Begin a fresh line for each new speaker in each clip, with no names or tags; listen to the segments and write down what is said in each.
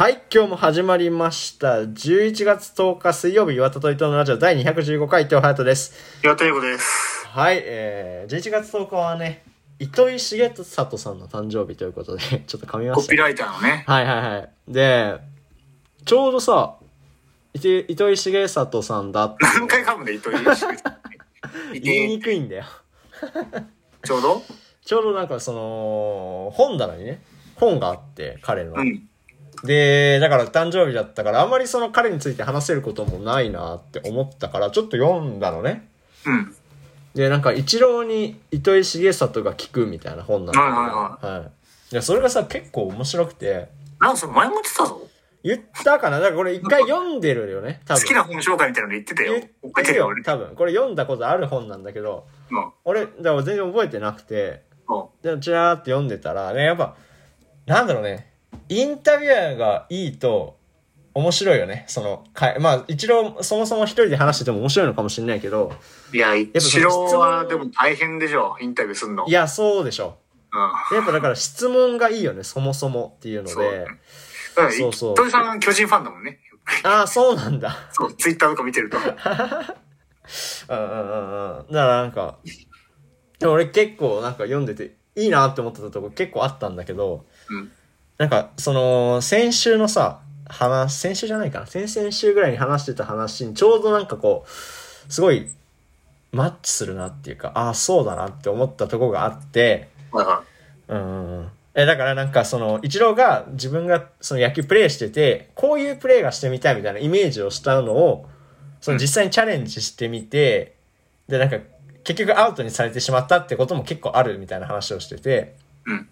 はい、今日も始まりました。11月10日水曜日、岩田と伊藤のラジオ第215回、伊藤隼人です。
岩田優子です。
はい、えー、11月10日はね、糸井重里さんの誕生日ということで、ちょっと噛みました
コピー。ライターのね。
はいはいはい。で、ちょうどさ、糸井重里さんだって
何回噛むね、糸井重里
言いに
いて
くいんだよ。
ちょうど？
ちょうどなんかその、本棚にね、本があって、彼の。
うん。
で、だから誕生日だったから、あんまりその彼について話せることもないなって思ったから、ちょっと読んだのね。
うん。
で、なんか、一郎に糸井重里が聞くみたいな本なんだけど。
はいはい
はい。で、それがさ、結構面白くて、
なんかそれ前も言ってたぞ。
言ったかな？だからこれ一回読んでるよね。多分。
好きな本紹介みたいなの言ってたよ
言。
覚
っ
えてるよ。
多分。これ読んだことある本なんだけど、
うん。
俺、だから全然覚えてなくて、
うん
で、ちらーって読んでたら、ね、やっぱ、なんだろうね、インタビュアーがいいと、面白いよね。その、かまあ、一郎、そもそも一人で話してても面白いのかもしれないけど、
いや、
ぱ
一郎はでも大変でしょ、インタビューすんの。
いや、そうでしょ。
うん。
やっぱだから質問がいいよね、そもそもっていうの
そう
で。
だから、
そうそう
糸井さんは巨人ファンだもんね。
ああ、そうなんだ。
そう、ツイッターとか見てると。
うんうんうんうん。だからなんか、俺結構なんか読んでていいなって思ってたとこ結構あったんだけど、
うん。
なんか、その、先週のさ、話、先週じゃないかな。先々週ぐらいに話してた話に、ちょうどなんかこう、すごい、マッチするなっていうか、ああ、そうだなって思ったとこがあって、うん。え、だからなんかその、一郎が自分がその野球プレイしてて、こういうプレイがしてみたいみたいなイメージをしたのを、その実際にチャレンジしてみて、で、なんか、結局アウトにされてしまったってことも結構あるみたいな話をしてて、
い。うん。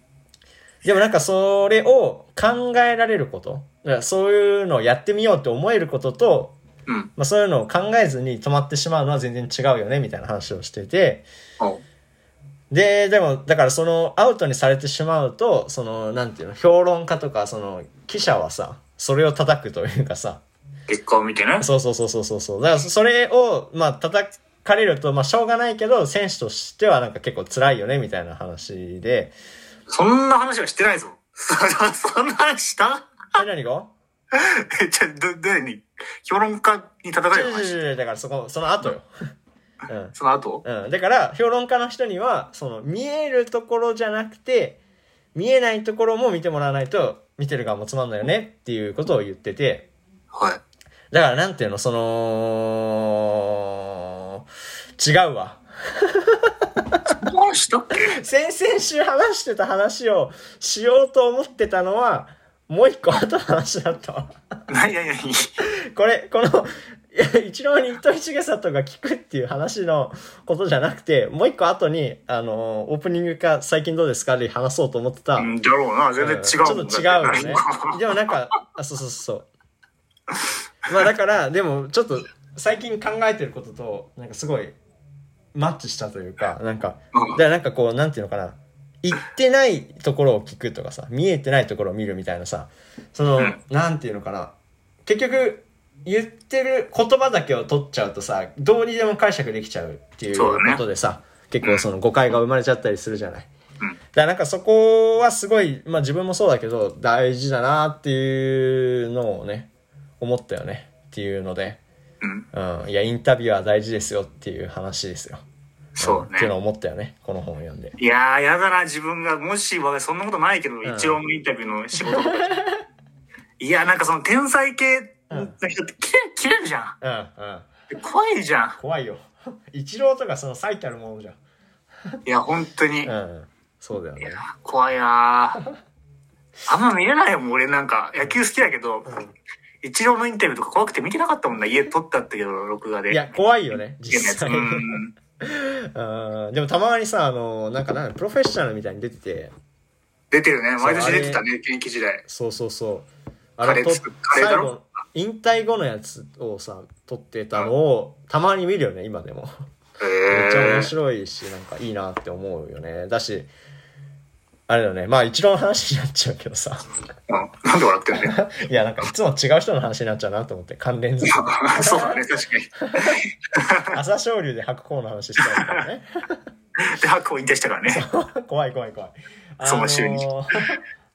でもなんかそれを考えられること、だからそういうのをやってみようって思えることと、
うん。
まあそういうのを考えずに止まってしまうのは全然違うよねみたいな話をしてて、で、でも、だからそのアウトにされてしまうと、その、なんていうの、評論家とか、その、記者はさ、それを叩くというかさ、
結果を見てね。
そうそうそうそうそうそう。だからそれを、まあ叩かれると、まあしょうがないけど、選手としてはなんか結構辛いよね、みたいな話で、
そんな話はしてないぞ。そ そんな話した？
え、何が？
え、じゃあ、ど、どうに評論家に叩かれる話
違う違う違うだからそこ、その後よ。うん。
その後？
うん。だから、評論家の人には、その、見えるところじゃなくて、見えないところも見てもらわないと、見てる側もつまんないよねっていうことを言ってて、
はい。
だからなんていうの、その、違うわ。
話したっけ
先々週話してた話をしようと思ってたのは、もう一個後の話だったわ。
何何何
これ、この、いや一郎に糸井重里が聞くっていう話のことじゃなくて、もう一個後に、あの、オープニングか最近どうですかで話そうと思ってた。
うん、だろうな。全然違うもん
ちょっと違うよね。でもなんか、あ、そうそうそう。まあだから、でもちょっと最近考えてることと、なんかすごいマッチしたというか、なんか、
うん
だからなんかこう、なんていうのかな。言ってないところを聞くとかさ、見えてないところを見るみたいなさ、その、
うん
なんていうのかな。結局、言ってる言葉だけを取っちゃうとさ、どうにでも解釈できちゃうっていうことでさ、結構その誤解が生まれちゃったりするじゃない。
うん
だからなんかそこはすごい、まあ自分もそうだけど、大事だなっていうのをね、思ったよね。っていうので、
うん。
うん。いや、インタビュアー大事ですよっていう話ですよ。
そうね。
んっていうのを思ったよね。この本を読んで。
いやー、やだな、自分が。もし、わそんなことないけど、
ん
一応のインタビューの仕事とか。いや、なんかその天才系の人って切れ、切れるじゃん。
うん、うん。
怖いじゃん。
怖いよ。一郎とかその最たるものじゃん。
いや、本当に。い
うん。そうだよね
や。、怖いなー。あんま見れないよ、もう俺なんか。野球好きだけど、一郎のインタビューとか怖くて見てなかったもんな。家撮ったったけど、録画で。
いや、怖いよね。実際。
うん。
うん。でもたまにさ、あの、なんかなんかプロフェッショナルみたいに出てて、
出てるね。毎年出てたね、現役時代。
そうそうそう。あ
カレー
と
作っカレーだろ？
最後、引退後のやつをさ、撮ってたのを、たまに見るよね、今でも。めっちゃ面。白いし、なんかいいなって思うよね。だし、あれだよね。まあ一郎の話になっちゃうけどさ。
うんなんで笑ってんの？ね。
いや、なんかいつも違う人の話になっちゃうなと思って、関連づけて
そうだね、確かに。
朝青龍で白鵬の話したいからね。
で、白鵬引退したからね。
怖い怖い怖い。
その週に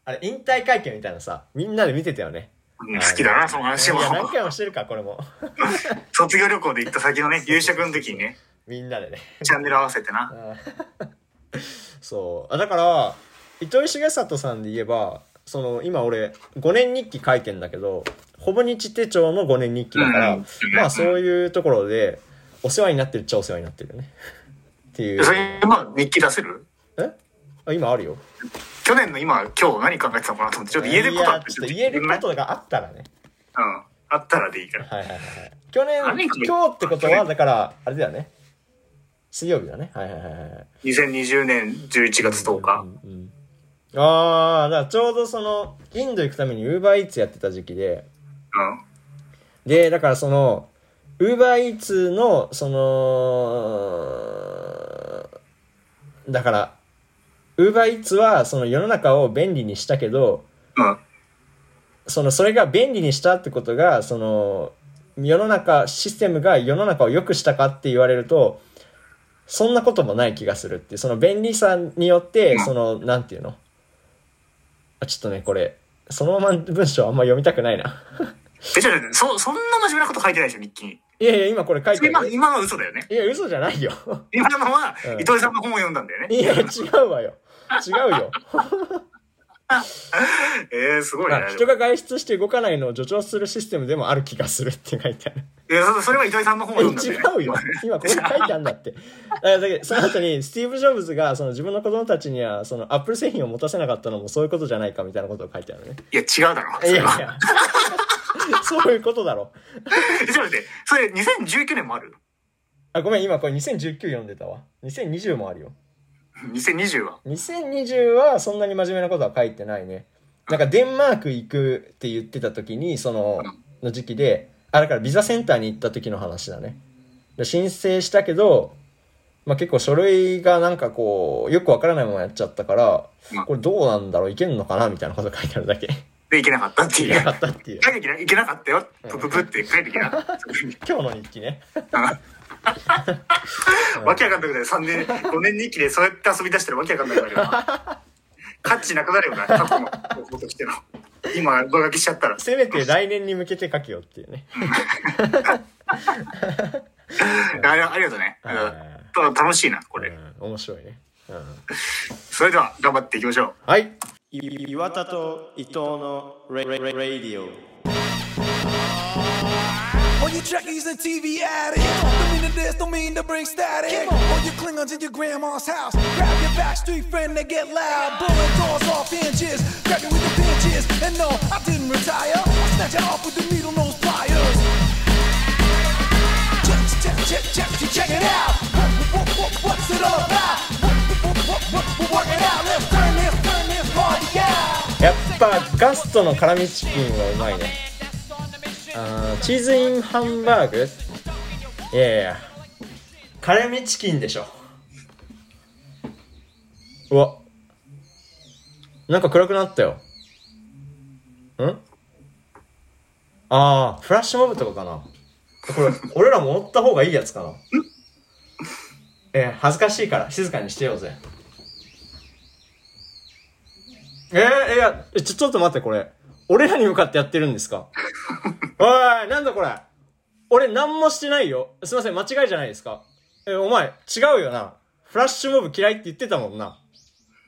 あれ、引退会見みたいなさ、みんなで見てたよね。
うん好きだな、その話も
い。や、何回もしてるか、これも。
卒業旅行で行った先のね、夕食の時にね、
みんなでね。
チャンネル合わせてな。
そう。あだから、糸井重里さんで言えば、その、今俺、5年日記書いてんだけど、ほぼ日手帳の5年日記だから、
うん
まあそういうところで、お世話になってるっちゃお世話になってるよね。っていう
で。それ、まあ、日記出せる？
え？あ、今あるよ。
去年の今、今日何考えてたのかなと思って、ちょっと言えることあって
ちょっと言えることがあったらね。
うん。あったらでいいから。
はいはいはいはい。去年、今日ってことは、だから、あれだよね。水曜日だね。はいはいはいはい。
2020年11月10日。
うんうんああ、だからちょうどその、インド行くために Uber Eats やってた時期で、
うん。
で、だからその、Uber Eats の、その、だから、Uber Eats はその世の中を便利にしたけど、
うん。
その、それが便利にしたってことが、その、世の中、システムが世の中を良くしたかって言われると、そんなこともない気がするっていう、その便利さによって
う、ん
その、なんていうの？あちょっとね、これ、そのまま文章あんま読みたくないな。
え、じゃあ、そ、そんな真面目なこと書いてないでしょ、日記に。
いやいや、今これ書いて
今、
る。
今のは嘘だよね。
いや、嘘じゃないよ。
今のは
う、ん
糸井さんの本を読んだんだよね。
いや、違うわよ。違うよ。
えー、すごいね。
あ人が外出して動かないのを助長するシステムでもある気がするって書いてある。
いや、そそれは糸井さんの本を
え
読んだね。
違うよ。今ここに書いてあるんだって。だけどその後にスティーブ・ジョブズがその自分の子供たちにはそのアップル製品を持たせなかったのもそういうことじゃないかみたいなことを書いてあるね。
いや、違うだろ。
いやいや。そ ういうことだろ。
えちょっと待って、それ2019年もある？
あ、ごめん、今これ2019読んでたわ。2020もあるよ。
?2020 は
？2020はそんなに真面目なことは書いてないね。なんかデンマーク行くって言ってた時に、その、の時期で、あ、だからビザセンターに行った時の話だね。で申請したけど、まあ、結構書類がなんかこう、よくわからないままやっちゃったから
うん、
これどうなんだろう？いけんのかな？みたいなこと書いてあるだけ。
で、いけなかったっていう。
いけなかったっていう。
書いけなかったよ。プププって書いていけな。
今日の日記ね。
わけわかんなくなる。3年、5年日記でそうやって遊び出したらわけわかんなくなるよな。価値なくなるよな、過去のこととしての。今、上書きしちゃったら。
せめて来年に向けて書けよっていうね。
ありありがとうね。
はい
うん楽しいな、これ。
うん、面白いね。うん
それでは、頑張っていきましょう。
はい。い岩田と伊藤のレレレレディオ。
All you trekkies and TV addicts Don't mean to this, don't mean to bring static All you Klingons in your grandma's house Grab your backstreet friend, they get loud Blowing doors off hinges Grab you with the pinches And no, I didn't retire I snatch it off with the needle nose pliers Check, check, check, check, check, check it out what, what, what, What's it all about? What, what, what, what, what, work it out Let's turn this, turn this party out
やっぱガストの辛味チキンはうまいね。 あチーズインハンバーグ？いやいや辛味チキンでしょ。うわ。なんか暗くなったよ。ん？ああ、フラッシュモブとかかな。これ、俺らも追った方がいいやつかな。え、恥ずかしいから静かにしてようぜ。えー、いや、ちょ、ちょっと待って、これ。俺らに向かってやってるんですか？おい、なんだこれ？俺何もしてないよ。すいません、間違いじゃないですか？え、お前、違うよな。フラッシュモブ嫌いって言ってたもんな。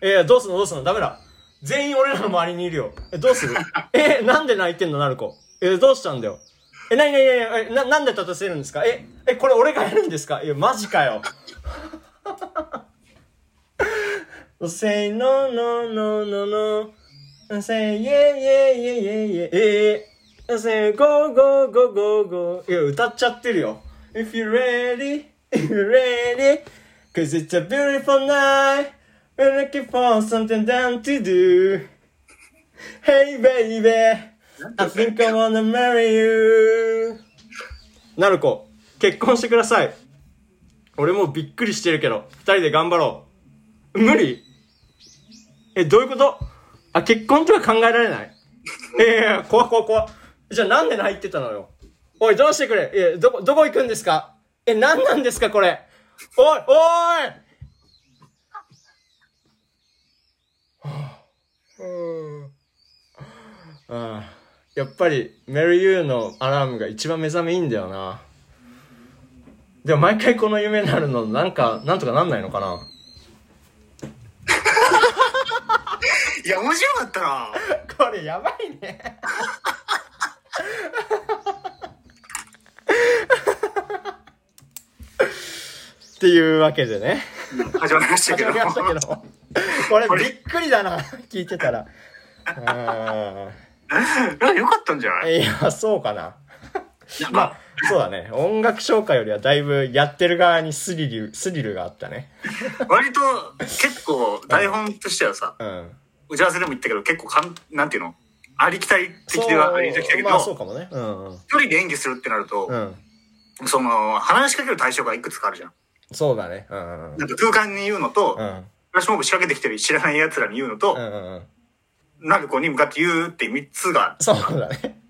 えどうすんの？どうすんの？ダメだ。全員俺らの周りにいるよ。え、どうする？え、なんで泣いてんの、なる子。え、どうしたんだよ？え、なになになにえ、な、なんで立たせるんですか？え、え、これ俺がやるんですか？え、マジかよ。Say no, no, no, no, no. I Say yeah, yeah, yeah, yeah, yeah, yeah. Say go, go, go, go, go. いや、歌っちゃってるよ。If you're ready, if you're ready. Cause it's a beautiful night. We're looking for something down to do. Hey, baby. I think I wanna marry you. なる子、結婚してください。俺もうびっくりしてるけど、二人で頑張ろう。無理え、どういうことあ、結婚とか考えられない？え いやいや、怖怖怖じゃあなんで泣いてたのよ？おい、どうしてくれ？え、どこ、どこ行くんですか？え、何なんですかこれ？おい、おい！う んああやっぱりメルユーのアラームが一番目覚めいいんだよな。でも毎回この夢になるの、なんか、なんとかなんないのかな？い
や、面白かったな。
これやばいね。っていうわけでね。
始まりましたけど。
始まりましたけど。これびっくりだな、聞いてたら。う
あよかったんじゃない？
いや、そうかな。まあ
か、、
そうだね。音楽紹介よりはだいぶやってる側にスリル、スリルがあったね。
割と結構台本としてはさ、
うん。
打ち合わせでも言ったけど結構かん、なんていうの？ありきたり的ではありきたりだけど、
まあそうかもね。うんうん。
一人で演技するってなると、
うん。
その、話しかける対象がいくつかあるじゃん。
そうだね。うんうん
なんか空間に言うのと、
うん。うん。
フラッシュモブ仕掛けてきてる知らない奴らに言うのと、
うんうんうん。
なる子に向かって言うって3つが、
そうだね。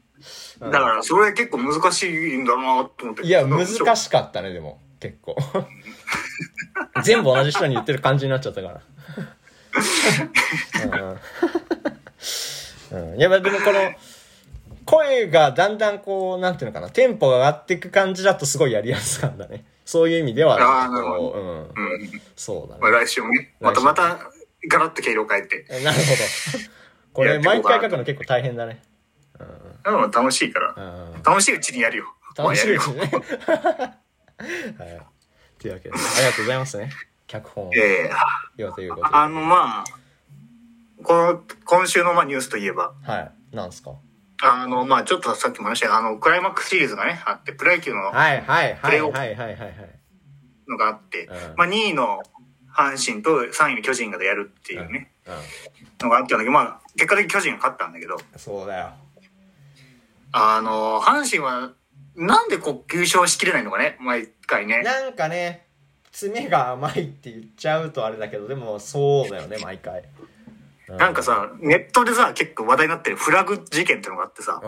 だからそれ結構難しいんだなと思って。
いや、難
い。
しかったね、でも。結構。全部同じ人に言ってる感じになっちゃったから。うんうん、いや、まあでもこの、声がだんだんこう、なんていうのかな、テンポが上がっていく感じだとすごいやりやすかったね。そういう意味では
あーなるほ
こう、うん。
うん。
そうだ
まあ
ね。
来週もね、またまたガラッと毛色変えて。
なるほど。これ、毎回書くの結構大変だね。
でも楽しいから。
うん。
楽しいうちにやるよ。
楽しいうちにね。はい。というわけで、ありがとうございますね。脚本を
ええ
言わということで。
あの、まあ、この、今週のまあニュースといえば、
はい。なんすか？
あの、まあちょっとさっきも話したあの、クライマックスシリーズがね、あって、プロ野球の
はいはいはい
プレーオフ
はいはいはいはい。
のがあって、
うん
まあ2位の阪神と3位の巨人がやるっていうね、
う
のがあったんだけど、まあ、結果的に巨人が勝ったんだけど、
ん。そうだよ。
あの、阪神は、なんでこう、優勝しきれないのかね、毎回ね。
なんかね、詰めが甘いって言っちゃうとあれだけど、でもそうだよね、毎回。う
なんか、さ、ネットでさ、結構話題になってるフラグ事件ってのがあってさ。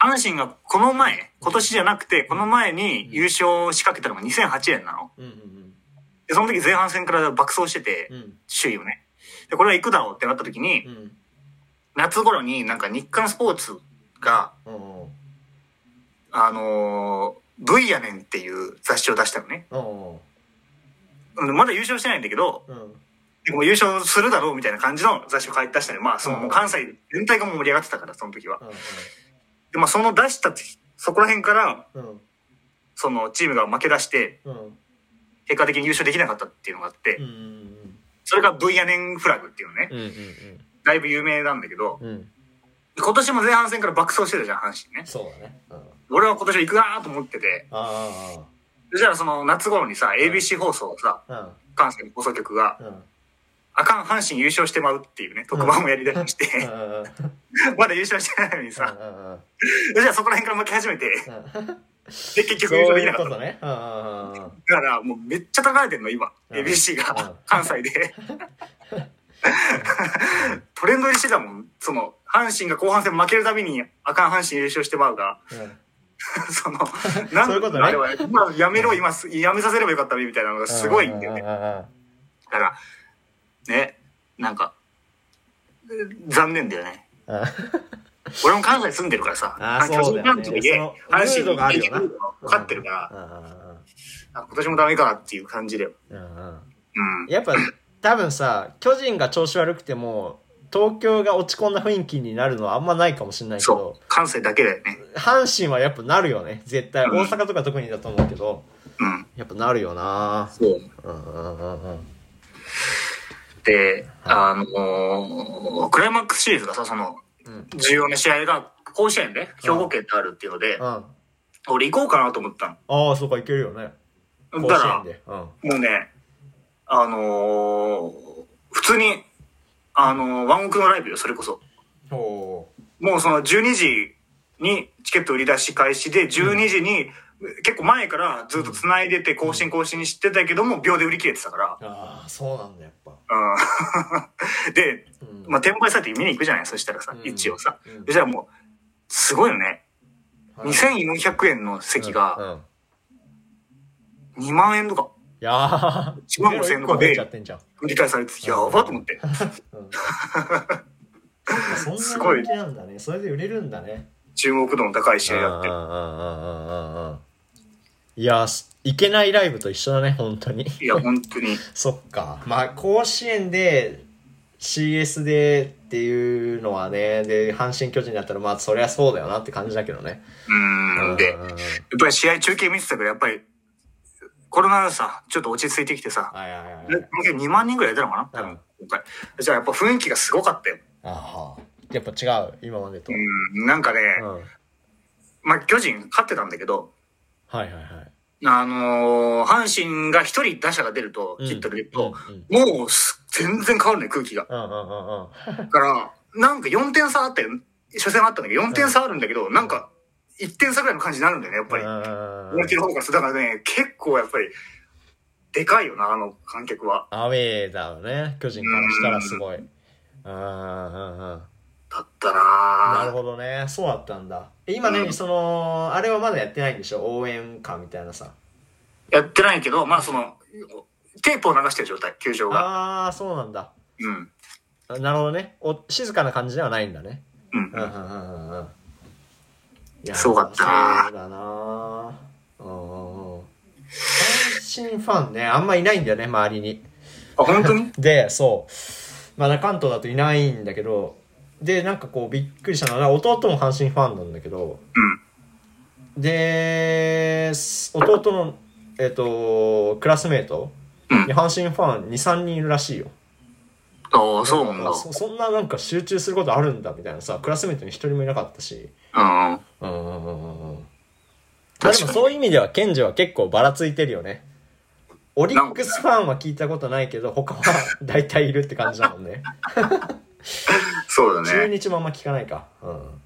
阪神がこの前、今年じゃなくて、この前に優勝しかけたのが2008年なの。で、その時前半戦から爆走してて。首位をね。で、これは行くだろうってなった時に
う、ん。
夏頃になんか日刊スポーツが、
うんうん。
あのー、V やねんっていう雑誌を出したのね。まだ優勝してないんだけど、
うん。
でも優勝するだろうみたいな感じの雑誌を書いて出したね。まあ、そのもう関西全体が盛り上がってたから、その時は。で、まあ、その出した時、そこら辺から、
うん。
そのチームが負け出して。結果的に優勝できなかったっていうのがあって、それが V やねんフラグっていうのね。
うん。うん
だいぶ有名なんだけど。今年も前半戦から爆走してたじゃん、阪神ね。
そうだね。うん。
俺は今年は行くなーと思ってて、
あ
じゃあその夏頃にさ、ABC 放送さ、
あ。
関西の放送局が、
う。
あかん阪神優勝してまうっていうね、特番もやりだして。まだ優勝してないのにさ、
うんうん
じゃあそこら辺から負け始めて、
うん。
で、結局優勝できなかった。だ。からもうめっちゃ高れてんの、今。
うん
ABC
うん
が、関西で。トレンド入りしてたもん。その、阪神が後半戦負けるたびに、あかん阪神優勝してまうが、
うん
その、なん
そういうことね
あれは、今やめろ、今す、やめさせればよかったね、みたいなのがすごいんだよね。だから、ね、なんか、残念だよね。
うん
俺も関西住んでるからさ、
あーそうだよね
巨人
その
阪
ムードがあるよな
神分かってるから、今年もダメかっていう感じだよ。
うんうんうん
うん。
やっぱ多分さ巨人が調子悪くても東京が落ち込んだ雰囲気になるのはあんまないかもしれないけ
そ
ど
う。関西だけだよね。
阪神はやっぱなるよね。絶対。
うん。
大阪とか特にだと思うけど
うん。
やっぱなるよな。
そう。
うんうんうんうん。
で、あのークライマックスシリーズがさ、その、
うん。
重要な試合が甲子園で、兵庫県であるっていうので、
うん。
俺行こうかなと思った
ああそうかいけるよね。
だから
子園、で。うん。
もうね、あのー普通に、あのーワンオクのライブよ、それこそ。
お
もうその12時にチケット売り出し開始で、12時に、結構前からずっと繋いでて更新更新にしてたけども、秒で売り切れてたから。
ああそうなんだやっぱ。
うん。で、
うん。
まあ、転売サイト見に行くじゃないそしたらさ、
うん。
一応さ。
うん。
そしたらもう、すごいよね。
はい。
2400円の席
う
が
ん。
2万円とか。
いやー
1万5000円とかで
出ちゃってんじゃん
売り買いされてて、やばと思って。
うん そんな
すごい
なんだね。それで売れるんだね。
注目度の高い試合やって
いや、すいけないライブと一緒だね、本当に。
いや、本当に。
そっか。まあ、甲子園で CS でっていうのはね、で、阪神巨人だったら、まあ、そりゃそうだよなって感じだけどね。
うん。で、やっぱり試合中継見てたけど、やっぱり、コロナがさ、ちょっと落ち着いてきてさ、
はいはいはいはい。
で2万人ぐらい出たのかな？多分、今回。じゃあやっぱ雰囲気がすごかったよ。
あはやっぱ違う、今までと。
うん。なんかね、
うん。はい
まあ、巨人勝ってたんだけど、
はいはい。
あのー阪神が一人打者が出ると、
うん
ヒットで出ると、
うん
もうす全然変わるね、空気が。
うんうんうんうん。
だから、なんか4点差あったよ。初戦あったんだけど、4点差あるんだけど、なんか、1点差ぐらいの感じになるんだよね、やっぱり。
うん
思い切る方からだからね、結構やっぱり、でかいよな、あの観客は。
アウェーだよね、巨人からしたらすごい。うんうんうんうん。
だった
なる
な
ほどね。そうだったんだ。え今ね、
うん
その、あれはまだやってないんでしょ？応援歌みたいなさ。
やってないけど、まあその、テープを流してる状態、球場が。
ああ、そうなんだ。
うん。
あなるほどね。お静かな感じではないんだね。
うん
うんうんうんうん
すごかったな
そうだなうんうんうん。阪神ファンね、あんまいないんだよね、周りに。
あ、本当に？
で、そう。まだ関東だといないんだけど、で、なんかこうびっくりしたのは、弟も阪神ファンなんだけど、
うん。
で、す弟の、えっ、と、クラスメート
うん
に阪神ファン2、3人いるらしいよ。
ああ、そうなんだ。
そそんななんか集中することあるんだみたいなさ、クラスメートに一人もいなかったし。
うん。
うんうんうんうんでもそういう意味では、ケンジは結構ばらついてるよね。オリックスファンは聞いたことないけど、他は大体いるって感じだもんね。中
そうだね。
日もあんま聞かないか。うん。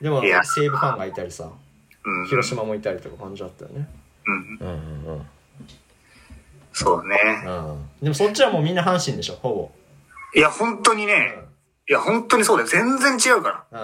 でも、西武ファンがいたりさ、
うん。
広島もいたりとか感じだったよね。
うん。
うんうんうん。
そうね。
うん。でもそっちはもうみんな阪神でしょ、ほ
いや、本当にね、いや、本当にそうだよ。全然違うから。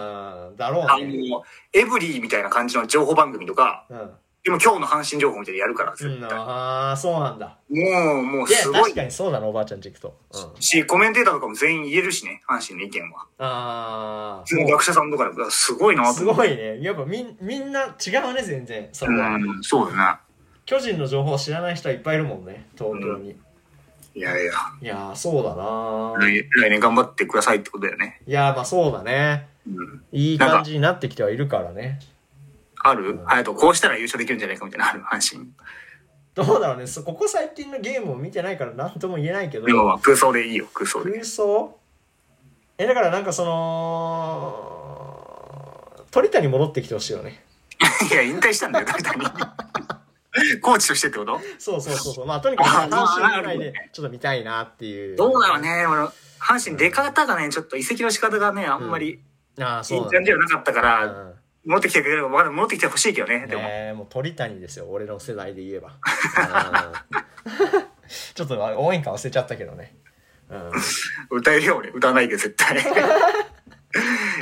ぼ。うん。だろ
あ
うね。
の、エブリーみたいな感じの情報番組とか、
うん。
でも今日の阪神情報みたいにやるから、
うん、
絶対。
ああ、そうなんだ。
もう、もうすごい
確か。にそうだな、おばあちゃんち行くと。うん。
し、コメンテーターとかも全員言えるしね、阪神の意見は。
ああ。
学者さんとかでも、すごいなと
す。ごいね。やっぱみん、みんな違うね、全然。そ。
うん、そうだな。
巨人の情報を知らない人はいっぱいいるもんね、東京に。
いやいや、
いやー、そうだな
来来年頑張ってくださいってことだよね。
いやー、まあそうだね。
うん。
いい感じになってきてはいるからね。
ある？あと、こうしたら優勝できるんじゃないかみたいなのある阪神。
どうだろうね。そここ最近のゲームを見てないから何とも言えないけど。
でもまあ空想でいいよ、空想で。
空想？え、だからなんかその、鳥谷戻ってきてほしいよね。
いや、引退したんだよ、鳥谷。コーチとしてってこと？
そうそうそうそう。まあとにかく
あ
阪神ぐらいでちょっと見たいなっていう。
どうだろう。ね、俺阪神出方がね、ちょっと移籍の仕方がね、あんまり
ああ、
い
そ
う感じじゃなかったから、
うん
戻ってきてくれれば、戻ってきてほしいけどね、でも。
ねえもう鳥谷ですよ俺の世代で言えば うん ちょっと応援歌忘れちゃったけどね、うん、
歌えるよ、俺。歌わないけど、絶対。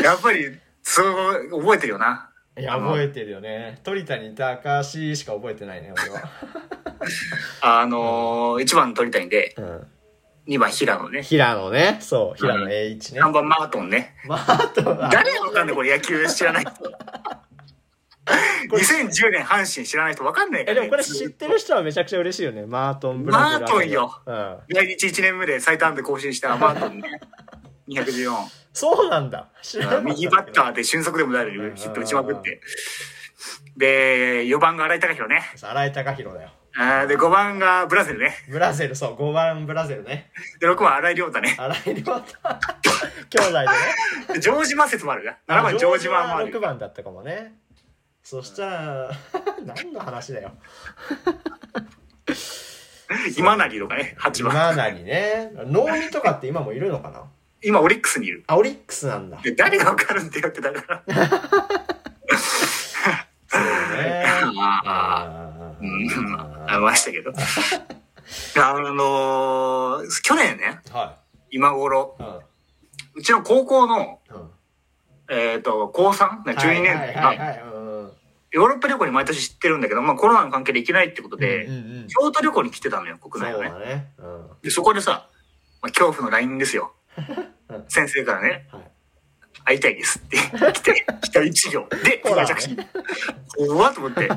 やっぱり、そう、覚えてるよな。
いや覚えてるよね。鳥谷高橋しか覚えてないね俺は、
あのー、1番鳥谷で、
うん、
2番平野ね。
平野ね。そう平野栄一ね、
3番マートンね。
まああとは
誰がわかんないこれ。野球知らない人。2010年阪神知らない人わかんないから、ね。
えでもこれ知ってる人はめちゃくちゃ嬉しいよね。マートンブラジル
マートンよ。
うん、
来日1年目で最多安打更新したマートンね。214。
そうなんだ
右バッターで俊足でもなるヒット打ちまくって。で、4番が荒井貴弘ね。
新井貴弘だよ
あーで、5番がブラゼルね。
ブラゼルそう5番ブラゼルね
で、6番荒井亮太ね。
新井亮太 兄弟でね
でジョージマ説もあるな。7番ジョージマンもあ
6
る。
番だったかもねそしたら 何の話だよ
今成とかね、8番。
今なりね能見とかって今もいるのかな？
今オリックスにいる。
あオリックスなんだ
で、誰がわかるんだよってだから。
そうね
あ
あ
うん
ー
ありましたけど。あのー、去年ね、
は
今頃、
いうん
うちの高校の、
うん
えっ、と、高 3? ね12年生が、
はいはいはいはいうん
ヨーロッパ旅行に毎年知ってるんだけど、まあコロナの関係で行けないってことで、
うんうん
京都旅行に来てたのよ、
そう
国内のね。
だねうん
で、そこでさ、まあ、恐怖の LINE ですよ
うん。
先生からね、
はい
会いたいですって 来て、来た一行で、
ほら
着信。怖っと思って。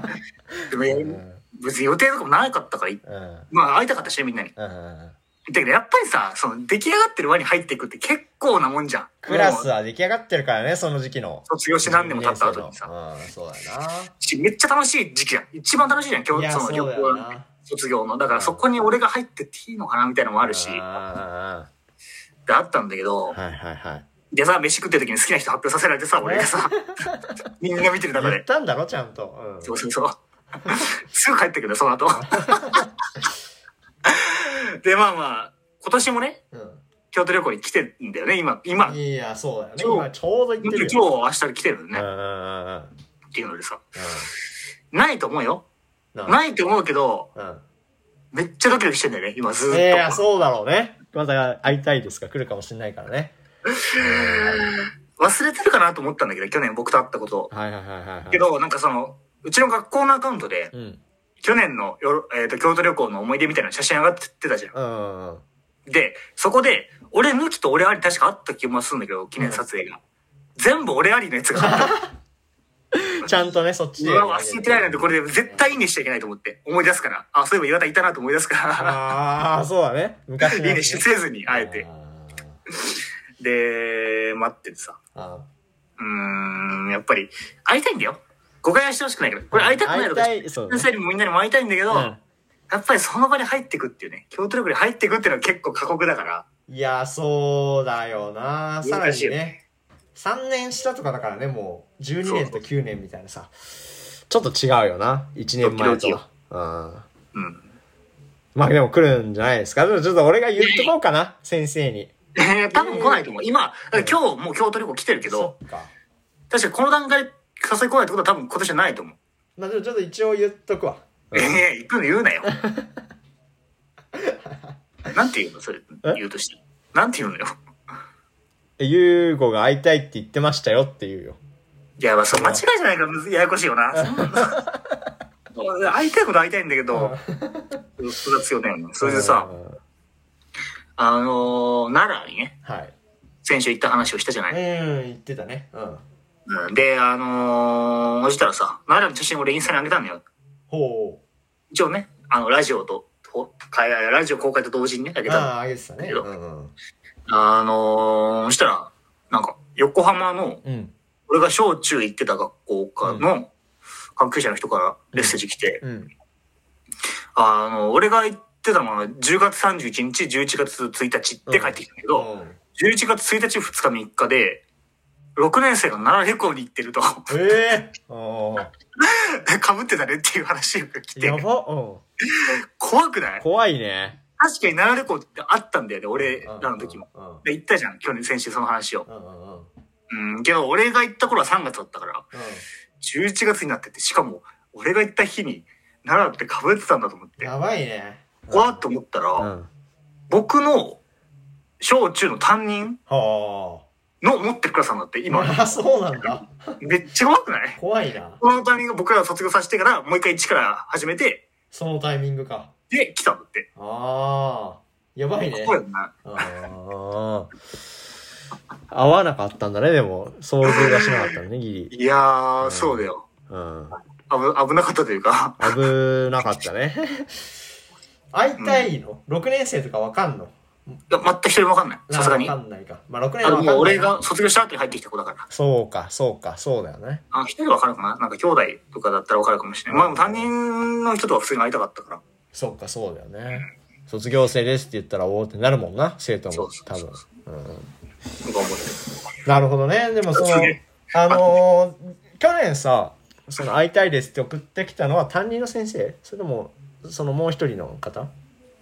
でも、別に予定とかもなかったから、
うん。
まあ会いたかったしね、みんなに。
うんうん。
だけどやっぱりさ、その出来上がってる輪に入っていくって結構なもんじゃん。
クラスは出来上がってるからね、その時期の。
卒業して何年も経った後にさ。
うん、そうだな。
しめっちゃ楽しい時期じゃん。一番楽しいじゃん、今日
そ
の旅行。卒業の。だからそこに俺が入ってっていいのかなみたいなのもあるし、
あ
であったんだけど、
ーはいはいはい。
でさ、飯食ってる時に好きな人発表させられてさ、俺がさ、みんな見てる中で。
言ったんだろ、ちゃんと。うん
そうそうそう。すぐ帰ってくるその後。で、まあまあ、今年もね、京都旅行に来てるんだよね、今、今。
うん。いや、そうだよね。
今
今ちょうど言ってる
今日、
よ。
明日来てるね、
うんうんうんうん。
っていうのでさ。ないと思うよ。
うん？
ないと思うけど、
うん。
めっちゃドキドキしてんだよね、今ずーっと。
いや、そうだろうね。また会いたいですか？来るかもしれないからね。
忘れてるかなと思ったんだけど、去年僕と会ったことを。
はいはいはいはいはい。
けど、なんかその、うちの学校のアカウントで、
うん。
去年のよ、えー、と京都旅行の思い出みたいな写真上がってたじゃん。
うんうん。
で、そこで、俺抜きと俺あり確かあった気もするんだけど、記念撮影が。全部俺ありのやつがあった。
ちゃんとね、そっち
うわ、忘れてないなんて、これで絶対いいねしちゃいけないと思って。思い出すから。あ、そういえば岩田いたなと思い出すから。
ああ、そうだね。昔の
いいねしせずに、あえて。
あ
で、待っててさ。うーん、やっぱり、会いたいんだよ。誤解はしてほしくないから。これ会いたくないとか、先生にもみんなにも会いたいんだけど、
うん
やっぱりその場に入ってくっていうね、京都旅行に入ってくっていうのは結構過酷だから。
いや、そうだよな。さらにね。3年下とかだからね、もう、12年と9年みたいなさ。ちょっと違うよな。1年前とは。うん。
うん。
まあでも来るんじゃないですか。でもちょっと俺が言っとこうかな、先生に。
えー、多分来ないと思う。今、今日もう京都旅行来てるけど。確かにこの段階で誘い来ないってことは多分今年はないと思う。
まあでもちょっと一応言っとくわ。
ええ行くの言うなよ。なんて言うのそれ、言うとして。なんて言うのよ。
ゆうごが会いたいって言ってましたよって言うよ。
いや、まあ、それ間違いじゃないから、ややこしいよな。会いたいこと会いたいんだけど、複雑よね。それでさ、
うん
あのー、奈良にね、
はい。
先週行った話をしたじゃない？
うん、言ってたね。うん。
うんで、あのー、そしたらさ、奈良の写真俺インスタに上げたんだよ。
ほ
一応ね、あの、ラジオと、とかラジオ公開と同時にね、上
う。
げたの
ああ、あげてたね。うんうん。
あのー、そしたら、なんか、横浜の、
うん。
俺が小中行ってた学校かの関係者の人からメッセージ来て、
うん。
あの、俺が行ってたのは10月31日、11月1日って帰ってきたけど、11月1日、2日、3日で、6年生が奈良旅行に行ってると、
ええおー
被ってたねっていう話が来て
や、ば。うん。
怖くない？
怖いね。
確かに奈良旅行ってあったんだよね、俺らの時も。で、行ったじゃん、去年、先週その話を。
うんうんうん。
うん、けど俺が行った頃は3月だったから、11月になってて、しかも、俺が行った日に、奈良って被ってたんだと思って、
やばいね。
怖っと思ったら、
うん。
僕の小中の担任
は
の持ってるクラスなんだって、今。
あ。あ、そうなんだ。
めっちゃ怖くない？
怖いな。
このタイミング僕ら卒業させてから、もう一回一から始めて、
そのタイミングか。
で、来たんだって。
ああ。やばいね。
怖いよな。
ああ。合わなかったんだね、でも。想像がしなかったのね、ギリ。
いやー、そうだよ。
うん。
危、危なかったというか、
危なかったね。会いたいの、?6 年生とかわかんの？
いや全く一人もわかんない。さすがに。あ
わかんないか。まあ、6年はわかんない。
のもう俺が卒業した後に入ってきた子だから。
そうか、そうか、そうだよね。
あ、一人わかるかな？なんか兄弟とかだったらわかるかもしれない。まあ担任の人とは普通に会いたかったから。
そうか、そうだよね。卒業生ですって言ったら、おおってなるもんな、生徒も多分。うん。なるほどね。でもそのあのー去年さ、その会いたいですって送ってきたのは担任の先生？それとも、そのもう一人の方？
る。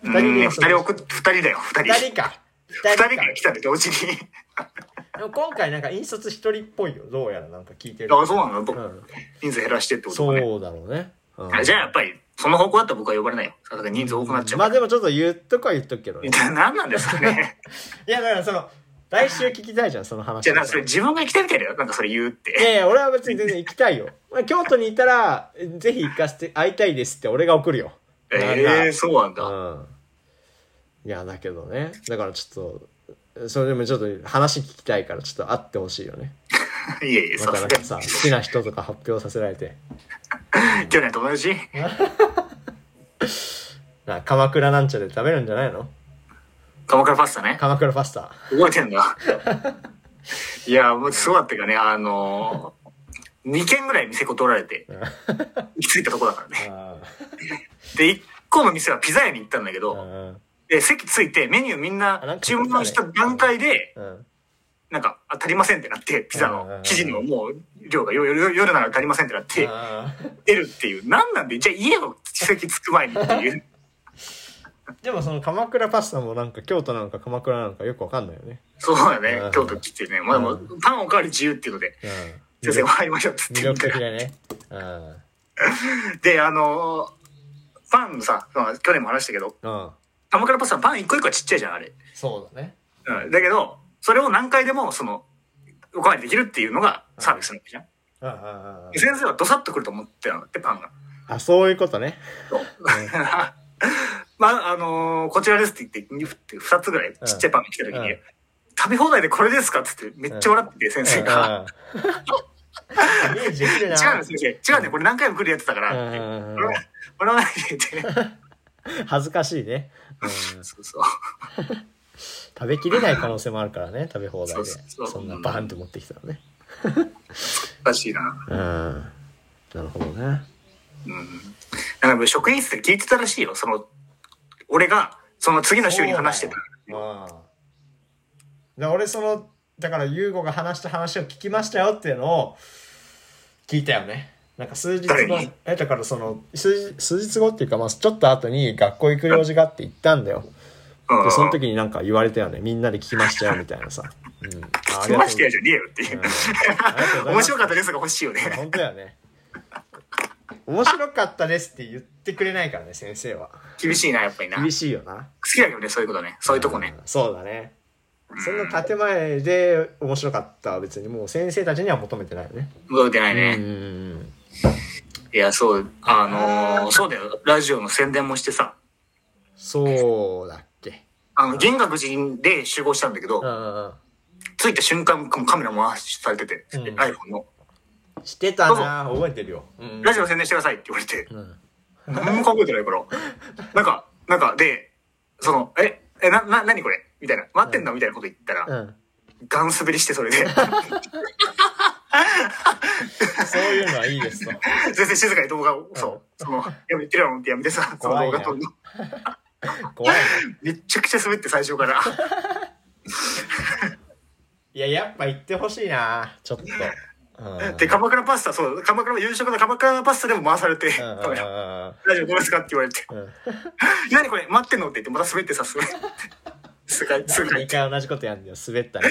二人で
うん二人送っ、二人だよ、二人。
二人か。
二人から来たんで、同時に。
でも今回なんか引率一人っぽいよ。どうやらなんか聞いてる。
あ、そうなの？僕、
うん
人数減らしてってことかね。
そうだろうね。うん
あじゃあやっぱり、その方向だったら僕は呼ばれないよ。人数多くなっちゃう。
まあでもちょっと言っとくは言っとくけどね。
何なんですかね。
いやだからその、来週聞きたいじゃん、その話。
じゃあなんかそれ自分が行きたいみたいだよ。なんかそれ言うっ
い
て。
やいや、俺は別に全然行きたいよ。まあ京都にいたら、ぜひ行かせて、会いたいですって俺が送るよ。
ええー、そうなんだ。
うん。いや、だけどね。だからちょっと、それでもちょっと話聞きたいからちょっと会ってほしいよね。
いえいえ、
ま
そう
たなんかさ、好きな人とか発表させられて。
去年友達
な鎌倉なんちゃで食べるんじゃないの？
鎌倉パスタね。
鎌倉パスタ。
覚えてんだ。いや、もうすごかったよね。あのー、2軒ぐらい店断られて、行き着いたとこだからね。
あ
で、1個の店はピザ屋に行ったんだけ
ー
ど、
うん
で、席ついてメニューみん
な
注文した段階で、
うん
なんか、あ足りませんってなって、ピザの生地のもう量が夜夜夜なら足りませんってなって、
あ
出るっていう。なんなんで、じゃあ家の席着く前にっていう。
ー でもその鎌倉パスタもなんか京都なのか鎌倉なのかよくわかんないよね。
そうだね
うん。
京都来てね。まあでも、パンおかわり自由っていうので、
うん。
先生、入りましょうっつって
魅力的だね。うん。
で、あのーパンさ、まあ去年も話したけど、
うん。
鎌倉パスタのパン一個一個はちっちゃいじゃん、あれ。
そうだね。
うん。だけど、それを何回でも、その、おかわりできるっていうのがサービスなわけじゃん。先生はドサッとくると思ってたんだって、パンが。
あ、そういうことね。
そう。まあ、あのーこちらですって言って、二つぐらいちっちゃいパンが来た時に、
うん。
食べ放題でこれですかっつってめっちゃ笑ってて、先生が。違うん。です、先生。違うん。だよ。これ何回も来るやつだから。笑わないでって。
恥ずかしいね。うん。
そうそう。
食べきれない可能性もあるからね、食べ放題で。
そ
んなバーンって持ってきたらね。
らしいな。
うん。なるほどね。
うん。なんか職員室で聞いてたらしいよ。その、俺が、その次の週に話してた。
うん。で俺その、だから優吾が話した話を聞きましたよっていうのを聞いたよね。なんか数日後え、だからその、数日後っていうか、まあちょっと後に学校行く用事があって行ったんだよ。
うん。
で、その時になんか言われたよね。みんなで聞きましたよみたいなさ。うん。ああ
聞きましたよじゃねえよっていう。面白かった
で
ですが欲しいよね。
本当だよね。面白かったですって言ってくれないからね、先生は。
厳しいな、やっぱりな。好
厳しいよな。
きだけどね、そういうことね。そういうとこね。
ん。そうだね。そんな建前で面白かったは別にもう先生たちには求めてないよね。
動いてない
うん
ね。
うん
いや、そう、あのーそうだよ。ラジオの宣伝もしてさ、
そうだ。
あの、銀閣寺で集合したんだけど。着いた瞬間カメラ回しされてて、
うん
iPhone の。
してたな覚えてるよ。うん
ラジオ宣伝してくださいって言われて、
うん。
何も考えてないから。なんか、なんか、で、その、え、え、な、な、なにこれ？みたいな。待ってんのみたいなこと言ったら、
うん。
ガン滑りしてそれで、
そういうのはいいですと。
全然静かに動画を、そう、その、やめてるよってやめてさ、その動画撮るの。
怖いね。
めっちゃくちゃ滑って最初から。
いや、やっぱ行ってほしいなちょっと。うん。
で、鎌倉パスタ、そう、鎌倉、夕食の鎌倉パスタでも回されて、
うん
カメラ
うん
ラジオどうですか？って言われて、
うんうん。
何これ待ってんの？って言って、また滑ってさ、滑って。すが、すが
2、回同じことやんだよ。滑ったね。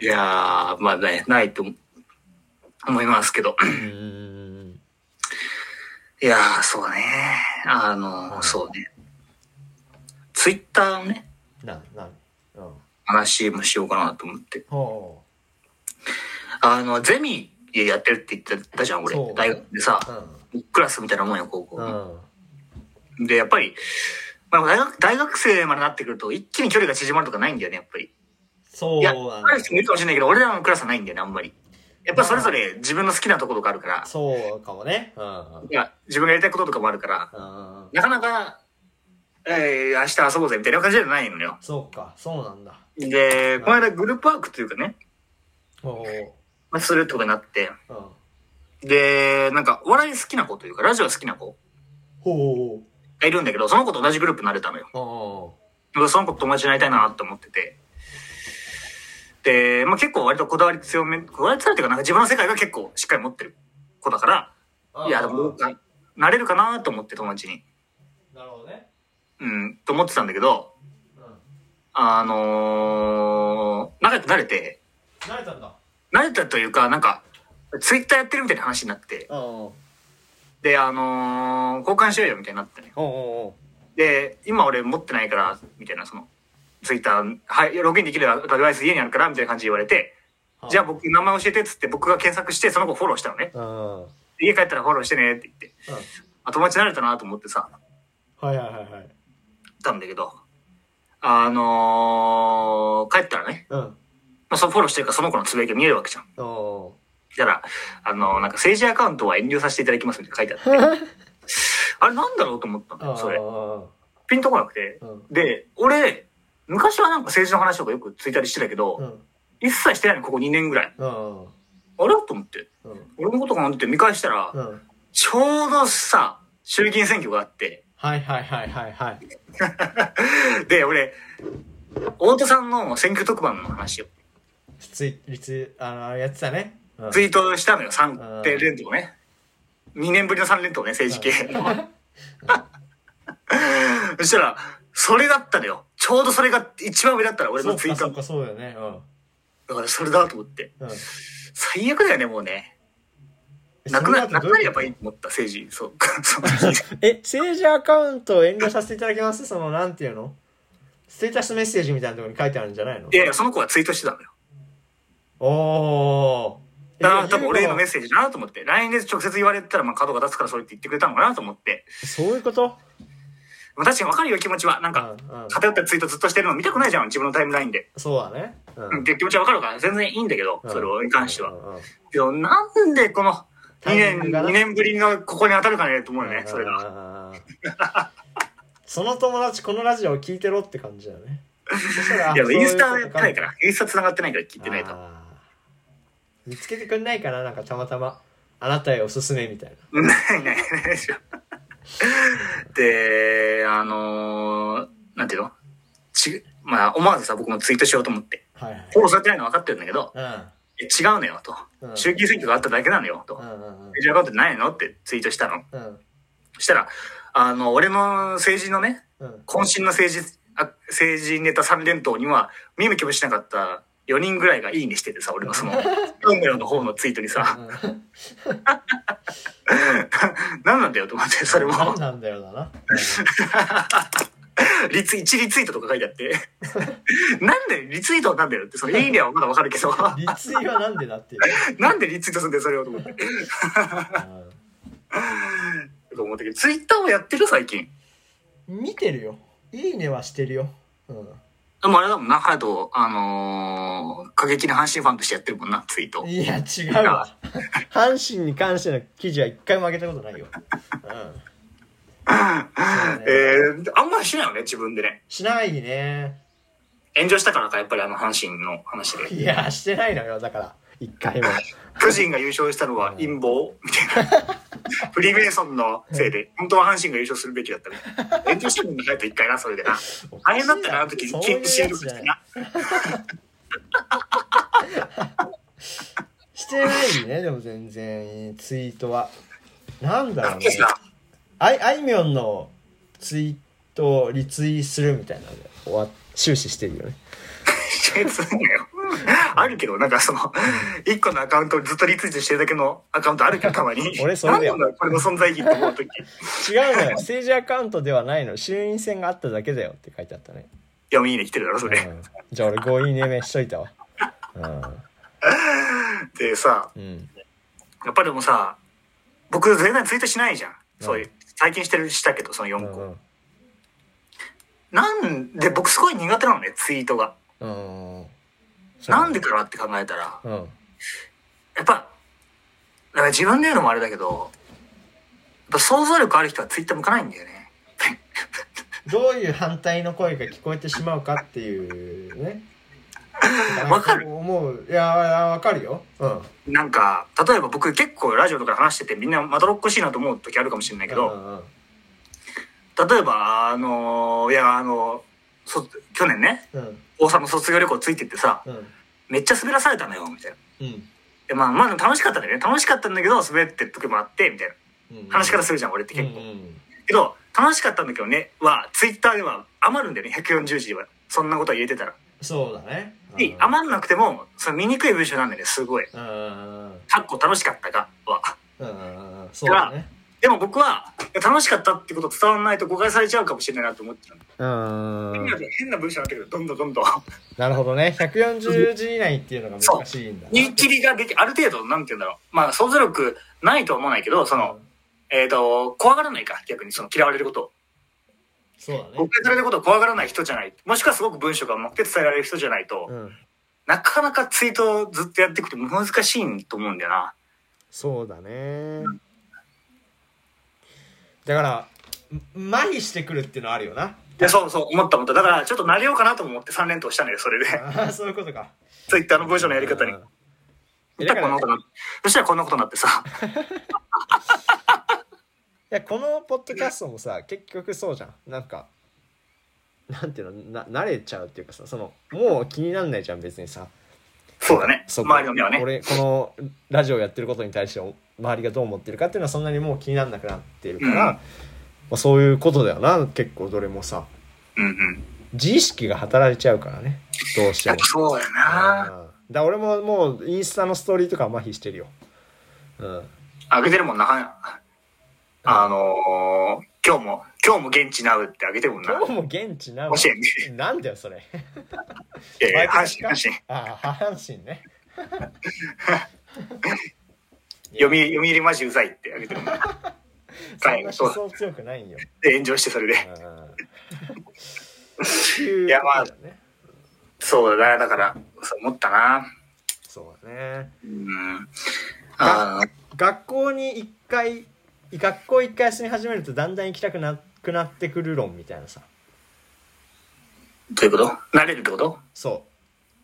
いやー、まあね、ないと思いますけど。
うん。
いやー、そうね。あの、そうね。ツイッターのね、
な、な、うん。
話もしようかなと思って。
ほ
あの、ゼミやってるって言ってたじゃん、俺
そう。
大学でさ
う。、
クラスみたいなもんよ、高校
うん。う
の。
ん。
で、やっぱり、まあ、大学、大学生までなってくると、一気に距離が縮まるとかないんだよね、やっぱり。
そう
いや、
なんだ
ある。人もいるかもしれないけど、俺らのクラスはないんだよね、あんまり。やっぱそれぞれ自分の好きなところがあるから、
そうかもね。うん。
いや、自分がやりたいこととかもあるから、
うん。
なかなか、えー、明日遊ぼうぜみたいな感じじゃないのよ。
そうか、そうなんだ。
で、この間グループワークというかね、
ほ
まあ、するってことになって、
う。うん。
で、なんか、お笑い好きな子というか、ラジオ好きな子
ほ
がいるんだけど、その子と同じグループになれたのよ。その子と友達になりたいなと思ってて。で、まあ結構割とこだわり強め、こだわり強いっていうか、なんか自分の世界が結構しっかり持ってる子だから、
うん。
いや、でも、ななれるかなと思って友達に。
なるほどね。
うん、と思ってたんだけど、
うん。
あのー、仲良くなれて、
慣れたんだ。
慣れたというか、なんか、ツイッターやってるみたいな話になって。で、あのー、交換しようよみたいになってね。
おう
で、今俺持ってないから、みたいな、その、ツイッター、はい、ログインできるデバイス家にあるから、みたいな感じで言われて。じゃあ僕名前教えてっつって僕が検索してその子フォローしたのね。家帰ったらフォローしてねって言って。あ友達になれたなと思ってさ、
はいはいはいはい。
たんだけど、あのー、帰ったらね、
うん。
まあ、そのフォローしてるからその子のつぶやきが見えるわけじゃん。
お
だから、あのーなんか政治アカウントは遠慮させていただきますみたいな書いてあって、あれなんだろうと思ったんだよ、それ。
ー。
ピンとこなくて。
うん。
で、俺、昔はなんか政治の話とかよくついたりしてたけど、
うん。
一切してないの、ここ2年ぐらい。
うん。
あれ？と思って。
うん。
俺のことかな？って見返したら、
うん。
ちょうどさ、衆議院選挙があって、
はいはいはいはいはい。
で、俺、大戸さんの選挙特番の話を
ツイ、リツ、あの、やってたね。うん
ツイートしたのよ、3連投ね。2年ぶりの3連投ね、政治系の。そしたら、それだったのよ。ちょうどそれが一番上だったら、俺のツイート。
かそうかそうだよね。
だからそれだと思って。
うん。うん。
最悪だよね、もうね。なくな、なくなりゃばいいと思った、政治。そう。
え、政治アカウントを遠慮させていただきます？その、なんていうの？ステータスメッセージみたいなところに書いてあるんじゃないの？
いやいや、その子はツイートしてたのよ。
おー。
だ多分俺へのメッ
セ
セージだなと思って。LINE で直接言われたら、まあ角が立つからそれって言ってくれたのかなと思って。
そういうこと？
まあ確かにわかるよ、気持ちは。なんか、偏ったツイートずっとしてるの見たくないじゃん、自分のタイムラインで。
そうだね。う
うん、っていう気持ちはわかるから、全然いいんだけど、
うん
それに関しては
う。んうんうん
けど、なんでこの2
タイミン
年、
グがな
2年ぶりのここに当たるかねと思うよね、それが。
が。その友達このラジオ聞いてろって感じだよね。
いや、インスタやってないから。インスタ繋がってないから聞いてないと。
見つけてくんないかななんかたまたま。あなたへおすすめみたいな。
ないないないでしょ。で、あのー、なんていうの？ち、まあ、思わずさ、僕もツイートしようと思って。
はいはい。
フォローされてないの分かってるんだけど、
うん。
違うのよ、と
う。ん
衆議院選挙があっただけなのよ、と
う。んうん
メジャーアカウントないの？ってツイートしたの。
うん。うん。
そしたら、あの、俺の政治のね、
うん。
渾身の政治、あ政治ネタ3連投には、見向きもしなかった4人ぐらいがいいねしててさ、俺のその、運命の方のツイートにさ、何なんだよと思って、それも。
何なんだよだな。
リツ、1リツイートとか書いてあって。なんでリツイートはなんだよって、そのいいねはまだわかるけど、
リツイはなんでだって。
なんでリツイートするんだよ、それをと思って。と思ったけど、ツイッターをやってる最近？
うん見てるよ。いいねはしてるよ。うん。
でもあれだもんな、あのー、過激な阪神ファンとしてやってるもんな、ツイート。
いや、違うわ。阪神に関しての記事は一回も上げたことないよ。うん。ね
えー、あんまりしないよね、自分でね。
しないね。
炎上したからか、やっぱりあの阪神の話で。
いや、してないのよ。だから、一回も。
巨人が優勝したのは陰謀？みたいな。フリーメイソンのせいで、本当は阪神が優勝するべきだったみたいな。炎上したもんな、と一回な、それでな。大変だったな、あの時、
そういう
新
やつじゃない
聞してな。
してないね、でも全然、ツイートは。なんだろうねあい、あいみょんのツイートをリツイするみたいなので終わ終始してるよね。
よ。あるけど、なんかその、一個のアカウントをずっとリツイートしてるだけのアカウントあるけど、たまに。
俺それだよ
これの存在意義って思うとき。い
違うのよ。政治アカウントではないの。衆院選があっただけだよって書いてあったね。
や、もういいね、来てるだろ、それ。
うん、じゃあ俺5いいね目しといたわ。
でさ、
うん。うん。
やっぱりでもさ、僕全然ツイートしないじゃん。そういう。最近してる、したけど、その4個。なんで、僕すごい苦手なのね、ツイートが。
うん。うん。
なんでかなって考えたら、
うん。
やっぱ、だから自分で言うのもあれだけど、やっぱ想像力ある人はツイッター向かないんだよね。
どういう反対の声が聞こえてしまうかっていうね。
わかる
思う。いや、わかるよ。うん。
なんか、例えば僕結構ラジオとかで話しててみんなまどろっこしいなと思う時あるかもしれないけど、
うんうん
例えば、あのいや、あのそ去年ね、
うん。
大阪の卒業旅行ついてってさ、
うん。
めっちゃ滑らされたのよ、みたいな。
うん。
でまあ、まあ楽しかったんだよね。楽しかったんだけど、滑ってる時もあって、みたいな。
うん。
話し方するじゃん、俺って結構。
うんうん
けど、楽しかったんだけどね、は、ツイッターでは余るんだよね、140字は。そんなことは言えてたら。
そうだね。
で、余んなくても、その醜い文章なんだよね、すごい。かっこ楽しかったが、は。
うんうんうんそうだね。
でも僕は、楽しかったってこと伝わらないと誤解されちゃうかもしれないなと思ってる。
うんうん
変な文章になってくる。どんどんどんどん。
なるほどね。140字以内っていうのが難しいんだな。
言い切りができ、ある程度、なんて言うんだろう。まあ、想像力ないとは思わないけど、その、えっ、と、怖がらないか、逆にその嫌われることを。
そうだね
誤解されることを怖がらない人じゃない。もしくはすごく文章が上手くて伝えられる人じゃないと、
うん
なかなかツイートをずっとやっていくと難しいと思うんだよな。
そうだねだからん麻痺してくるっていうのはあるよな
で、そうそう、思った思った。だから、ちょっと慣れようかなと思って3連投したのよ、それで。
ああそういうことか
ツイッターの文章のやり方に。
うん
そしたらこんなことになってそしたらこんなことになってさ。
いやこのポッドキャストもさ結局そうじゃんなんかなんていうのな慣れちゃうっていうかさそのもう気になんないじゃん別にさ
そうだね。
そう
周りの目はね。
俺このラジオやってることに対して周りがどう思ってるかっていうのはそんなにもう気にならなくなってるから、
うん。
まあ、そういうことだよな結構どれもさ。
うんうん。
自意識が働いちゃうからねどうしても。
そうやな。
うん。だ俺ももうインスタのストーリーとかは麻痺してるよ。うん。
あげてるもんな。あのー、今日も、今日も現地なうってあげてるもんな。
今日も現地なの
甲子園ね。
なんだよそれ。
いやいや、阪神、阪神。
ああ阪神ね
読み、読売マジうざいってあげてるもん。な。
そん
はい
な思想強くないんよ。
で、炎上してそれで。
い
いやまあ
ね、
そうだな、だから、そう思ったな。
そうだね。
うん。あー。
学校に一回学校一回休み始めるとだんだん行きたくなくなってくる論みたいなさ。
どういうこと？慣れるってこと？
そ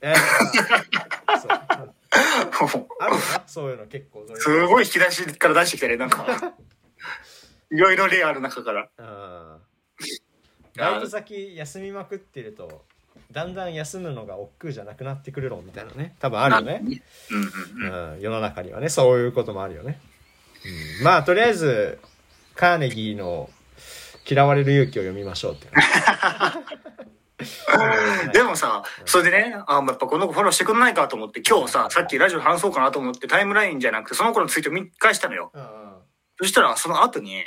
う。えー。そうあるよなそういうの結構
すごい引き出しから出してきたね、なんか。いろいろ例ある中から。
うんバイト先休みまくってるとだんだん休むのが億劫じゃなくなってくる論みたいなね。多分あるよね、
うん
世の中にはねそういうこともあるよね、うん、まあとりあえずカーネギーの「嫌われる勇気」を読みましょうって
でもさ、それでね、あ、やっぱこの子フォローしてくんないかと思って、今日さ、さっきラジオで話そうかなと思ってタイムラインじゃなくて、その子のツイート見返したのよ。
うん
そしたら、その後に、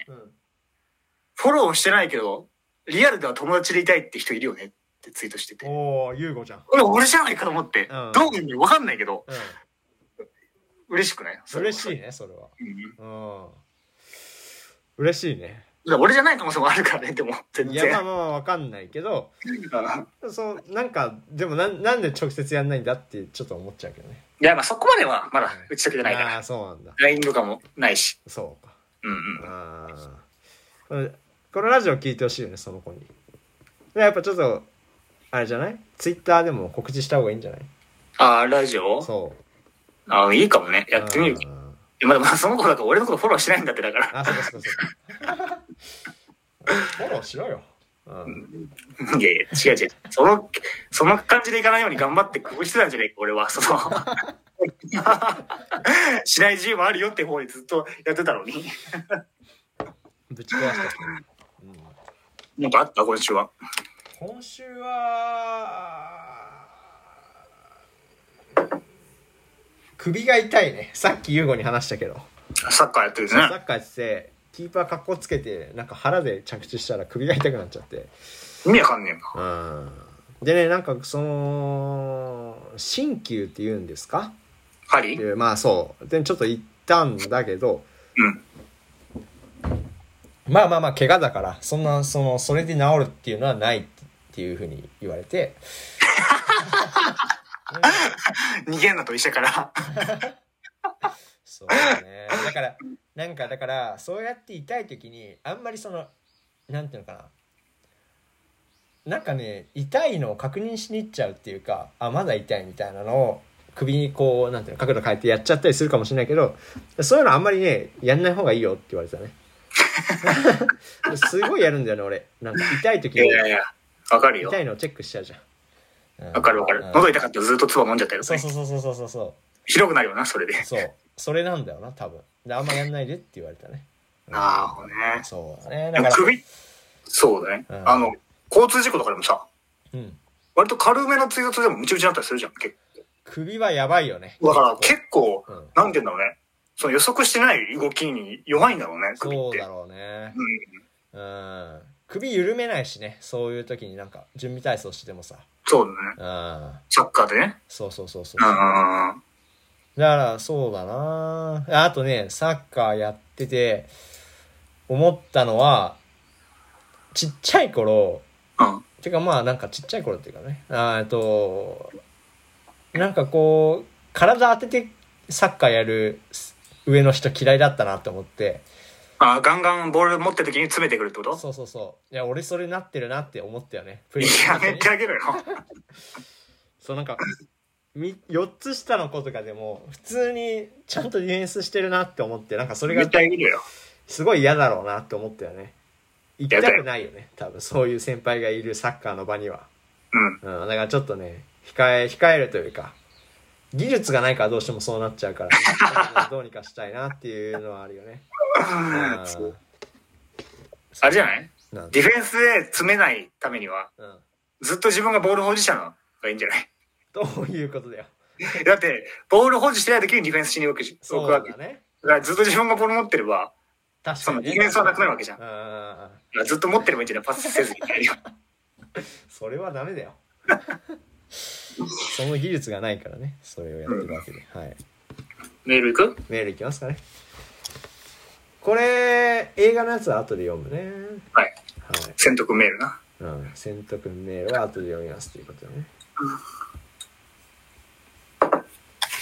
フォローしてないけど、リアルでは友達でいたいって人いるよねってツイートしてて。
おお優吾じゃん、
俺、俺じゃないかと思って、
うん。
どういう意味わかんないけど、
う
嬉しくない？
ん、嬉しいねそれは。
うん。
うん。嬉しいね
俺じゃない可能性もあるからね、でも、全
いやまあ
然。
まあまあわかんないけど
うん
そうなんかでもなんなんで直接やんないんだってちょっと思っちゃうけどね
いや、まあそこまではまだ打ち解けてないか
ああ
ら。
そうなんだ
LINE とかもないし。
そうか
うんうん。
ああこのラジオ聞いてほしいよねその子にでやっぱちょっとあれじゃない？ツイッターでも告知した方がいいんじゃない？
あー、ラジオ？
そう
あーいいかもね。やってみる。まだまだその子だから俺のことフォローしないんだってだから。
あそうかそうかそうか フォローしろよ、うん、
いやいや、違う違う。その、その感じでいかないように頑張って工夫してたんじゃないか、俺は。その、しない自由もあるよって方にずっとやってたのに。
ぶち壊した、うん、
なんかあった今週は。
今週は首が痛いね。さっき優吾に話したけど。
サッカーやってる
サッ
ね。
カーやっててキーパーかっこつけてなんか腹で着地したら首が痛くなっちゃって。
意味わかんねえな。
うん。でねなんかその鍼灸って言うんですか？
針？
でまあそう。でちょっと行ったんだけど
うん。
まあまあまあ怪我だからそんなそのそれで治るっていうのはないっていうふうに言われて
逃げんなと医者から。
そうだね。だからなんかだからそうやって痛い時にあんまりそのなんていうのかな。なんかね痛いのを確認しに行っちゃうっていうかあまだ痛いみたいなのを首にこうなんていうの角度変えてやっちゃったりするかもしれないけどそういうのあんまりねやんない方がいいよって言われてたね。すごいやるんだよね俺。なんか痛い時に
いやいやいや、わかるよ。
痛いのをチェックしちゃうじゃん
わかるわかる
うん。
喉痛かったらずっと唾飲んじゃったよね。
そうそうそうそうそうそうそう
広くなるよな、それで。
そうそれなんだよな多分であんまやんないでって言われたね
なるほどね。
そうだねだから
首そうだね
うん。
あの、交通事故とかでもさ、
うん
割と軽めの追突でもムチムチになったりするじゃん、結
首はやばいよね
構。だから結構、
うん
なんて言うんだろうね。その予測してない動きに弱いんだろうね、首って。
そうだろうね
うん。
うん首緩めないしねそういう時になんか準備体操しててもさ
そうだね。
うん
サッカーでね。
そうそうそうそう。だからそうだなあとねサッカーやってて思ったのは、ちっちゃい頃、
うん。
てかまあなんかちっちゃい頃っていうかね、あーえっと、なんかこう、体当ててサッカーやる上の人嫌いだったなって思って、
あ、ガンガンボール持ってる時に詰めてくるってこと？
そうそうそう。いや、俺それなってるなって思ったよね。プ
やめてあげろよ。
そうなんか、み4つ下の子とかでも、普通にちゃんとディフェンスしてるなって思って、なんかそれが。すごい嫌だろうなって思ったよね。行きたくないよね。多分そういう先輩がいるサッカーの場には。
うん。
うん、だからちょっとね、控え、控えるというか、技術がないからどうしてもそうなっちゃうから、どうにかしたいなっていうのはあるよね。う ん
あれじゃない？ディフェンスで詰めないためには、
うん。
ずっと自分がボール保持者のがいいんじゃない？
どういうことだよ。
だって、ボール保持してない時にディフェンスしに行くし
そう。
だ
だね。
からずっと自分がボール持ってれば、
確かに、ね。
そのディフェンスはなくなるわけじゃん
うん。
ずっと持ってればいいんじゃない？パスせずに。
それはダメだよ。その技術がないからね、それをやってるわけで。はい。
メール行く？
メールいきますかね。これ、映画のやつは後で読むね。
はい。
はい。
選択メールな。
うん。選択メールは後で読みますということでね。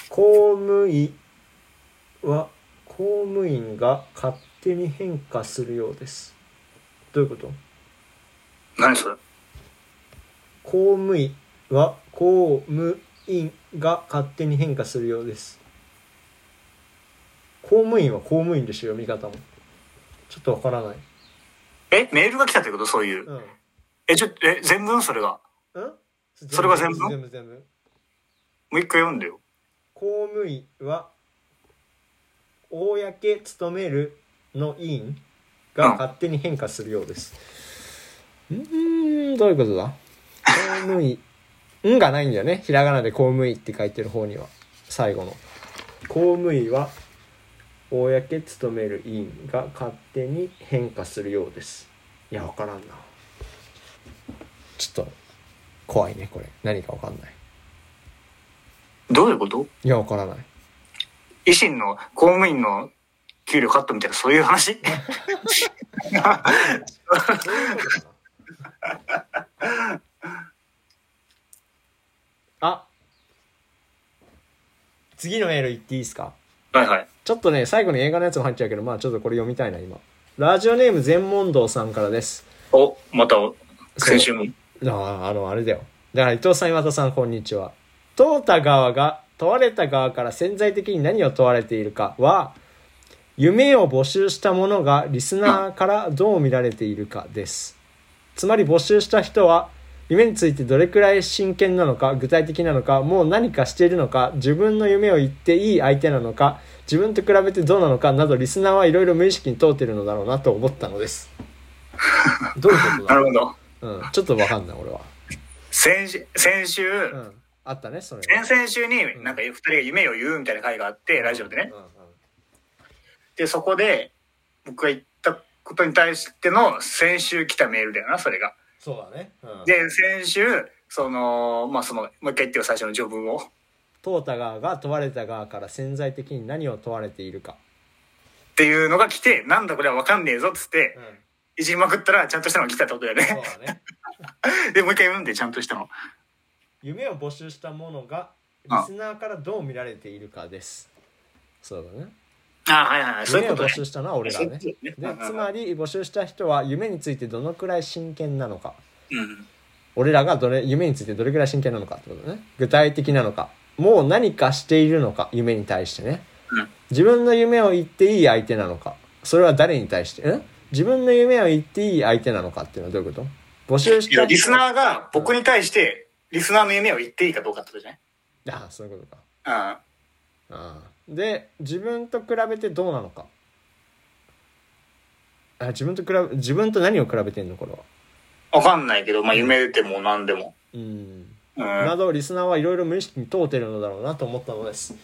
公務員は、公務員が勝手に変化するようです。どういうこと？
何それ？
公務員は公務員が勝手に変化するようです。公務員は公務員でしょ読み方も。ちょっとわからない。
えメールが来たってこと？そういう。
うん。
え、ちょ、え、全文？それが。
うん？
それが全部
全部全部。
もう一回読んでよ。
公務員は公務めるの委員が勝手に変化するようです。うーん。どういうことだ？公務員「ん」がないんだよね。ひらがなで公務員って書いてる方には。最後の。公務員は公務める委員が勝手に変化するようです。いやわからんな。ちょっと怖いねこれ。何かわかんない。
どういうこと？
いやわからない。
維新の公務員の給料カットみたいなそういう話
そういうことかな。あ次のメール言っていいですか？
はいはい。
ちょっとね、最後に映画のやつも入っちゃうけど、まあちょっとこれ読みたいな、今。ラジオネーム全問答さんからです。
お、また、先週も。
ああ、あの、あれだよ。だから伊藤さん、岩田さん、こんにちは。問うた側が問われた側から潜在的に何を問われているかは、夢を募集した者がリスナーからどう見られているかです。つまり募集した人は、夢についてどれくらい真剣なのか、具体的なのか、もう何かしているのか、自分の夢を言っていい相手なのか、自分と比べてどうなのかなど、リスナーはいろいろ無意識に問うているのだろうなと思ったのです。どういうことだ？
なるほど。
うん、ちょっとわかんない、俺は。
先週、先週、
うん。あったね、それ。
先々週になんか二人が夢を言うみたいな回があって、ラジオでね
う。んうん
で、そこで、僕が言ったことに対しての先週来たメールだよな、それが。
そうだね。うん、
で、先週、その、まあ、その、もう一回言ってよ、最初の序文を。
問うた側が問われた側から潜在的に何を問われているか。
っていうのが来て、なんだこれはわかんねえぞ、っつって
う、ん。
いじりまくったら、ちゃんとしたのが来たってことだよ
そう
ね。
だね。
で、もう一回読んで、ちゃんとしたの。
夢を募集したものが、リスナーからどう見られているかです。そうだね。
あはいはいはい、そういうことね。
夢を募集したのは俺らね。でつまり募集した人は夢についてどのくらい真剣なのか。
うん。
俺らがどれ夢についてどれくらい真剣なのかってことね。具体的なのか。もう何かしているのか、夢に対してね。
うん
自分の夢を言っていい相手なのか。それは誰に対して？ん自分の夢を言っていい相手なのかっていうのはどういうこと？募集し
いや、
た
リスナーが僕に対して、リスナーの夢を言っていいかどうかってことじゃない？
ああ、そういうことか。
あ
ああで、自分と比べてどうなのか。あ自分と比べ、自分と何を比べてんのこれは。
あ。わかんないけど、まあ、夢でも何でも。
うん。
うん。
など、リスナーはいろいろ無意識に問うてるのだろうなと思ったのです。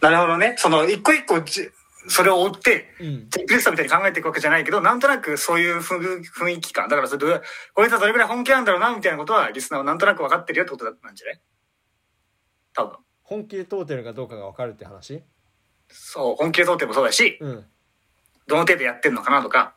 なるほどね。その、一個一個じ、それを追って、
うん。
チェックリストみたいに考えていくわけじゃないけど、なんとなくそういうふ雰囲気感。だからそれこいつはどれぐらい本気なんだろうな、みたいなことは、リスナーはなんとなく分かってるよってことなんじゃない？多分。
本気で問うてるかどうかが分かるって話？
そう、本気で通ってもそうだし、
うん。
どの程度やってんのかなとか、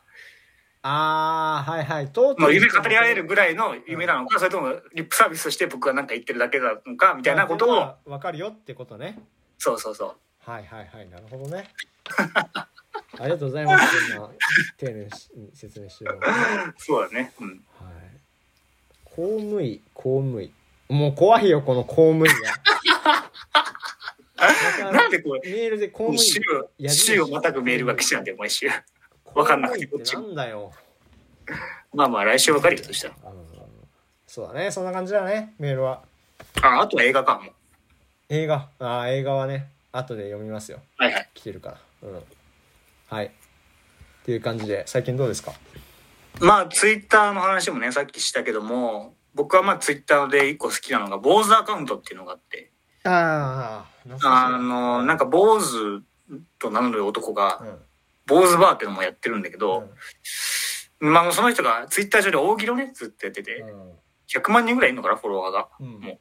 ああ、はいはい。とうとう
もう夢語り合えるぐらいの夢なのか、それともリップサービスとして僕がなんか言ってるだけなのか、みたいなことを、
わかるよってことね。
そうそうそう。
はいはいはい。なるほどね。ありがとうございます。そんな丁寧に説明してるの。はい。
そうだね。うん。
公務員、公務員。もう怖いよ、この公務員が。
なんでこれ、
メールで公務員
週を、
矢印
週をまたぐメールが来ちゃうんだよ、毎週。わかんなくて
公務員ってなんだよ。
まあまあ、来週わかるよ、そしたら。
うんそうだね、そんな感じだね、メールは。
あ、あとは映画かも。
映画？ああ、映画はね、後で読みますよ。
はいはい。
来てるから。うん。はい。っていう感じで、最近どうですか？
まあ、ツイッターの話もね、さっきしたけども、僕はまあ、ツイッターで一個好きなのが、坊主アカウントっていうのがあって、
ああ、
あの、なんか、坊主と名乗る男が
う、ん。
坊主バーっていうのもやってるんだけど、まあ、その人がツイッター上で大喜利をね、ずっとやってて、100万人ぐらいいるのかな、フォロワーが。
うん。
もう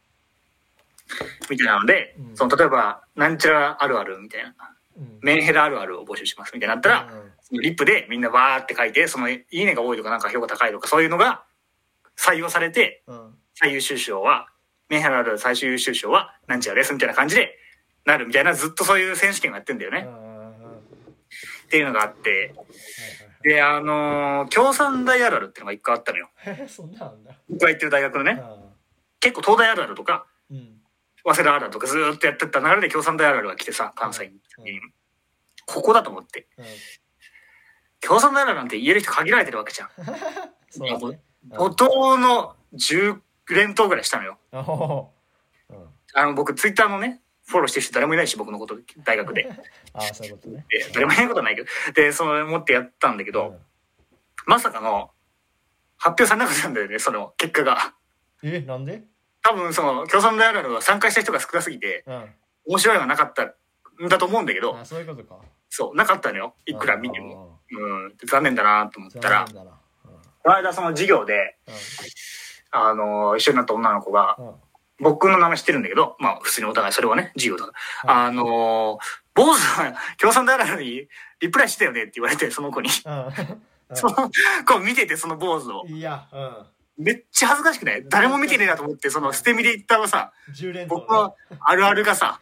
みたいなので、
うん
その、例えば、なんちゃらあるあるみたいな、
うん。
メンヘラあるあるを募集しますみたいになったら、そのリップでみんなバーって書いて、その、いいねが多いとかなんか評価高いとかそういうのが採用されて、
うん。うん。
最優秀賞は、メンヘラあるある最終優秀賞は、なんちゃらですみたいな感じで、なるみたいな、ずっとそういう選手権をやってんだよね。っていうのがあって、で、あのー共産大あるあるっていうのが一個あったのよ。
そんなんだ。
僕が行ってる大学のね、
あ
結構東大あるあるとか、
うん。
早稲田あるあるとかずーっとやってった流れで共産大あるあるが来てさ、関西に。
うん
ここだと思って。
うん。
共産大あるあるなんて言える人限られてるわけじゃん。
そうだね。
怒涛の10連投ぐらいしたのよ。
あ
の、僕、ツイッターのね、フォローしてる人誰もいないし、僕のこと、大学で。
ああ、そういうことね。
で誰もいないことはないけど。で、その、持ってやったんだけど、まさかの、発表されなかったんだよね、その、結果が。
うんえ、なんで？
多分、その、共産大あるあるは参加した人が少なすぎて、
うん。
面白いのがなかったんだと思うんだけど
あ、そういうことか。
そう、なかったのよ。いくら見ても。うん、残念だなと思ったら。この間その授業で、
う
あの、一緒になった女の子が、
ん。うん。
僕の名前知ってるんだけど、まあ普通にお互いそれはね、授業だから。
はい
あの、坊主は 共産大なのにリプライしてたよねって言われて、その子に。
うん。
その子見てて、その坊主を。
いや、うん。
めっちゃ恥ずかしくない？誰も見てねえなと思って、その捨て身で言ったらさ、
10連
僕のあるあるがさ。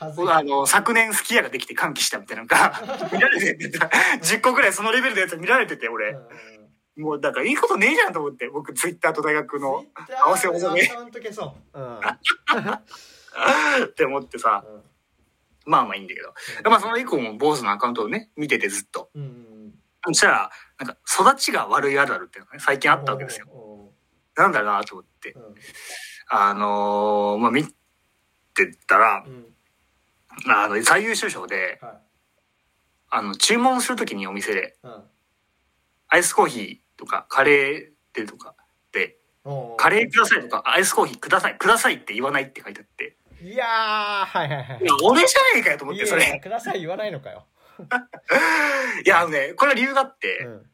あの、昨年スキヤができて歓喜したみたいなのが、見られてて、10個ぐらいそのレベルのやつ見られてて、俺。もう、だからいいことねえじゃんと思って、僕、ツイッターと大学の、合わせ技ね。って思ってさ、まあまあいいんだけど。まあその以降も坊主のアカウントをね、見ててずっと。
うんうん。
そしたら、なんか、育ちが悪いあるあるっていうのがね、最近あったわけですよ。
よ。
なんだなと思って。
うん
あのーまあ見てたら
う、ん。
あの、最優秀賞で、
はい。
あの、注文するときにお店で、
うん
アイスコーヒーとか、カレーでとか、で、カレーくださいとか、アイスコーヒーください、くださいって言わないって書いてあって、
いやー、はいはいはい
いや、俺じゃねえかよと思って、それ。
ください言わないのかよ。
いや、あのね、これは理由があって、
うん。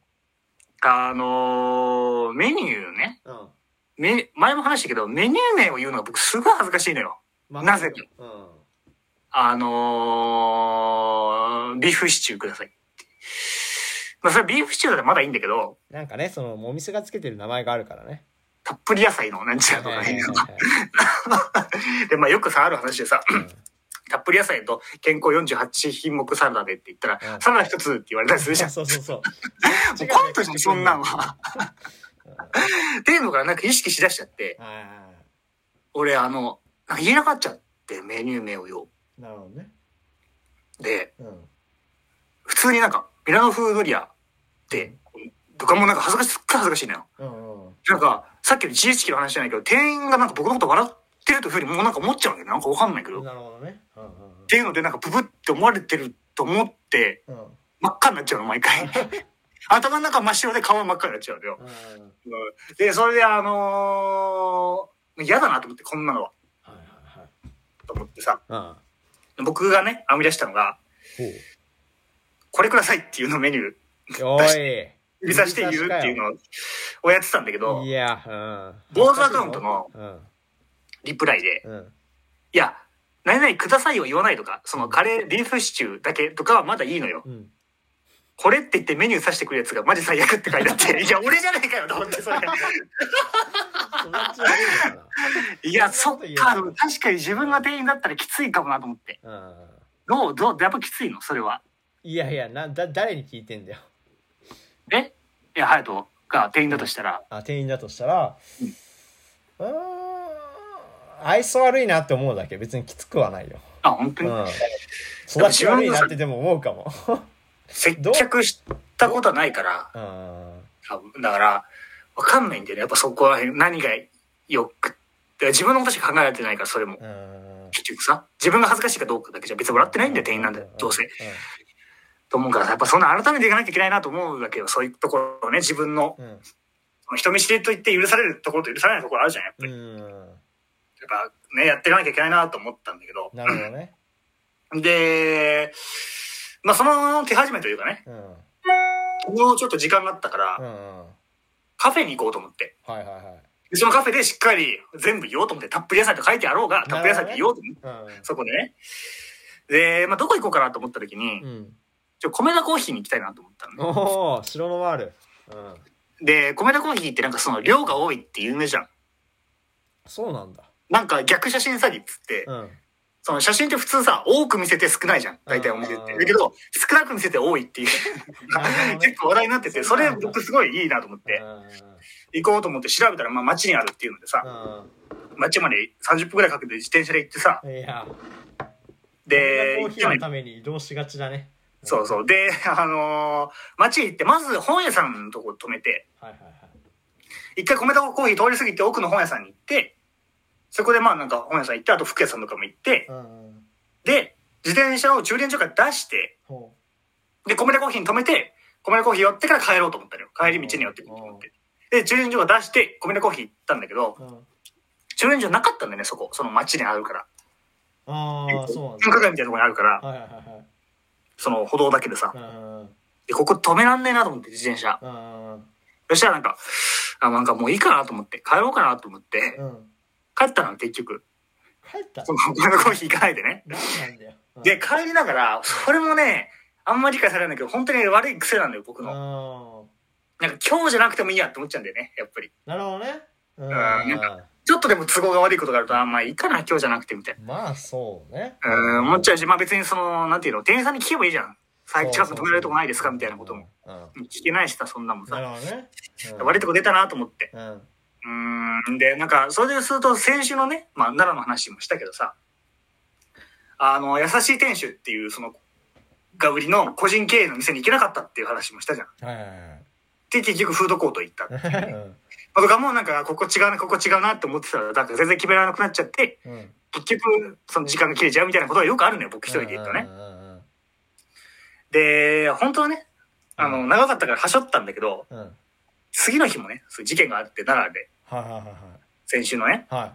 あのーメニューね、
うん。
め前も話したけど、メニュー名を言うのが僕すごい恥ずかしいのよ。
ま
なぜか。
うん。
あのービーフシチューください。まあそれはビーフシチューだったらまだいいんだけど、
なんかね、その、お店がつけてる名前があるからね。
たっぷり野菜のなんちゃらとかね。で、まあよくさ、ある話でさ、
うん
たっぷり野菜と健康48品目サラダでって言ったら、
うん
サラダ一つって言われたりするじゃん。も
そうそうそう。
うコントじゃん、そんなんは。っていうのがなんか意識しだしちゃって、俺あの、なんか言えなかっちゃって、メニュー名をよ。
なるほどね。
で、
うん。
普通になんか、ミラノ風ドリアとかもなんか恥ずかしい、すっごい恥ずかしいのよ。
うんうん。
なんか、さっきの GHK の話じゃないけど、店員がなんか僕のこと笑ってるというふうにもうなんか思っちゃうんだけど、なんかわかんないけど。っ
なるほどね。うんうん
ていうのでなんかブブって思われてると思って、
うん。うん。
真っ赤になっちゃうの、毎回。頭の中真っ白で顔は真っ赤になっちゃうんだよ。
うん。
うんで、それであのー嫌だなと思って、こんなのは。
はいはいはい。
と思ってさ、
うん。
僕がね、編み出したのが、これくださいっていうのをメニュー。
おい。
指さして言うっていうのをやってたんだけど
い、や、うん。
坊主アカウントの
うん。
リプライで、
うん。
いや、何々くださいを言わないとか、そのカレー、ビーフシチューだけとかはまだいいのよ。
うん。
これって言ってメニューさしてくるやつがマジ最悪って書いてあって、いや、俺じゃないかよと思って、それ。
い
や、そっか、確かに自分が店員だったらきついかもなと思って。
なうん
どう、どう、やっぱきついの？それは。
いやいやなだ誰に聞いてんだよ
え？いや、ハヤトが店員だとしたら、
あ店員だとしたら。うーん。愛想悪いなって思うだけ。別にきつくはないよ。
あ、本当に、
うん。育ち悪いなってでも思うかも。
接客したことはないから、
うん。
だから、わかんないんだよね。やっぱそこら辺、何がよく、で自分のことしか考えられてないから、それも。
うん。
結局さ、自分が恥ずかしいかどうかだけじゃ別に笑ってないんだよ、店員なんだよ、どうせ。と思うから、やっぱそんな改めていかなきゃいけないなと思うわけよ。そういうところをね、自分の、
うん
人見知りと言って許されるところと許されないところあるじゃん、やっぱ
う
り。
ん
やっぱね、やっていかなきゃいけないなと思ったんだけど。
なるほどね
で、まあその手始めというかね、
うん
ちょっと時間があったから、
うん
カフェに行こうと思って。
はいはいはい
でそのカフェでしっかり全部言おうと思って、たっぷり野菜と書いてあろうが、たっぷり野菜って言おうと思って、
うん
そこでね。で、まあどこ行こうかなと思った時に、
うん
ちょ、米田コーヒーに行きたいなと思ったのね。
おお白のワール。うん。
で、米田コーヒーってなんかその量が多いって有名じゃん。
そうなんだ。
なんか逆写真詐欺っつって、
うん。
その写真って普通さ、多く見せて少ないじゃん。大体お店って。
うん
だけど、少なく見せて多いっていう、結構話題になってて、それ僕すごいいいなと思って、行こうと思って調べたら、まあ街にあるっていうのでさ、街まで30分くらいかけて自転車で行ってさ、で、
コーヒーのために移動しがちだね
そうそう。で、あのー街行って、まず本屋さんのとこ止めて、
はいはいはい
一回米田コーヒー通り過ぎて奥の本屋さんに行って、そこでまあなんか本屋さん行って、あと服屋さんとかも行って、
うんうん
で、自転車を駐輪場から出して、
ほ
で、米田コーヒーに止めて、米田コーヒー寄ってから帰ろうと思ったのよ。帰り道に寄ってくると思って。で、駐輪場を出して、米田コーヒー行ったんだけど、
ううん
駐輪場なかったんだよね、そこ。その街にあるから。
ああそうなん
繁華街みたいなところにあるから、
はいはいはい
その歩道だけでさ。で、ここ止めらんねえなと思って、自転車。
うん
そしたらなんか、あ、なんかもういいかなと思って、帰ろうかなと思って、
うん
帰ったの、結局。
帰った？
その米田コーヒー行かないでね。
何なんだようん
で、帰りながら、それもね、あんまり理解されないけど、本当に悪い癖なんだよ、僕の。
あ
なんか今日じゃなくてもいいやって思っちゃうんだよね、やっぱり。
ーなるほどねうん
なんかちょっとでも都合が悪いことがあると、あんまあいいかな、今日じゃなくてみたい
まあそうね
な。うん、思っちゃうし、まあ別にその、なんていうの、店員さんに聞けばいいじゃん。最近近くに止められるとこないですかみたいなことも。
うん
聞けないしさ、そんなもんさ。
ね
悪いとこ出たなと思って。
うん
で、なんか、それですると、先週のね、まあ、奈良の話もしたけどさ、あの、優しい店主っていう、その、が売りの個人経営の店に行けなかったっていう話もしたじゃん。
はいはいはい
で、結局フードコート行った。
う ん
とかもなんか、ここ違うな、ここ違うなって思ってたら、なんか全然決められなくなっちゃって、
うん。
結局、その時間が切れちゃうみたいなことがよくあるのよ、僕一人で言うとね。で、本当はね、あの、
うん。
長かったからはしょったんだけど、
うん。うん
次の日もね、そういう事件があって、奈良で、
はいはいはい
先週のね、
はい。はい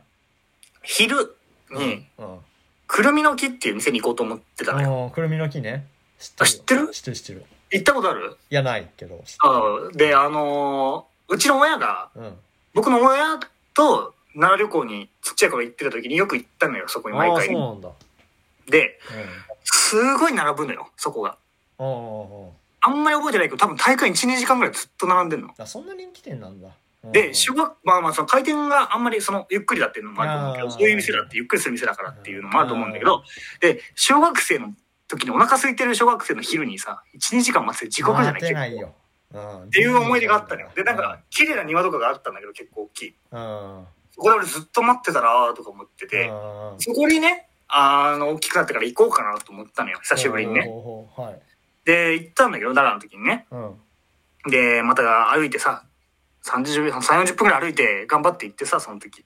昼に、
うん
くるみの木っていう店に行こうと思ってたのよ。
うんくるみの木ね。知
ってる？
知ってる知ってる。
行ったことある？
いやないけど。
あで、あのーうちの親が、
るうん。
僕の親と奈良旅行にちっちゃい頃行ってた時によく行ったのよ、そこに毎回。で、
うん。
すごい並ぶのよ、そこが。あんまり覚えてないけど、多分大会1、2時間ぐらいずっと並んでんの。
あそんな人気店なんだ。うん。
で、小学、まあまあ、その回転があんまりその、ゆっくりだっていうのもあると思うけど、そういう店だってゆっくりする店だからっていうのもあると思うんだけど、で、小学生の時にお腹空いてる小学生の昼にさ、1、2時間待って地獄じゃない？
ない
結構
ようん
っていう思い出があったのよ。で、なんか、綺麗な庭とかがあったんだけど、結構大きい。
うん。
そこで俺ずっと待ってたら、とか思ってて、
うん
そこにね、あの、大きくなってから行こうかなと思ったのよ、久しぶりにね。で、行ったんだけど、奈良の時にね。
うん。
で、また歩いてさ、30、3、40分くらい歩いて頑張って行ってさ、その時。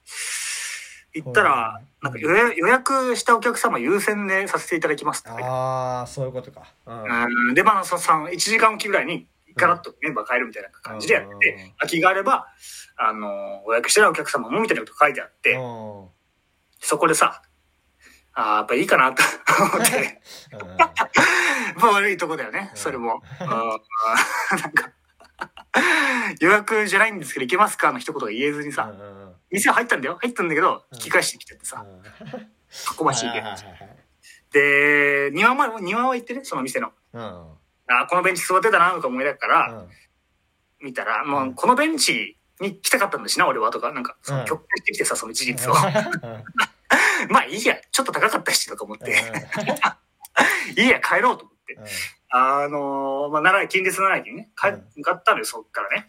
行ったら、
う。ん
なんか予約予約したお客様優先でさせていただきますって。あ
ああそういうことか。うん。
で、まあ、その3、1時間おきぐらいに、ガラッとメンバー変えるみたいな感じでやって空きがあれば、あの、お予約してないお客様もみたいなこと書いてあって、
うん。
そこでさ、あーやっぱいいかなと思って、まあ悪いとこだよね、それも。うん。なんか、予約じゃないんですけど、行けますか？の一言が言えずにさ、店入ったんだよ。入ったんだけど、
うん。
引き返してきちゃってさ、
うん。
小走りで
はい。はいはいはい。
で、庭まで、庭は行ってね、その店の。
うん
あこのベンチ座ってたなとか思いながら、
うん。
見たら、もうこのベンチに来たかったんだしな、俺はとか、なんか、そ曲してきてさ、その事実を。
うん。
まあいいや、ちょっと高かったしとか思って、いいや、帰ろうと思って。
うん。
あのーまあ、奈良、近日奈良駅にね、帰
うん。
向かったのよ、そっからね。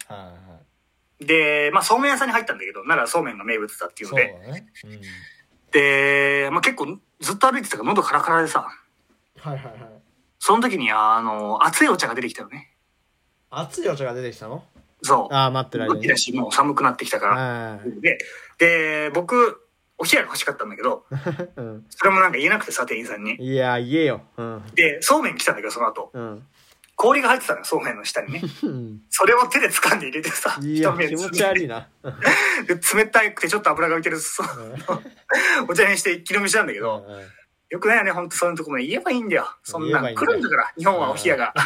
で、まあ、そうめん屋さんに入ったんだけど、奈良そうめんが名物だっていうので、
だね。うん。
で、まあ、結構ずっと歩いてたから喉カラカラでさ、
はいはいはい。
その時に、あの、熱いお茶が出てきたのね。
熱いお茶が出てきたの？
そう。
ああ、待ってる間に
だ。し、もう寒くなってきたから。
はい
で、で、僕、お冷やが欲しかったんだけど、
うん
それもなんか言えなくてさ、店員さんに。
いや、言えよ。うん。
で、そうめん来たんだけど、その後。
うん。
氷が入ってたのよ、そうめんの下にね。
うん
それを手で掴んで入れてさ、
いや、気持ち悪いな。
で冷たくてちょっと油が浮いてる、そう お茶にして一気飲みしたんだけど、
うん
よくないよね、ほんとそういうとこも言えばいいんだよ。そんなん来るんだから、日本はお冷やが。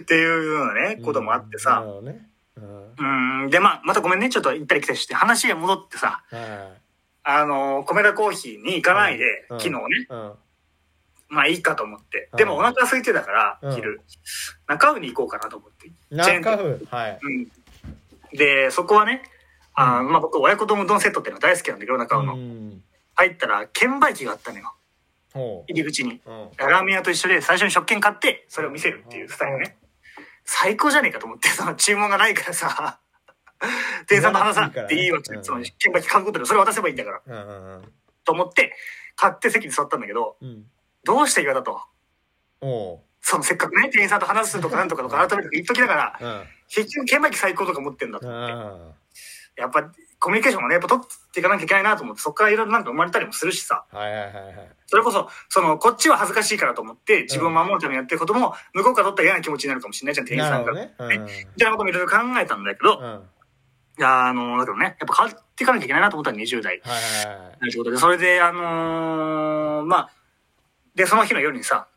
っていうようなね、こともあって
な
さ
る。ほどね。うん。
うん、で、まあ、またごめんね、ちょっと行ったり来たりして、話が戻ってさ、
は
あの、米田コーヒーに行かないで、
うん
昨日ね、
い。うん。
まあいいかと思って。
うん
でもお腹空いてたから、
うん
昼、中尾に行こうかなと思って。
中風。はい。
うん。で、そこはね、あーまあ僕、親子丼うどんセットっていうのが大好きなんだけど、中尾の。
うん。
入ったら、券売機があったのよ。
ほ
入り口に。ラーメン屋と一緒で最初に食券買って、それを見せるっていうスタイルね。最高じゃねえかと思って、その注文がないからさ、店員さんと話さなくていいわけ。
うん
その券売機買うことで、それ渡せばいいんだから。と思って、買って席に座ったんだけど、
うん。
どうして嫌だと？そのせっかくね、店員さんと話すとかなんとかとか改めて言っときながら、
うん。
結局券売機最高とか持ってんだと
う
思って。
ん。
やっぱコミュニケーションをね、やっぱ取っていかなきゃいけないなと思って、そこからいろいろなんか生まれたりもするしさ。
はいはいはいはい。
それこそ、その、こっちは恥ずかしいからと思って、自分を守るためにやってることも、向こうから取ったら嫌な気持ちになるかもしれないじゃん、店員さんが。
ね。うん。
みたいなこともいろいろ考えたんだけど、
うん。
いや、あの、だけどね、やっぱ変わっていかなきゃいけないなと思ったら20代。
はいはいはい。
ということで、それで、あのーまあ、で、その日の夜にさ、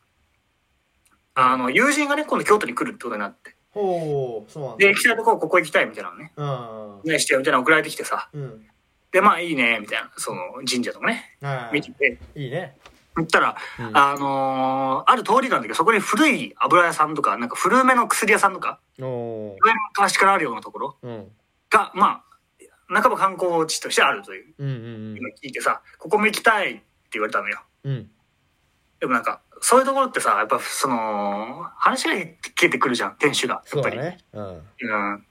あの、友人がね、今度京都に来るってことになって。
ほう、そうなん
で、行きたいとこ、ここ行きたいみたいなのね。
だ。
ね、してよみたいなの送られてきてさ。
うん。うん。
で、まあいいね、みたいな、その神社とかね、
はい。
見てて、
いいね。
行ったら、
うん
あのーある通りがあるんだけど、そこに古い油屋さんとか、なんか古めの薬屋さんとか、
おー。
古めの昔からあるようなところ
うん。
が、まあ、半ば観光地としてあるという、
うんうん
今聞いてさ、ここも行きたいって言われたのよ。
うん。うん。
でもなんか、そういうところってさ、やっぱその、話が聞いてくるじゃん、店主が。やっぱり。
ね。うん。
うん。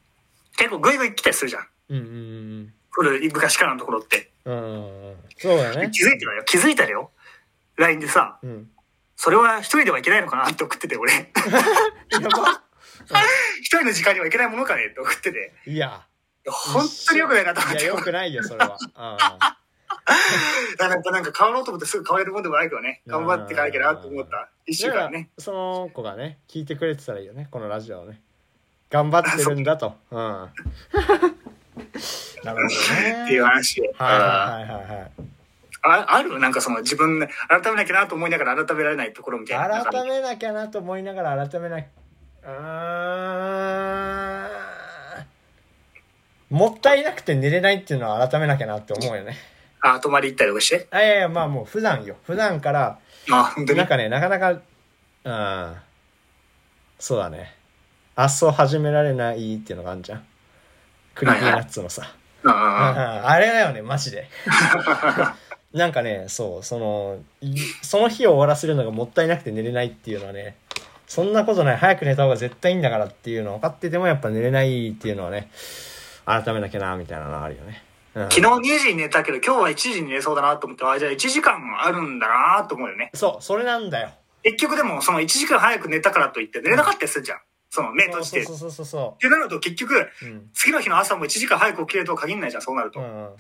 結構グイグイ来たりするじゃん。
うんうん
古い昔からのところって。
うん。うんうん。そうだね。
気づいてるよ。気づいたよ。LINE でさ、
うん。
それは一人ではいけないのかなって送ってて、俺。
やば。
一人の時間にはいけないものかねって送ってて。
いや。
本当に良くないなと思っ
いや、
て。
よくないよ、それは。
なんか、なんか変わろうと思ってすぐ変われるもんでもないけどね。頑張っていかなきゃなと思った。一週間ね。
その子がね、聞いてくれてたらいいよね、このラジオをね。頑張ってるんだと。うん。なるほどね。
っていう話を。
はいはいはいはい。
あある？なんかその自分で改めなきゃなと思いながら改められないところみたいな。
改めなきゃなと思いながら改めな。うーん。もったいなくて寝れないっていうのは改めなきゃなって思うよね。
あ、泊まり行ったりとかして？
あ、いやいや、まあもう普段よ。普段から、
あ、本当に？
なん。かね、なかなか、うん。そうだね。発想始められないっていうのがあるじゃん。 Creepy Nuts のさ。
うんうん
うん
うん
あれだよね、マジで。なんかね、そう、その、いその日を終わらせるのがもったいなくて寝れないっていうのはね、そんなことない、早く寝た方が絶対いいんだからっていうの分かっててもやっぱ寝れないっていうのはね、改めなきゃな、みたいなのはあるよね。うん、
昨日2時に寝たけど今日は1時に寝そうだなと思って、あ、じゃあ1時間あるんだなと思うよね。
そう、それなんだよ。
結局でもその1時間早く寝たからといって寝れなかったりするじゃん。その目閉じて。っ
そうそうそうそ
てなると結局、
う。うん。
次の日の朝も1時間早く起きれるとは限らないじゃん、そうなると。っ
うん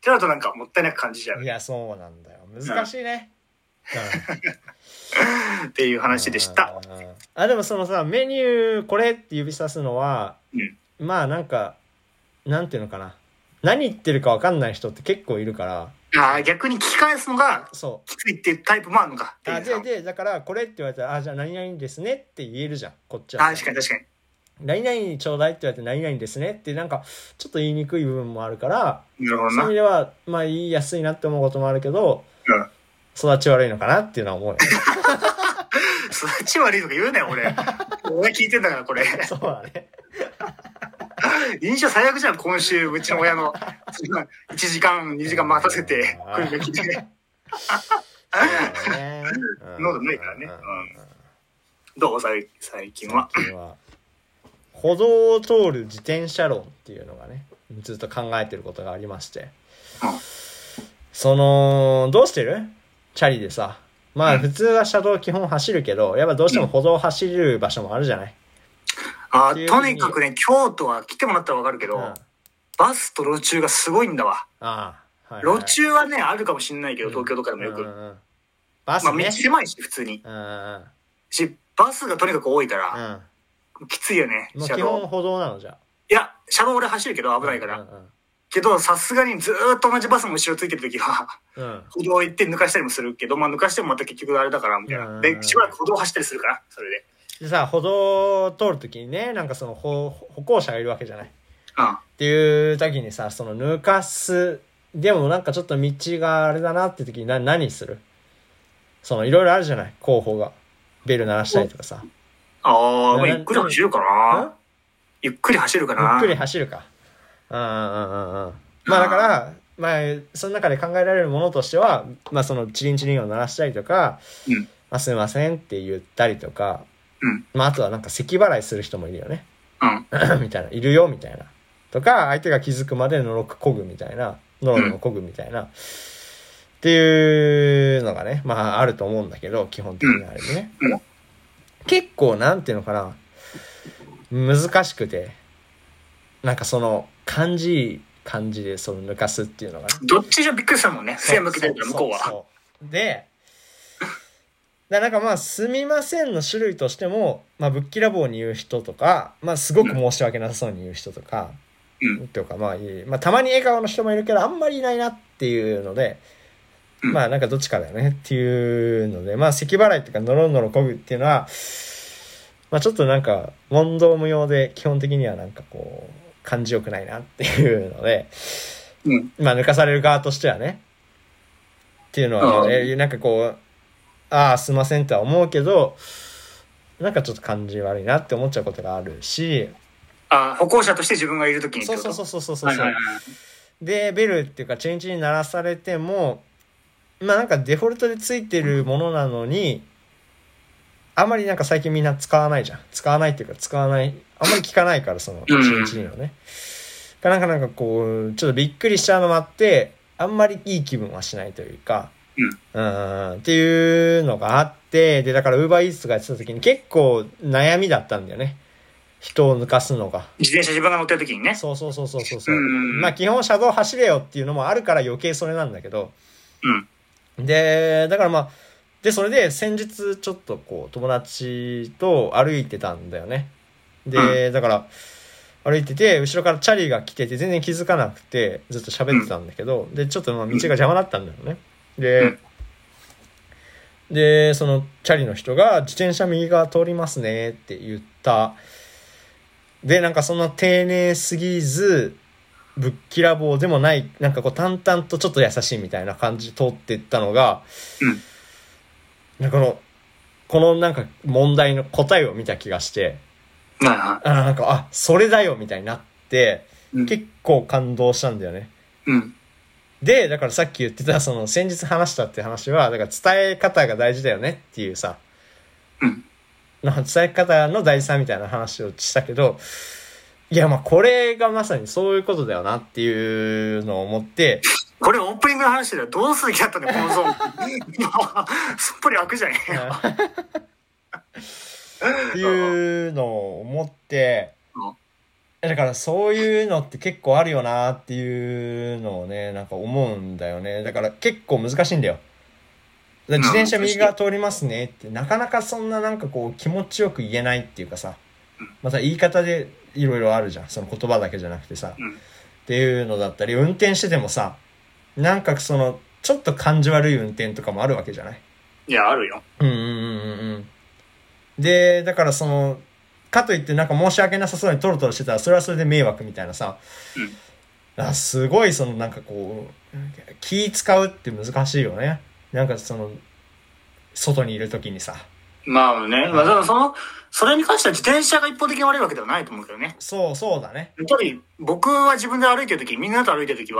てなるとなんかもったいなく感じちゃ
うい。や、そうなんだよ。難しいね。
っていう話でした。
うん。うんあ、でもそのさ、メニューこれって指さすのは、
うん。
まあなんか、なんていうのかな。何言ってるか分かんない人って結構いるから、
ああ、逆に聞き返すのが
そう。
きついっていうタイプもあるのか。
あで、で、だから、これって言われたら、あ、じゃあ何々ですねって言えるじゃん、こっちは。
あ確かに確かに。
何々ちょうだいって言われて何々ですねって、なんか、ちょっと言いにくい部分もあるから、
なるほどな。
そういう意味では、まあ言いやすいなって思うこともあるけど、
うん。
育ち悪いのかなっていうのは思うよ。
育ち悪いとか言うなよ、俺。俺聞いてんだから、これ。
そうだね。
印象最悪じゃん、今週、うちの親の。1時間、2時間待たせて、来るべきで。喉ないからねどう？最最近は。
最近は歩道を通る自転車論っていうのがねずっと考えてることがありまして
うん
そのどうしてる？チャリでさまあ
うん。
普通は車道基本走るけどやっぱどうしても歩道走る場所もあるじゃない、
あとにかくね、京都は来てもらったらわかるけど、
うん。あ
バスと路中がすごいんだわ。
あはいはい。
路中はね、あるかもしんないけど、東京とかでもよく。
うんうんうん。バス
まあ、道
ね、
狭いし、普通に。
うんうん
し、バスがとにかく多いか
う
ら、
ん。
きついよね、車道。
基本歩道なのじゃ
いや、車道俺走るけど危ないから。
うんうん
けど、さすがにずーっと同じバスの後ろついてるときは、歩道行って抜かしたりもするけど、まあ抜かしてもまた結局あれだから、みたい
うん
な。で、しばらく歩道走ったりするから、それで。
でさ歩道を通るときにねなんかその歩歩行者がいるわけじゃない
うん。
っていう時にさ、その抜かす、でもなんかちょっと道があれだなって時にな何する？そのいろいろあるじゃない？候補が。ベル鳴らしたりとかさ。
ああ、まあ
な
ゆっくり走るかな。ゆっくり走るかな。
ゆっくり走るか。うんうんうんうん。まあだから、まあ、その中で考えられるものとしては、まあそのチリンチリンを鳴らしたりとか、
うん。
まあすいませんって言ったりとか、
うん。
まああとはなんか咳払いする人もいるよね。
うん。
みたいな、いるよ、みたいな。とか、相手が気づくまでのろくこぐみたいな、のろのこぐみたいな。っていうのがね、まああると思うんだけど、基本的にはあれね。
うん
結構、なんていうのかな、難しくて、なんかその、感じいい感じでその抜かすっていうのがね。
どっちじゃびっくりしたもんね。背向けてるから、向こうは。
で、だなんかまあ、すみませんの種類としても、まあ、ぶっきらぼうに言う人とか、まあ、すごく申し訳なさそうに言う人とか、
うん。
とか、まあいい、まあ、たまに笑顔の人もいるけど、あんまりいないなっていうので、
うん
まあ、なんかどっちかだよねっていうので、まあ、咳払いっていうか、のろのろこぐっていうのは、まあ、ちょっとなんか、問答無用で、基本的にはなんかこう、感じよくないなっていうので、
うん。
まあ、抜かされる側としてはね。っていうのは、
うん
えなんかこう、ああ、すいませんとは思うけど、なんかちょっと感じ悪いなって思っちゃうことがあるし、
あ歩行者として自分がいるときに。
そうそうそうそうそうそう
はいはいはい。
で、ベルっていうか、チェーンチに鳴らされても、まあなんかデフォルトでついてるものなのに、あんまりなんか最近みんな使わないじゃん。使わないっていうか、使わない、あんまり聞かないから、その、チ
うん
ェーンチのね。がなんかなんかこう、ちょっとびっくりしちゃうのもあって、あんまりいい気分はしないというか、
うん。
うん、っていうのがあって、で、だから Uber Eats とかやってた時に結構悩みだったんだよね。人を抜かすのが。
自転車自分が乗ってるときにね。
そうそうそうそうそうそう。
うん
まあ基本車道走れよっていうのもあるから余計それなんだけど。
うん。
で、だからまあ、で、それで先日ちょっとこう友達と歩いてたんだよね。で、だから歩いてて、後ろからチャリが来てて全然気づかなくてずっと喋ってたんだけど、で、ちょっとまあ道が邪魔だったんだよね。で、
うん
で、そのチャリの人が自転車右側通りますねって言った。で、なんかそんな丁寧すぎず、ぶっきらぼうでもない、なんかこう淡々とちょっと優しいみたいな感じで通っていったのが、
うん。
この、このなんか問題の答えを見た気がして、
はいは
あなんか、あ、それだよみたいになって、
い。うん。
結構感動したんだよね。
うん。
で、だからさっき言ってた、その先日話したって話は、だから伝え方が大事だよねっていうさ、
うん。
の伝え方の大事さみたいな話をしたけど、いや、まあこれがまさにそういうことだよなっていうのを思って、
これオープニングの話ではどうする気だったんだよ、このゾーン。すっぽり開くじゃねえよ。
っていうのを思って
うん、
だからそういうのって結構あるよなっていうのをね、なんか思うんだよね。だから結構難しいんだよ。だ自転車右側通りますねって、なかなかそんななんかこう気持ちよく言えないっていうかさ、また言い方でいろいろあるじゃん。その言葉だけじゃなくてさ。
うん。
っていうのだったり、運転しててもさ、なんかその、ちょっと感じ悪い運転とかもあるわけじゃない？
いや、あるよ。
うんうんうんうんうん。で、だからその、かといってなんか申し訳なさそうにトロトロしてたら、それはそれで迷惑みたいなさ、あすごいそのなんかこう、気使うって難しいよね。なんかその、外にいる時にさ、
まあね、まあ、その、それに関しては自転車が一方的に悪いわけではないと思うけどね。
そう、そうだね。
やっぱり僕は自分で歩いてる時みんなと歩いてる時
うん。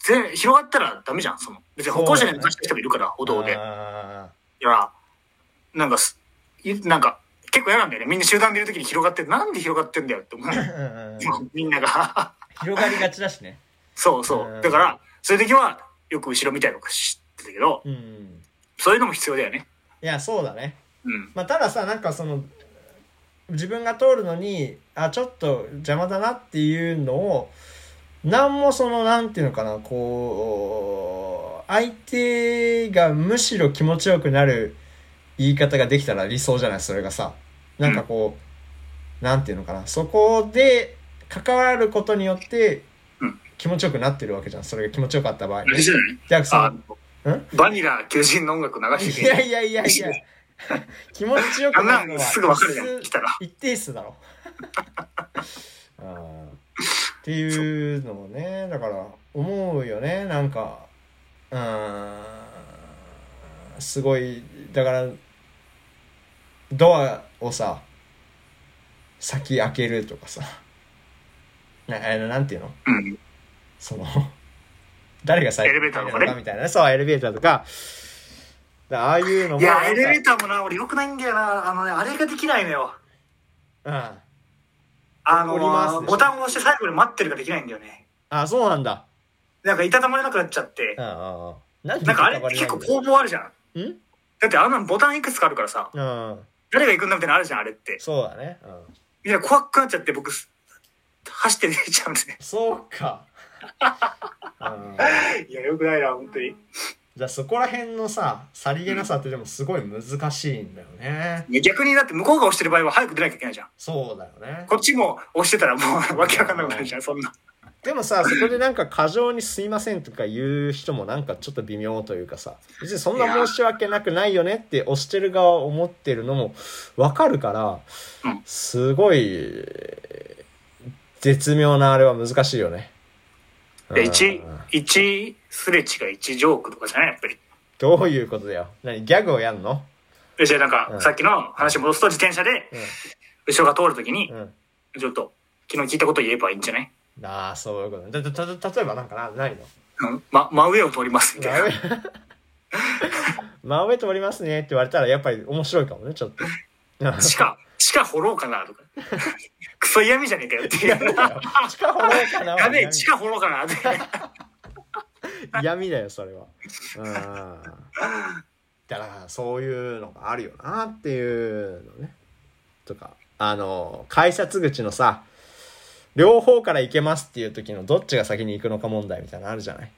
全広がったらダメじゃん、その。別に歩行者に抜かしてる人もいるから、歩道で。い
あ
や、なんかす、いなんか、結構嫌なんだよね。みんな集団でいる時に広がってる。なんで広がってんだよって思う。みんなが。
広がりがちだしね。
そうそうう。
ん
だから、そういう時は、よく後ろ見たりとかしてたけど、
うん。
そういうのも必要だよね。
いや、そうだね。
うん。
まあ、たださ、なんかその、自分が通るのに、あ、ちょっと邪魔だなっていうのを、なんもその、なんていうのかな、こう、相手がむしろ気持ちよくなる言い方ができたら理想じゃない、それがさ。なんかこう、なんていうのかな、そこで関わることによって
うん、
気持ちよくなってるわけじゃん。それが気持ちよかった場合
じゃ
あ、そ
バニラ求人の音楽流して
いやいやいやいや。気持ちよくなるの
すぐわかるじゃん
一
来たら
一定数だろ。あ ーっていうのもね、だから思うよね、なんか、うーん、すごい、だから、ドアをさ、先開けるとかさ、ななんていうの？
うん。
その、誰が最
エレベーターとかね
みたいなね。そう、エレベーターとか。だああいうのも。
いや、エレベーターもな、俺良くないんだよな。あのね、あれができないのよ。
うん。
あのボタンを押して最後まで待ってるができないんだよね。
あ、そうなんだ。
なんかいたたまれなくなっちゃって
うん。うんうん。なん
かあれって結構攻防あるじゃん。
ん？
だってあんなのボタンいくつかあるからさ、
うん。
誰が行くんだみたいなのあるじゃん、あれって。
そうだね。うん。
みんな怖くなっちゃって、僕、走って出ちゃうんですね。
そうか。うん
いや、よくないな、本当に。
じゃあそこら辺のさ、さりげなさってでもすごい難しいんだよね。
逆にだって向こうが押してる場合は早く出なきゃいけないじゃん。
そうだよね。
こっちも押してたらもうわけわかんなくなるじゃん、そんな。
でもさ、そこでなんか過剰にすいませんとか言う人もなんかちょっと微妙というかさ、別にそんな申し訳なくないよねって押してる側思ってるのもわかるから
うん、
すごい、絶妙なあれは難しいよね。
で、一
うん、
一すれ違い、一ジョークとかじゃない？やっぱり。
どういうことだよ。何ギャグをやんの？
でじゃあなんか、
うん
さっきの話戻すと自転車で、後ろが通るときに
う、ん。うん。
ちょっと、昨日聞いたこと言えばいいんじゃない？
ああ、そういうことたた例えばなんかな、ないの？
うんま、真上を通りますみたいな。
真上？通りますねって言われたらやっぱり面白いかもね、ちょっと。
地下、地下掘ろうかなとか。クソ嫌味じゃねえかよっていう。
地下掘ろうかな。
やべえ、地下掘ろうかなって。
嫌味だよ、それは。うん。だから、そういうのがあるよなっていうのね。とか、あの、改札口のさ、両方から行けますっていう時のどっちが先に行くのか問題みたいなのあるじゃない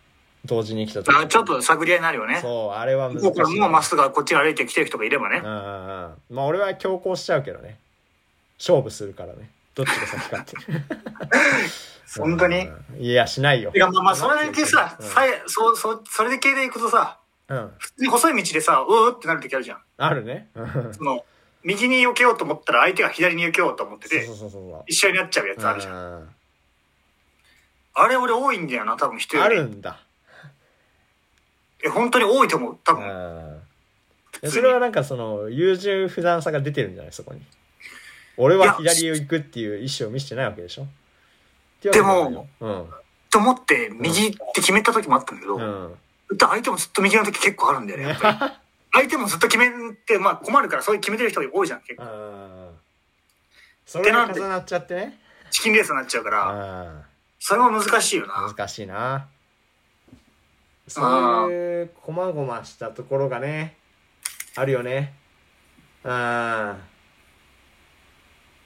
同時に来た時。
あちょっと探り合いになるよね。
そう、あれは難しい。
もうまっすぐこっちに歩いてきてる人がいればね
うん。うんうん。まあ俺は強行しちゃうけどね。勝負するからね。どっちが先かって。
本当に？
うんいや、しないよ。
いや、まあまあ、それだけさ、
うん
さえ、そう、そう、それで系で行くとさ、
うん。
普通に細い道でさ、うーってなる時あるじゃん。
あるね。うん
その、右に避けようと思ったら相手が左に避けようと思ってて
そう、そうそうそう。
一緒になっちゃうやつあるじゃん。
うん
あれ俺多いんだよな、多分人よ
あ
り。
るんだ。
え、本当に多いと思う、多
う
分。
ん。それはなんかその、優柔不断さが出てるんじゃない？そこに。俺は左を行くっていう意思を見せてないわけでしょ？
でも、
うん。
と思って、右って決めた時もあったんだけど、
うん。
相手もずっと右の時結構あるんだよね。相手もずっと決めて、まあ困るから、そういう決めてる人が多いじゃん、結構。
うん。それが重なっちゃってね。
チキンレースになっちゃうか
う
ら、
ん。
それも難しいよな。
難しいな。そういう、こまごましたところがね、あるよね。うん。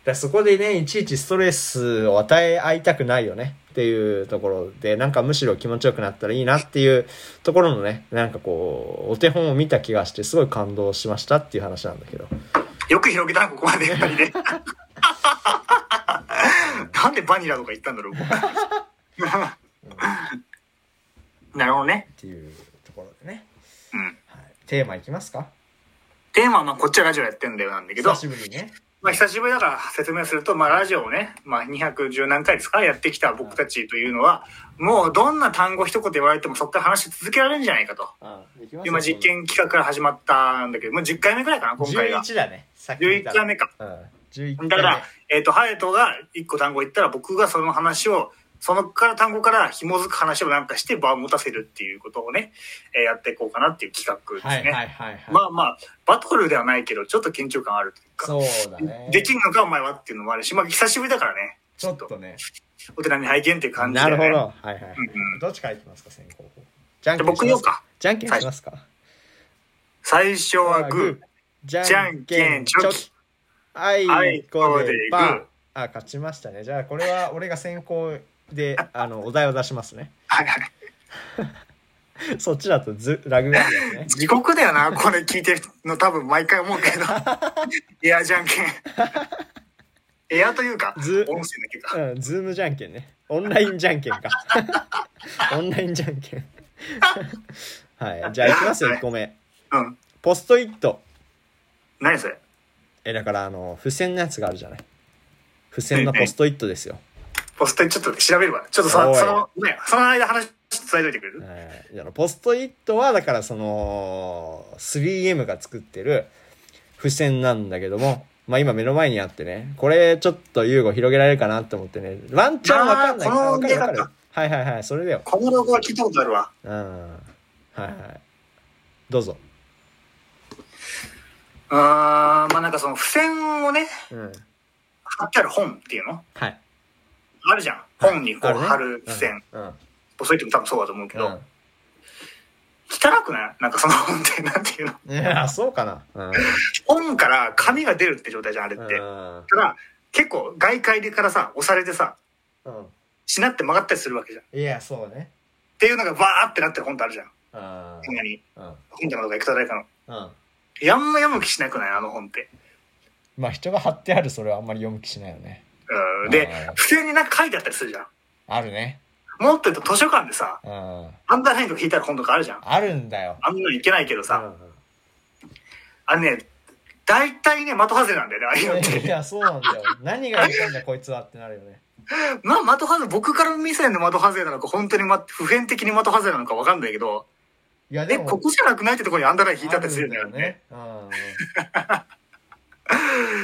だそこでね、いちいちストレスを与え合いたくないよねっていうところで、なんかむしろ気持ちよくなったらいいなっていうところのね、なんかこう、お手本を見た気がして、すごい感動しましたっていう話なんだけど。
よく広げたな、ここまで、やっぱりね。なんでバニラとか言ったんだろう、僕 なるほどね。
っていうところでね。
うん。
はい、テーマいきますか？
テーマは、まあ、こっちはラジオやってんだよなんだけど
久、しぶりにね。
まあ久しぶりだから説明すると、まあラジオをね、まあ210何回ですか？やってきた僕たちというのは、もうどんな単語一言言われてもそこから話し続けられるんじゃないかと。今実験企画から始まったんだけど、もう10回目くらいかな、今回が。
11だね。さっき見た
11回目か。
うん。11回目。
だから、えっ、と、ハヤトが1個単語言ったら僕がその話を、そのから単語から紐づく話をなんかして場を持たせるっていうことをね、えーやっていこうかなっていう企画ですね。
はいはいはいはい。
まあまあ、バトルではないけど、ちょっと緊張感あるというか。
そうだね。
できんのかお前はっていうのもあるし、まあ久しぶりだからね。
ちょっとね。
お手並み拝見っていう感じで、ね。
なるほど。はいはいはい
うんうん。
どっちからいきますか、先行。じゃん
じゃあ僕言おうか。
じゃんけんしますか。
最初はグー。
じゃ
んけんチョキ。
はい、
はい
こでパー。あ、勝ちましたね。じゃあ、これは俺が先行で、あの、お題を出しますね。
はいはい。
そっちだとず、ラグがあるやつね。
地獄だよな、これ聞いてるの多分毎回思うけど。エアじゃんけん。エアというか、音
ず
声だけか。
うん、ズームじゃんけんね。オンラインじゃんけんか。オンラインじゃんけん。はい。じゃあ、いきますよ、1個目。
うん。
ポストイット。
何それ？
え、だから、あの、付箋のやつがあるじゃない。付箋のポストイットですよ。
ポストにちょっと調べるわ。ちょっとその、その、ね、その間話伝えといてくれる？
はいあのポストイットは、だからその、3M が作ってる付箋なんだけども、まあ今目の前にあってね、これちょっと優吾広げられるかなって思ってね、ワンチャンわかんない。
あーこの
わかるわかる。はいはいはい、それだよ。
このロゴは聞いたことあるわ。
うん。はいはい。どうぞ。
うーん、まあなんかその付箋をね、
うん。
貼ってある本っていうの？
はい。
あるじゃん。本にこう貼る付箋。。
うん。うん
ポストイットも多分そうだと思うけど、
うん
汚くない？なんかその本ってなんていうの？
いや、そうかな。うん。
本から紙が出るって状態じゃん、あれって。
うん
ただ、結構外界からさ、押されてさ、
うん。
しなって曲がったりするわけじゃん。っ
いや、そうね。
ていうのがバーってなってる本ってあるじゃん。
うん。
変なに。
うん。
本棚とかエクトライカの。
うん。
やんま読む気しなくない？あの本って。
まあ人が貼ってあるそれはあんまり読む気しないよね。
うん。で
あー、
付箋になんか書いてあったりするじゃん。
あるね。
もっと言うと図書館でさ、
うん。
アンダーラインとか引いてある本とかあるじゃん。
あるんだよ。
あんなのいけないけどさ、
うん
あれね、大体ね、的外れなんだよね、ああいうのっ
い
て。
や、そうなんだよ。何が言ったんだこいつはってなるよね。
まあ、的外れ、僕から見せんの的外れなのか、本当に、ま、普遍的に的外れなのかわかんないけど、
いや、
え、
でも、
ここじゃなくないってところにアンダーライン引いてあったりするんだよね。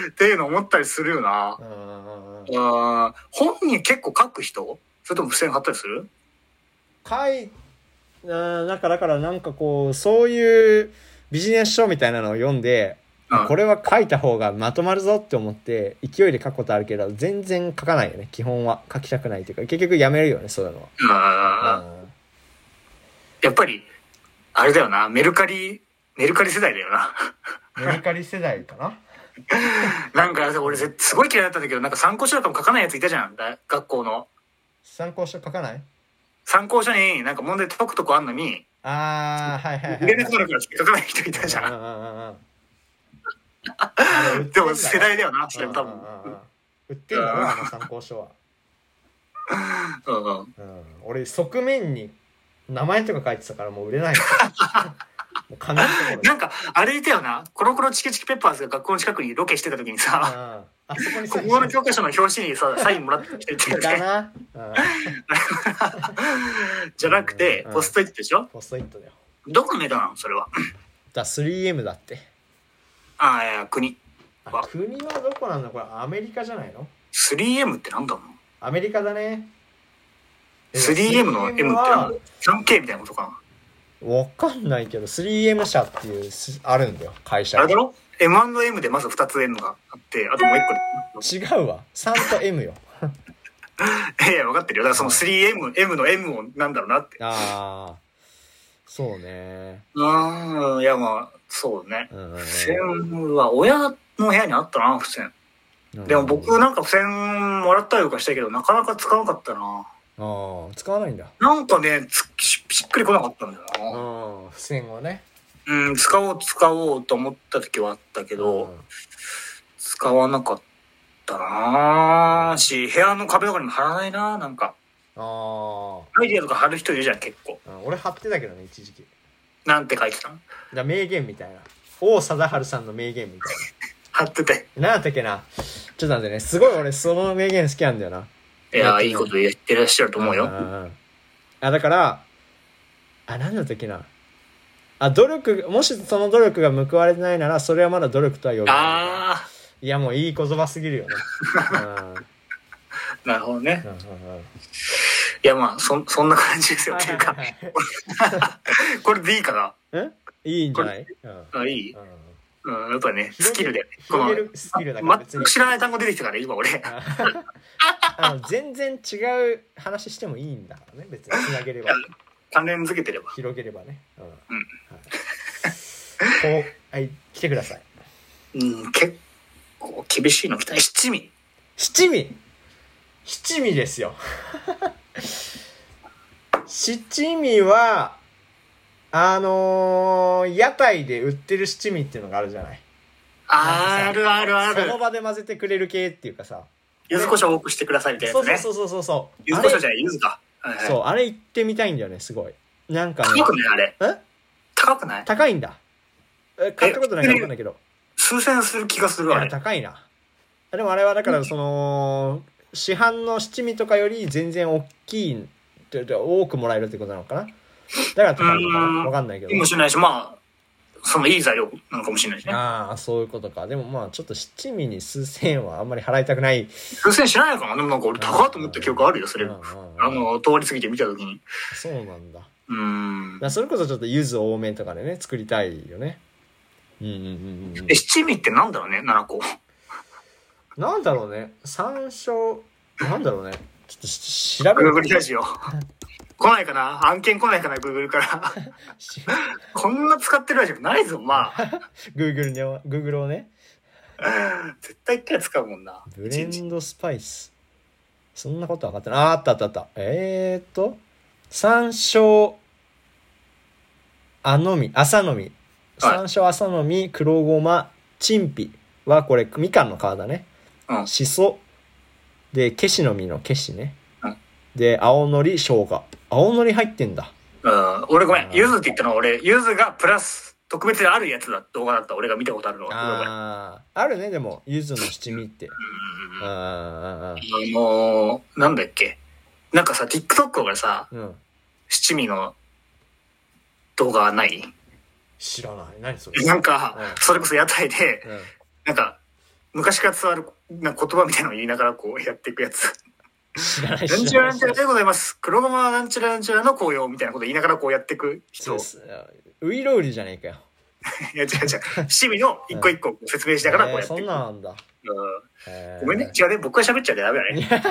っていうの思ったりするよな。
うんうん。
あー本に結構書く人？それとも付箋貼ったりする？
書い、うんなんかだからなんかこう、そういうビジネス書みたいなのを読んで、
うん
これは書いた方がまとまるぞって思って、勢いで書くことあるけど、全然書かないよね、基本は。書きたくないっていうか、結局やめるよね、そういうのは。
あーやっぱり、あれだよな、メルカリ、メルカリ世代だよな。
うん。メルカリ世代かな
なんか、俺ぜすごい嫌いだったんだけど、なんか参考書とかも書かないやついたじゃん、だ学校の。
参考書書かない？
参考書になんか問題解くとこあんのに、
あー、はいはいはい。
売れなくなるから書かない人いたじゃん。でも世代だよな、それ多分。
売ってんだろあの参考書は、
うんうん。
うん、俺側面に名前とか書いてたからもう売れない
なんか、あれいたよな、コロコロチキチキペッパーズが学校の近くにロケしてた時にさ、
うんあそこに
国語の教科書の表紙にさ、サインもらってきてて、
だな、うん、
じゃなくて
う、ん
ポストイットでしょ？
ポストイットだよ。
どこのメーカーなのそれは。
だ 3M だって。
ああ、いや国。
あ国はどこなんだ？これアメリカじゃないの
？3M ってなんだろ
アメリカだね。
う ?3M の M って
は
なんだ ?3K みたいなことか
わかんないけど 3M 社っていうすあるんだよ会社
な。あれだろ ?M&M でまず2つ M があって、あともう1個で。
違うわ3と M よ
いやいや、分かってるよ。だからその 3M、M の M をなんだろうなって。
ああそうね
うん、いやまあ、そうね。
うんうんうん
付箋は親の部屋にあったな、付箋。でも僕なんか付箋もらったりとかしたけど、なかなか使わなかったな。
ああ使わないんだ
なんかね、つししっくりこなかったんだよ
う
な。
ん付箋をね
うん、使おう使おうと思った時はあったけど、
うん
使わなかったなし、部屋の壁とかにも貼らないななんか。
ああ
アイディアとか貼る人いるじゃん、結構。
うん俺貼ってたけどね一時期
なんて書いてたの？
だ名言みたいな王貞治さんの名言みたい
貼ってて。
何だったっけな。ちょっと待ってね。すごい俺その名言好きなんだよな。
いや、いいこと言ってらっしゃると思うよ。
あ、だから、あ、なんだったっけな。あ、努力、もしその努力が報われてないなら、それはまだ努力とは呼べない。
あ
いや、もういい言葉すぎるよね。
ー、なるほどね。いや、まあ、そ、そんな感じですよ。
はい
っていうか これでいいかな？
うんいいんじゃない？うん。
あ、いい？
うん
うん、やっぱね、スキルで。この
スキルだから
全く知らない単語出てきたから、今俺。
あの全然違う話してもいいんだからね別につなげれば
関連づけてれば。
広げればね、うん
うん
はい、こうはい来てください
うん、結構厳しいの来たね。七味。
七味？七味ですよ 七味はあのー屋台で売ってる七味っていうのがあるじゃない。
あるあるあ
その
る。
場で混ぜてくれる系っていうかさ。
柚子胡椒多くしてくださいみたいなやつね。
そうそうそうそうそう。
柚子胡椒じゃない、柚子か。はいはい。
そうあれ行ってみたいんだよねすごい。なんかね。
高くないあれ？
え？
高くない？
高いんだ。え買ったことないから分かんないけど。
数千する気がする
いや
あれ。
高いな。でもあれはだからその市販の七味とかより全然大きい多くもらえるってことなのかなだから高いのか
う
なん分かんないけど。
もしれないし、まあ、そのいい材料なのかもしれないしね。
ああそういうことか。でもまあちょっと七味に数千円はあんまり払いたくない。
数千しないのかな？でもなんか俺高いと思った記憶あるよ、それ。あの、通り過ぎて見たときに。
そうなんだ。
うーん。
らそれこそちょっと柚子多めとかでね作りたいよね。うんうんうんうん
え、七味ってなんだろうね、7個。
なんだろうね。山椒。なんだろうね。ちょっとし調べ
グーグルラジオ。来ないかな？案件来ないかな？グーグルから。
し
こんな使ってるラジオないぞ、まあ。
Google に Google をね
絶対一回使うもんな。
ブレンドスパイス。そんなこと分かってない。あ、あったあったあった。えー、っと、山椒、あのみ、朝のみ。山椒、朝のみ、黒ごま、チンピはこれ、みかんの皮だね。
うん
しそ。で、ケシの実のケシね
うん。
で、青のり、生姜。青のり入ってんだ。
うん。俺ごめん。
うん
ゆずって言ったのは俺、ゆずがプラス特別であるやつだ、動画だった。俺が見たことあるのは。
あるね、でも、柚子の七味って。
うん
あ
のー、なんだっけ。なんかさ、TikTok がさ、
うん。
七味の動画ない？
知らない。何それ？
なんか
うん、
それこそ屋台で、
うん。
なんか、昔から伝わるな言葉みたいなのを言いながらこうやっていくやつ。
知らない
なんちゃらなんちゃらでございます。黒ごまなんちゃらなんちゃらの紅葉みたいなこと言いながらこうやっていく人。
そうウイロウリじゃねえかよ。
いや違う違う。七味の一個一個説明しながらこうや
えーそ
っていく。
んなんなんだ。
うん
えー
ごめんね。違うね。僕が喋っちゃダメだね。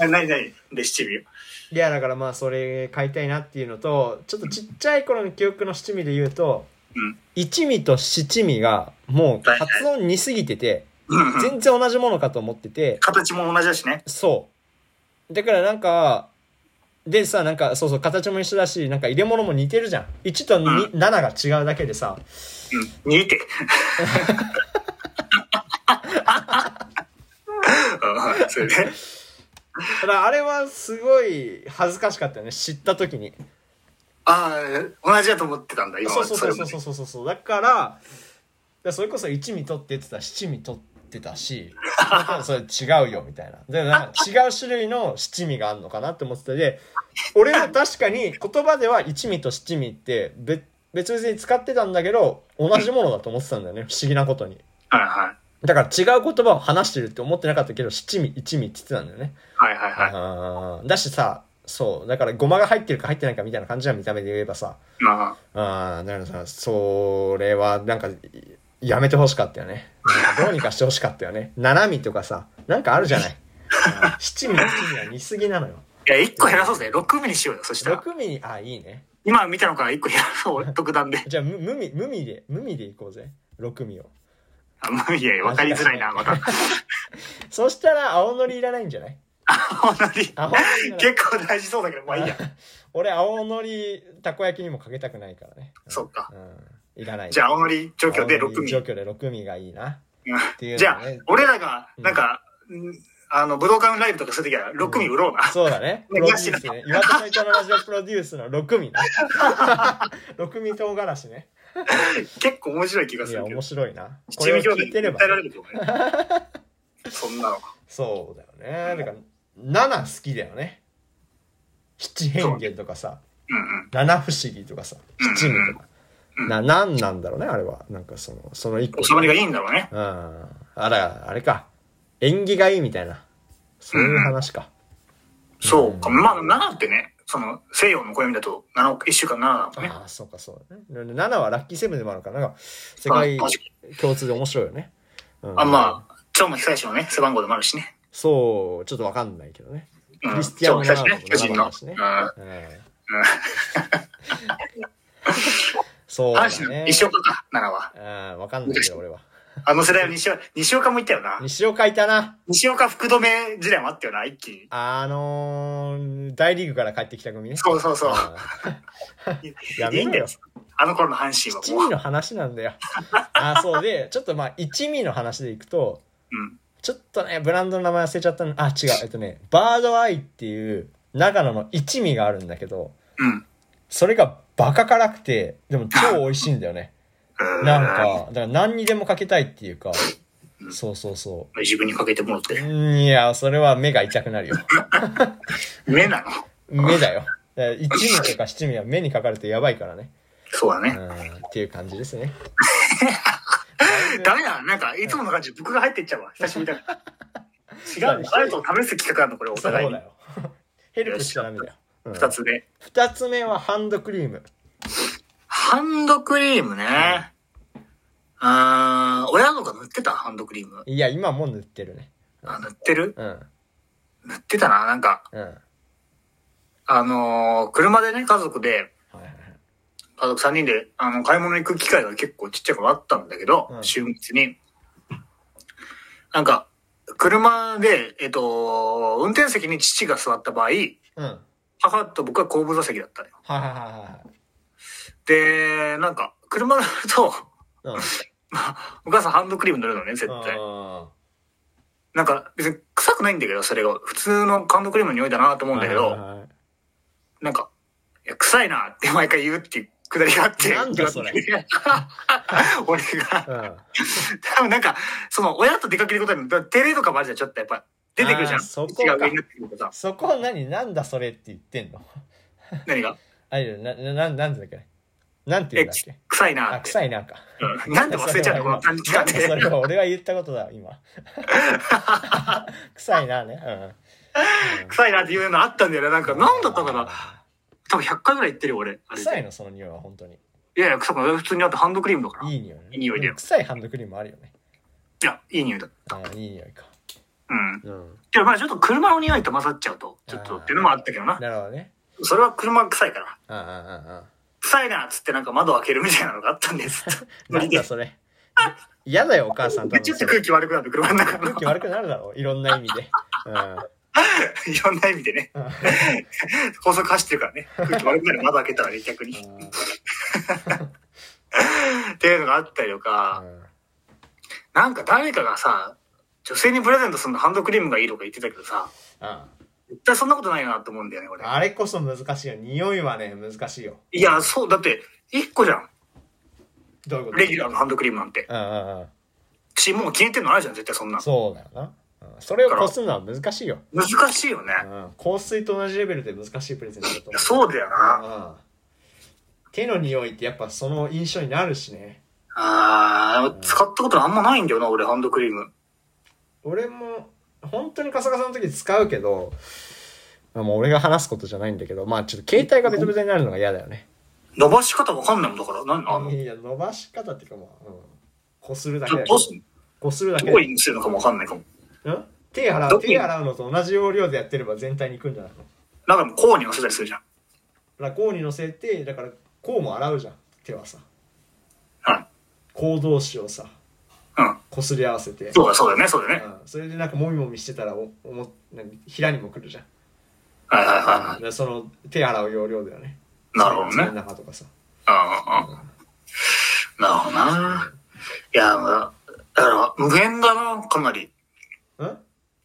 あ何何で七味。
いや、だからまあ、それ買いたいなっていうのと、ちょっとちっちゃい頃の記憶の七味で言うと、
うん
一味と七味がもう発音似すぎてて、全然同じものかと思ってて、
形も同じだしね。
そう。だからなんか、でさ、なんか、そうそう、形も一緒だし、なんか入れ物も似てるじゃん。1と2、7が違うだけでさ、
うん。似て。うんそれで。
だからあれはすごい恥ずかしかったよね、知った時に。
ああ、同じだと思ってたんだ、今
そう
は。
そうそうそうそうそうそうだからそれこそ一味取って言ってたら七味取ってたしだからそれ違うよみたいな。でなんか違う種類の七味があるのかなって思ってたで俺は確かに言葉では一味と七味って別別々に使ってたんだけど同じものだと思ってたんだよね。不思議なことに。
はいはい。
だから違う言葉を話してるって思ってなかったけど七味一味って言ってたんだよね。
はいはいはい。
だしさそう。だからごまが入ってるか入ってないかみたいな感じな見た目で言えばさ。
まあ、
ああ、だからさ、それはなんか、やめてほしかったよね。なんかどうにかしてほしかったよね。七味とかさ、なんかあるじゃない。七味、七味は似すぎなのよ。
いや、一個減らそうぜ。6ミリしようよ、そしたら。
六味に、あ、いいね。
今見たのから一個減らそう、特段で。
じゃあ、む無味、無味で、無味でいこうぜ。六味を。
あもういやいや、わかりづらいな、また。
そしたら、青のりいらないんじゃない？
青のり。
青のり
結構大事そうだけど、まあいいや。
俺、青のり、たこ焼きにもかけたくないからね。ん
そっか。
うん。いらない。
じゃあ、青のり状況で6ミリ。
青のり状況で六味がいいな。ていうのね
じゃあ、俺らが、なんか、うんあの、武道館ライブとかするときは6ミリ売ろうな。
そうだね。プロデュースね。岩田斎藤のラジオプロデュースの六味な。六味唐辛子ね。
結構面白い気が
いや、
するけど
面。白いな。
七味表現
聞いてれば
訴え。られると思うね。そんなの。
そうだよね。だから、7好きだよね。七変化とかさ。七不思議とかさ、七味とか。な、なんなんだろうね、あれは。なんかその、その一個。
収まりがいいんだろうね。
うん。あら、あれか。縁起がいいみたいな。そういう話か。
そうか。まあ、7ってね、その、西洋の暦だと、7、1週間7なのね。
ああ、そうか、そうだね。7はラッキーセブンでもあるから、なんか、世界共通で面白いよね。うん
あ、まあ、蝶の久石のね、背番号でもあるしね。
そう、ちょっとわかんないけどね。
うん
クリスティアーノ・ロナウド
そうですね巨人の
も7だしね。
うん
うん そうね。
西岡か、7は。
ああ、わかんないけど、俺は。
あの世代は西岡、西岡もいたよな。
西岡いたな。
西岡福留時代もあったよな、一気に。
あのー、大リーグから帰ってきた組ね。
そうそうそう。
やめ
だよ。。あの頃の阪神はもう。
一味の話なんだよ。あー、そうで、ちょっとまあ、一味の話でいくと、
うん。
ちょっとね、ブランドの名前忘れちゃったの。あ、違う。えっとね、バードアイっていう、長野の一味があるんだけど、
うん。
それがバカ辛くて、でも超美味しいんだよね。なんか、だから何にでもかけたいっていうか、そうそうそ
自分にかけてもらって
いや、それは目が痛くなるよ。
目なの？
目だよ。だ一味とか七味は目にかかるとやばいからね。う
そうだね。
ん、っていう感じですね。
ダメだ。なんか、いつもの感じで僕が入っていっちゃうわ。久しぶりだから。違う。あると試す企画あるの、これ、お
そう
互いに
だ。よ。ヘルプしちゃダメだよ。うん
二つ目。
二つ目はハンドクリーム。
ハンドクリームね。あー、親とか塗ってた？ハンドクリーム。
いや、今もう塗ってるね。
あ、塗ってる？
うん。
塗ってたな。なんか、
うん。はい
あのー車でね、家族で、
はいはい。
家族3人で、あの、買い物行く機会が結構ちっちゃい頃あったんだけど、
うん
週末に。なんか、車で、えっと、運転席に父が座った場合、
うん。はい
母と僕は後部座席だったのよ。
はいはいは
で、なんか、車乗ると、
いはい。
お母さんハンドクリーム塗るのね、絶
うん。
対。
あ
なんか、別に臭くないんだけど、それが。普通のハンドクリームの匂いだなと思うんだけど、なんか、いや、臭いなって毎回言うっていうくだりがあって。
なんだそれ
俺が。
うん。
多分なんか、その、親と出かけることに、テレとかもあるじゃん、ちょっとやっぱ、出てくるじゃん。
そこか
違う上になってくるとさ。
そこ何なんだそれって言ってんの？
何が？
あれな、な、ななんだっけなんて言
え
うんだっけ、あ、
臭いなって。
臭いなか。
うんなんで忘れちゃうのこの短期間
なんでそれ
で。
は俺が言ったことだ、今。臭いなね。
臭いなっていうのあったんだよね。なんか、
うん。
なんだったかな？多分100回ぐらい言ってるよ、俺。
臭いの、その匂いは本当に。
いやいや、臭くない。普通にあってハンドクリームだから。い
いい匂いね。
いい匂いだよ
うん臭いハンドクリームあるよね。
や、いい匂いだ。
ああ、いい匂いか。
うん。
うん。
いや、まあちょっと車の匂いと混ざっちゃうと、ちょっとっていうのもあったけどな。
なるほどね。
それは車臭いから。
ああ、ああ、あ
臭いなっつってなんか窓開けるみたいなのがあったんです。
あ。なんだそれ。嫌だよ、お母さん多
で、ちょっと。空気悪くなって車の中の。
空気悪くなるだろう。いろんな意味で。うん。
いろんな意味でね。
うん
高速走ってるからね。空気悪くなる窓開けたらね、逆に。っていうのがあったりとか、なんか誰かがさ、女性にプレゼントするのハンドクリームがいいとか言ってたけどさ、
うん
絶対そんなことないなと思うんだよね、俺。
あれこそ難しいよ。匂いはね、難しいよ。
いや、そう、だって、一個じゃん。
どういうこと？
レギュラーのハンドクリームなんて。
うんうんうん。
し、もう気に入ってんのあるじゃん、絶対そんな。
そうだよな。うんそれを越すのは難しいよ。
難しいよね。
うん。香水と同じレベルで難しいプレゼントだと思う。
そうだよな。
うん手の匂いってやっぱその印象になるしね。
あー、使ったことあんまないんだよな、俺、ハンドクリーム。
俺も、本当にカサカサの時使うけど、まあもう俺が話すことじゃないんだけど、まあちょっと携帯がベトベトになるのが嫌だよね。
伸ばし方わかんないもんだから、なんあの、
いや、伸ばし方っていうかまあ、うん。こするだけだこするだけ
どこにするのかもわかんないかも。
うん？手洗う、手洗うのと同じ要領でやってれば全体にいくんじゃないの？
なんかもう、こうに乗せたりするじゃん。
だからこうに乗せて、だからこうも洗うじゃん。手はさ。
うん。
こう同士をさ、
うん。
こすり合わせて。
そうだ、そうだよね、そうだよね。
うん、それでなんかもみもみしてたらおおもなんか平にも来るじゃん。
はいはいはいは
でその手洗う要領だよね。
い。なるほどね。
中とかさ。
うんうんうん。なるほどな。いや、まあだから、無縁だな、かなり。
うん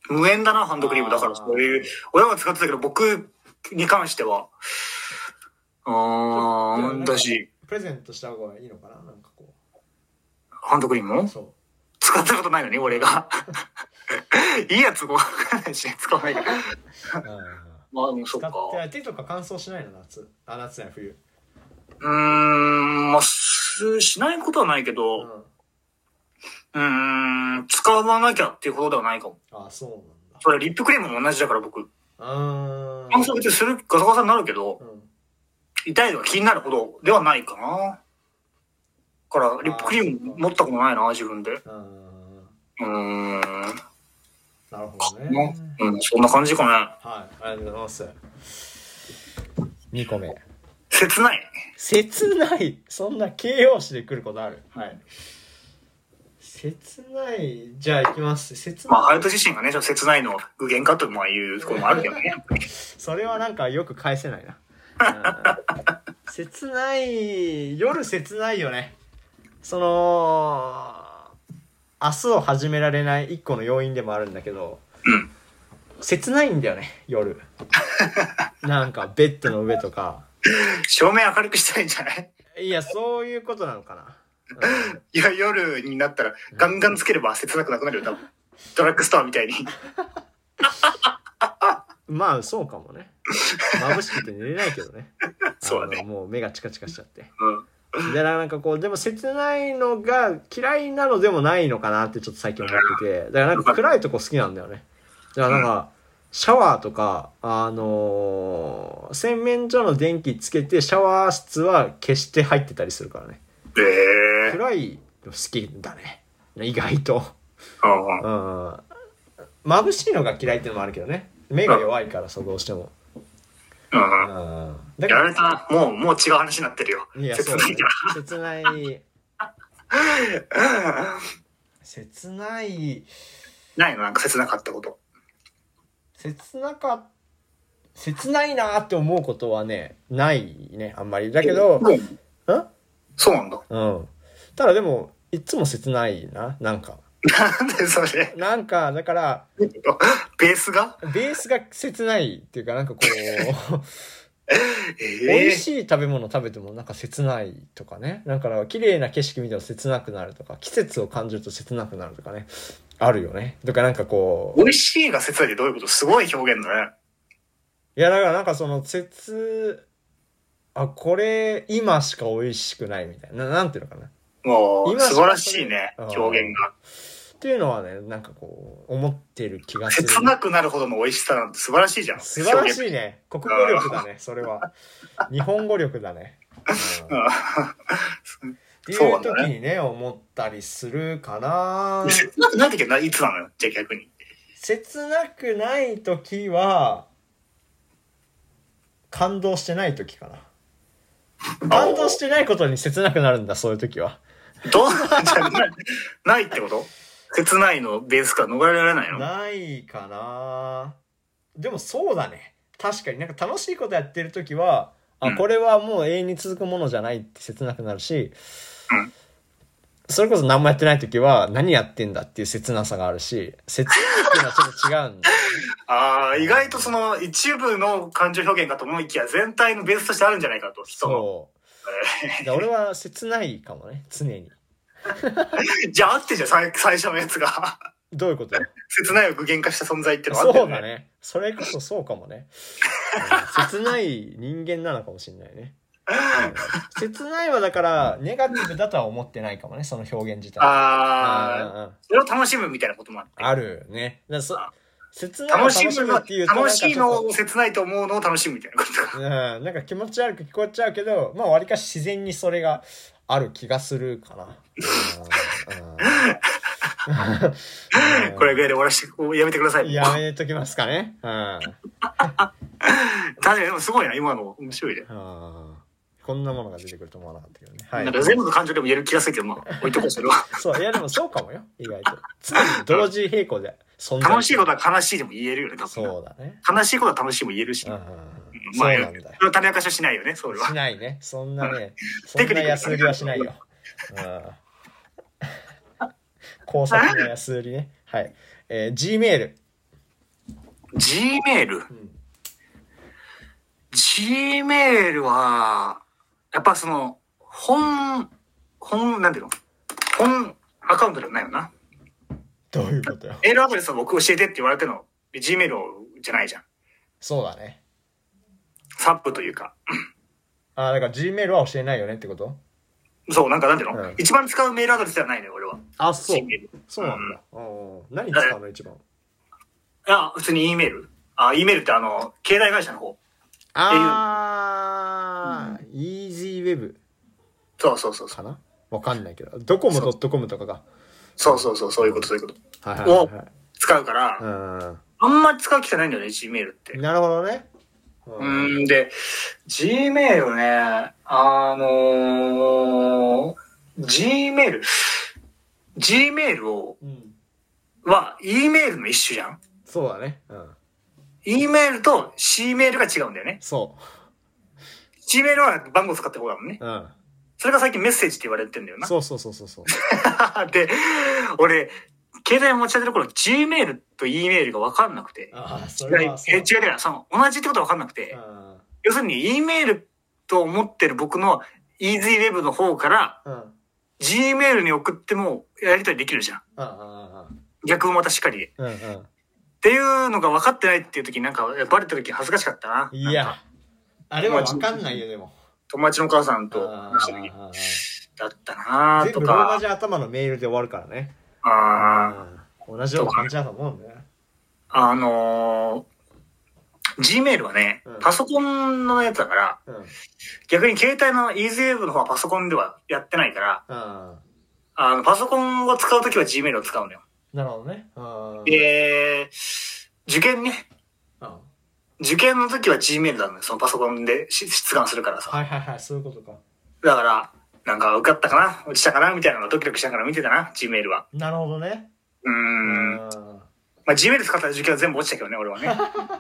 無縁だな、ハンドクリーム。だから、そういう、親が使ってたけど、僕に関しては、うーん、だし、
プレゼントした方がいいのかななんかこ
ハンドクリーム
う。
を？
そう。
使ったことないのに、俺が。いいやつわかんないし、使わないから。
うん
まあ、でもそっ
使
か。
って手とか乾燥しないの夏あ夏や冬
うーん、まあ、すしないことはないけ
う
ど、
ん
うーん、使わなきゃっていうことではないかも。
あそうなんだ
それ、リップクリームも同じだから、僕。
うーん
乾燥別にする、ガサガサになるけど、
うん
痛いのが気になるほどではないかな。だから、リップクリーム持ったことないな、自分で。う
うん。なるほどね。
うん、そんな感じかね。
はいありがとうございます。2個目。
切ない。
切ない？そんな形容詞で来ることある？はい。切ない？じゃあいきます。切
まあ、
ない
ハヤト自身がね、ちょっと切ないの具現化とまあいうところもあるけどね。
それはなんかよく返せないな。うん。切ない？夜切ないよねその明日を始められない一個の要因でもあるんだけど
うん。
切ないんだよね夜。なんかベッドの上とか。
照明明るくしたいんじゃない？
いやそういうことなのかな、
いや、夜になったらガンガンつければ切なくなくなるよ、多分。ドラッグストアみたいに。
うん、まあそうかもね。眩しくて寝れないけどね。
そうだね。
もう目がチカチカしちゃって。
うん。
でなんかこうでも切ないのが嫌いなのでもないのかなってちょっと最近思ってて。だからなんか暗いとこ好きなんだよね。だからなんかシャワーとかあのー洗面所の電気つけてシャワー室は消して入ってたりするからね。
ええ
暗いの好きだね。意外と。
ー。
うん。眩しいのが嫌いっていうのもあるけどね。目が弱いからそうどうしても
うん。うん。
うんだ
や
から
れたな。もう、もう違う話になってるよ。
いや
切ないか
切ない
ら。
切ない
ないの？なんか切なかったこと。
切なか切ないなって思うことはねないねあんまりだけど
うん
うん？
そうなんだ。
うんただでもいつも切ないななんか
なんでそれ？
なんかだから
ベースが？
ベースが切ないっていうかなんかこう
え
美
え
味しい食べ物食べてもなんか切ないとかね。だから綺麗な景色見ても切なくなるとか季節を感じると切なくなるとかね。あるよね。だからなんかこう
美味しいが切ないってどういうこと？すごい表現だね。
いやだからなんかその切あこれ今しか美味しくないみたいな。ななんていうのかな
もう、
今
素晴らしいね、
うん。
表現が。
っていうのはねなんかこう思ってる気がする。
切なくなるほどの美味しさなんて素晴らしいじゃん。
素晴らし
い。
いね国語力だねそれは。日本語力だね、うん。っていう時にね思ったりするかな。
切なくない時はないつなのよ、じゃあ逆に。
切なくない時は感動してない時かな。感動してないことに切なくなるんだそういう時は
どうなんじゃない？ないってこと？切ないのベースから逃れられないの？
ないかな。でもそうだね。確かに。なんか楽しいことやってる時はあ、
うん。
これはもう永遠に続くものじゃないって切なくなるし、
うん。
それこそ何もやってない時は何やってんだっていう切なさがあるし切ないっていうのはちょっと違うんだ
ああ、意外とその一部の感情表現かと思いきや全体のベースとしてあるんじゃないかと、人の。
そう。俺は切ないかもね。常に
じゃああってじゃん、最最初のやつが。
どういうこと？よ
切ないを具現化した存在ってのはあったよ
そうだね。それこそそうかもね、うん。切ない人間なのかもしれないね、うん。切ないはだからネガティブだとは思ってないかもねその表現自体。
ああ、それを楽しむみたいなこともあって。
あるね。だからそ切ないを
楽しむの、
っていうと。
楽しいのを切ないと思うのを楽しむみたいなこと。か。
うん、なんか気持ち悪く聞こえちゃうけどまあわりかし自然にそれがある気がするかな、
これぐらいで終わらして、やめてください。
やめときますかねうん
確かにでもすごいな、今の。面白いね。
あーこんなものが出てくると思わなかったけどね。はい
なん。か全部の感情でも言える気がするけど、まあ、置いとこう、それは。
そう、いやでもそうかもよ。意外と。常に同時並行で存在
楽しいことは悲しいでも言えるよね、多分。
そうだね。
悲しいことは楽しいも言えるし。
うんうん
ま
そう
あ、
なんだよ。
それは種明かしはしないよね、それは
し。ないね。そんなね、そんな安売りはしないよ。うん。工作の安売りね。はい。えー、G メール。
G メール。
ん
G メールは、やっぱその、本、本、なんていうの？本アカウントではないよな。
どういうことよ？
メールアドレスを僕教えてって言われてるの、Gmail じゃないじゃん。
そうだね。
サップというか。
ああ、だから Gmail は教えないよねってこと？
そう、なんかなんていうの、
うん
一番使うメールアドレスではないのよ、俺は。
あ、そう。
Gmail
そうなんだ。うん何使うの一番？
いや、普通に E メール？あ、E メールってあの、携帯会社の方。
あー、EasyWeb
そうそうそうそう。
かな？わかんないけど。ドコモ .com とかが。
そうそうそう、そういうこと、そういうこと。
はいはいはいはい。
使うから、
うん。
あんまり使う機会ないんだよね、Gmail って。
なるほどね。う
ん、で、Gmail ね、あのー、Gmail、Gmail を、
うん。
は、E メールの一種じゃん？
そうだね。うん。
?E メールと C メールが違うんだよね。
そ
C メールは番号使って方だもんね。
う。うん。
それが最近メッセージって言われてんだよな。
そうそうそうそうそう。
で、俺、携帯持ち上げる頃、Gmail と E メールが分かんなくて。
ああ、そ
違い、え違う違う、その、同じってことは分かんなくて。
うん。
要するに E メールと思ってる僕の EasyWeb の方から。Gmail に送ってもやり取りできるじゃん。
うん。
逆もまたしっかり
うん。うん。
ていうのが分かってないっていう時になんかバレた時恥ずかしかったな。
いやあれはわかんないよ、でも。
友達のお母さんと
あ
話した時
ー
だったなと
全部ローマ
か。
字頭のメールで終わるからね。
あ
うん同じような感じだと思うんだよね。
あのー、Gmail はね
うん、
パソコンのやつだから、
うん。
逆に携帯の EasyWeb の方はパソコンではやってないから、
うん。
あの、パソコンを使うときは Gmail を使うのよ。
なるほどね。うん。
で、受験ね。
うん
受験の時は Gmail なのよ。そのパソコンでし出願するからさ。
はいはいはい、そういうことか。
だから、なんか受かったかな？落ちたかな？みたいなのがドキドキしながら見てたな、Gmail は。
なるほどね。
う
んん。
まあ Gmail 使った受験は全部落ちたけどね、俺はね。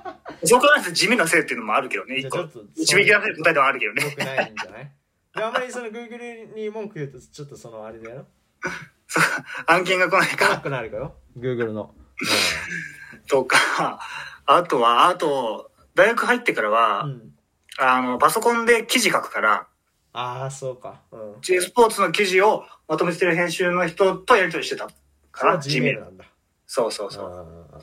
そう考えると Gmail のせいっていうのもあるけどね、一個。
じゃあちょっと
導き出せる答えではあるけどね。
良くないんじゃない？であんまりその Google に文句言うとちょっとそのあれだよ。
そう案件が来ない
来な
か
くなるかよ。Google の。
とか、あとは、あと、大学入ってからは、
うん。うん、
あの、パソコンで記事書くから、
ああ、そうか。うん。
J スポーツの記事をまとめてる編集の人とやり取りしてたから、
それは Gmail
Gmail。
なんだ。
そうそうそう。
あ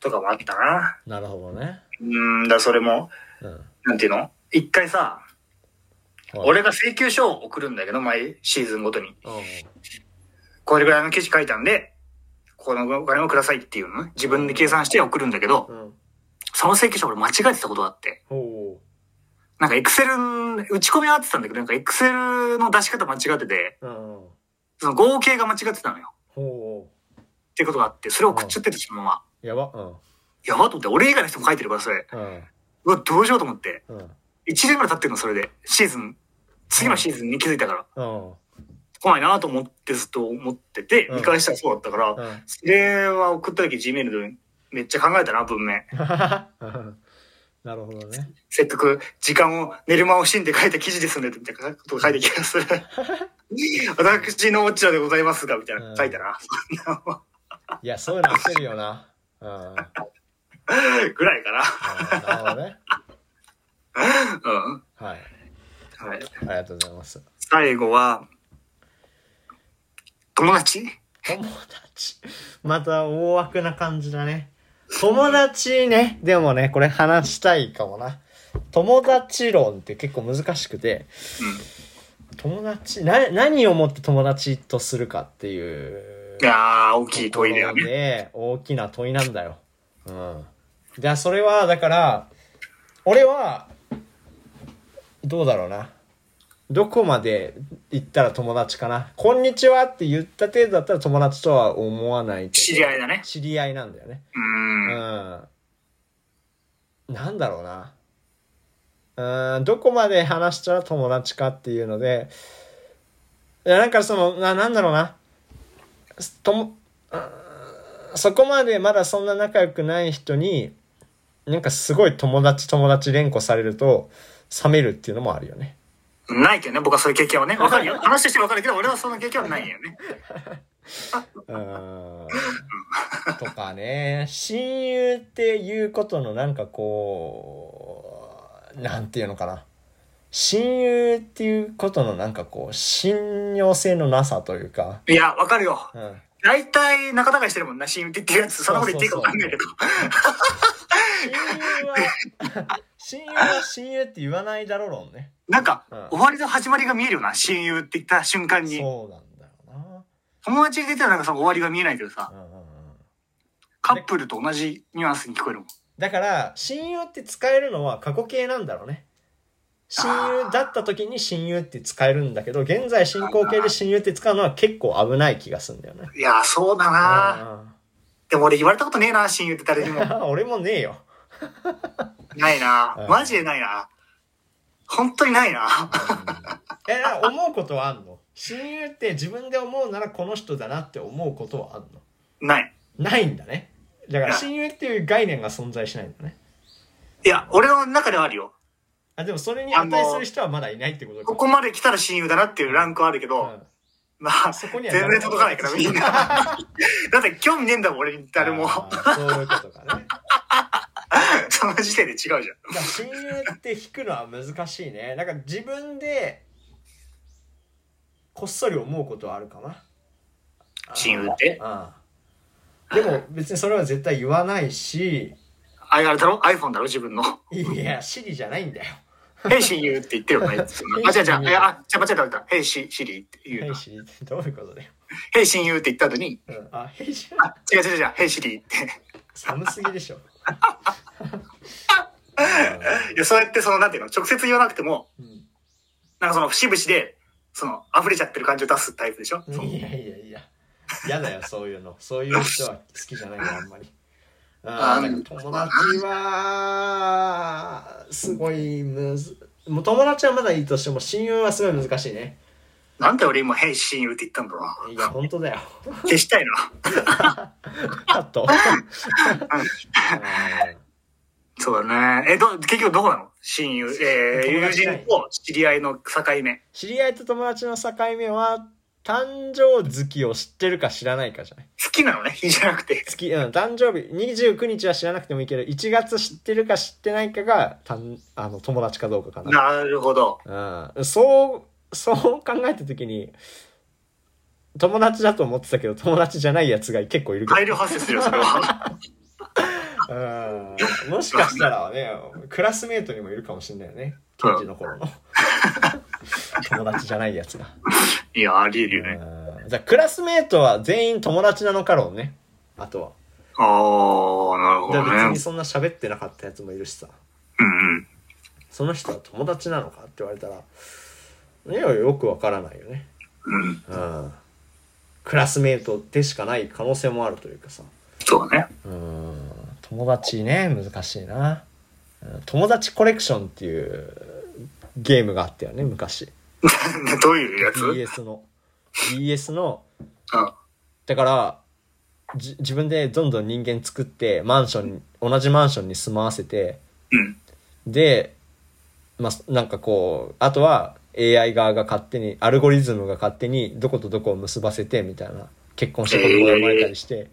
とかもあったな。
ーなるほどね。
うーん、だそれも、
うん。
なんていうの？一回さ、
はい
俺が請求書を送るんだけど、毎シーズンごとに。
う
これぐらいの記事書いたんで、このお金をくださいっていうのね。自分で計算して送るんだけど、
ん。うん。
その請求書俺間違えてたことがあって。
ほ
なんかエクセル、打ち込みは合ってたんだけど、なんかエクセルの出し方間違ってて。その合計が間違ってたのよ。
ほ
っていうことがあって、それを送っちゃってて、そのまま。
う。やば。うん。
やばと思って、俺以外の人も書いてるから、それ。
うん。
うわ、どうしようと思って。
うん。
1年ぐらい経ってるの、それで。シーズン、次のシーズンに気づいたから、
うん。
来ないなと思ってずっと思ってて、
うん
見返したらそうだったから、
うん。
それは送った時 Gmail でめっちゃ考えたな、文面。
なるほどね。
せっかく時間を寝る間を惜しんで書いた記事ですので、みたいなことを書いてきがする。私のオチャでございますが、みたいな書いたな。
いや、そういうの焦るよな。うん。うん
ぐらいか
なるほどね。
な。うん。
はい。
はい。
ありがとうございます。
最後は、友達？
友達？また大枠な感じだね。友達ね。でもね、これ話したいかもな。友達論って結構難しくて、友達、な、何をもって友達とするかっていう。
いやー、大きい問いだよね。
で、大きな問いなんだよ。うん。じゃあ、それは、だから、俺は、どうだろうな。どこまで行ったら友達かな？こんにちはって言った程度だったら友達とは思わない。
知り合いだね。
知り合いなんだよね。
う。
うんん。なんだろうな。うん、どこまで話したら友達かっていうので、いや、なんかその、な、なんだろうな。とも、うんそこまでまだそんな仲良くない人に、なんかすごい友達友達連呼されると、冷めるっていうのもあるよね。
ないけどね、僕はそういう経験はね。わかるよ。話してわかるけど、俺はそんな経験はないよね。
うんとかね、親友っていうことのなんかこう、なんていうのかな。親友っていうことのなんかこう、信用性のなさというか、
いや、わかるよ。
うん。
大体仲違いしてるもんな、親友って言ってるやつ。そんなこと言っていいかわかんないけど。
親友は、親友は親友って言わないだろうろんね。
なんか、
うん
終わりの始まりが見えるよな、親友って言った瞬間に。
そうなんだよ
友達で言ったらなんかその終わりが見えないけどさ
な。、うんうんうん。
カップルと同じニュアンスに聞こえるもん。
だから、親友って使えるのは過去形なんだろうね。親友だった時に親友って使えるんだけど、現在進行形で親友って使うのは結構危ない気がするんだよね。
いや、そうだな
うん
でも俺言われたことねえな、親友って誰にも。
俺もねえよ。
ないな
うん
マジでないな。本当にないな。
え、なんか思うことはあんの？親友って自分で思うならこの人だなって思うことはあんの？
ない。
ないんだね。だから親友っていう概念が存在しないんだね。
いや、俺の中ではあるよ。
あ、でもそれに値する人はまだいないってことか。
ここまで来たら親友だなっていうランクはあるけど、
うん
まあ、
そこに
全
は
然届かないからみんな。だって興味ねえんだもん、俺に誰も。
そういうことかね。
その時点で違うじゃん。
親友って引くのは難しいね。なんか自分でこっそり思うことはあるかな。
親友って？
でも別にそれは絶対言わないし、
あれあれだろ ?iPhone だろ？自分の？
いや、シリじゃないんだよ。
ヘイ親友って言ってよね。あ、違う違う。いや、あ、じゃ間違えた間違えた。ヘイシ、シリって言うな。
ヘイシリってどういうことだよ。
ヘイ親友って言った後に、
うん、あ、ヘイシリ
あ、違う違う違う。ヘイシリって。
寒すぎでしょ。
いや、そうやってその、なんていうの、直接言わなくても、
うん
なんかその節々で、その、溢れちゃってる感じを出すタイプでしょ、
いやいやいや。嫌だよ、そういうの。そういう人は好きじゃないよ、あんまり。あ友達は、すごいむず、もう友達はまだいいとしても、親友はすごい難しいね。
なんで俺今、ヘイ親友って言ったんだろう
いや、本当だよ。
な。消したいな。
カット。
そうだね。え、ど、結局どこなの？親友。えー、友人と知り合いの境目。
知り合いと友達の境目は、誕生月を知ってるか知らないかじゃない
好きなのね、日 じゃなくて。
好き、うん、誕生日、29日は知らなくてもいいけど、1月知ってるか知ってないかが、たんあの、友達かどうかかな。
なるほど。
うん、そう、そう考えたときに、友達だと思ってたけど、友達じゃないやつが結構いるけど。
大量発生するよ、それは。
うんもしかしたらね、クラスメートにもいるかもしれないよね。ケンジの頃の。友達じゃないやつが。
いや、ありえるよね。
うんじゃあクラスメートは全員友達なのかろうね。あとは。
あー、なるほどね
別に。そんな喋ってなかったやつもいるしさ。
うんうん。
その人は友達なのかって言われたら、いや、よくわからないよね。
うん。
うん。クラスメートでしかない可能性もあるというかさ。
そうだね。
うん。友達ね、難しいな。うん友達コレクションっていうゲームがあったよね、昔。
どういうやつ
？BS の。BS の、
うん。
だから、じ自分でどんどん人間作って、マンションに、同じマンションに住まわせて、
うん。
で、まあ、なんかこう、あとは AI 側が勝手に、アルゴリズムが勝手にどことどこを結ばせてみたいな、結婚して子供が生まれたりして、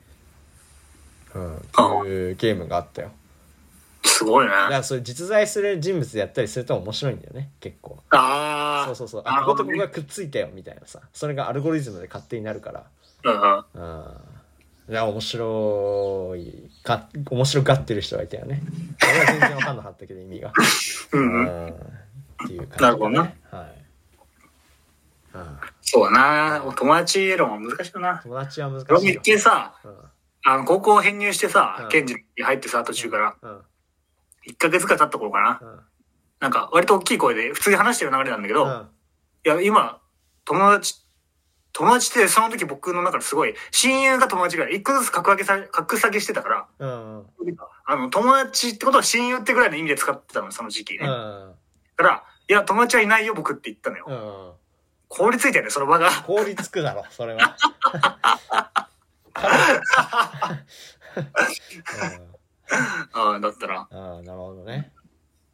うん、っていうゲームがあったよ。
すごいね。
だからそれ実在する人物でやったりすると面白いんだよね、結構。
あー。
そうそうそう。あ、こことここがくっついたよ、みたいなさ。それがアルゴリズムで勝手になるから。
うんうん。
うん。いや、面白い、か、面白がってる人がいたよね。俺は全然わかんなかったけど、意味が。
うんうん。
うん。っていう感じ、
なるほどな
はい。うん。
そうだな。友達論は難しいよな。
友達は難
俺も一
しいよ。
見さ、
うん。
あの、高校編入して
うん
さ、ケンジに入ってさ、途中から、
うん。
1ヶ月くらい経った頃かな。
うん。
なんか、割と大きい声で、普通に話してる流れなんだけど、
うん。
いや、今、友達、友達ってその時僕の中ですごい、親友が友達ぐらい、一個ずつ格上げさ、格下げしてたから。あの、友達ってことは親友ってぐらいの意味で使ってたの、その時期ね。だ
うん。
から、いや、友達はいないよ、僕って言ったのよ。
うん。
凍りついたよね、その場が。
凍りつくだろ、それは。
ああ、だったら、
うん。ああ、なるほどね。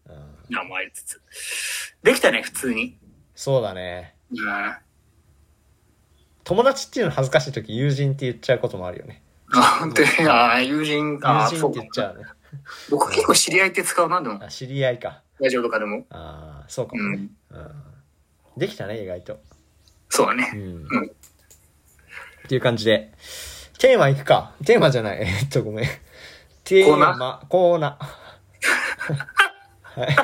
うん。
名前つつ。できたね、普通に。
そうだね。
うん。
友達っていうの恥ずかしい時友人って言っちゃうこともあるよね。
あ、本当に、ああ、友人、か
友人って言っちゃうね。
僕結構知り合いって使うな、でも。
あ、知り合いか。
ラジオとかでも。
ああ、そうかもね。うん。できたね、意外と。
そうだね。
うん。
うん
っていう感じで。テーマいくか。テーマじゃない。えっと、ごめん。テーマ、コーナー。はい。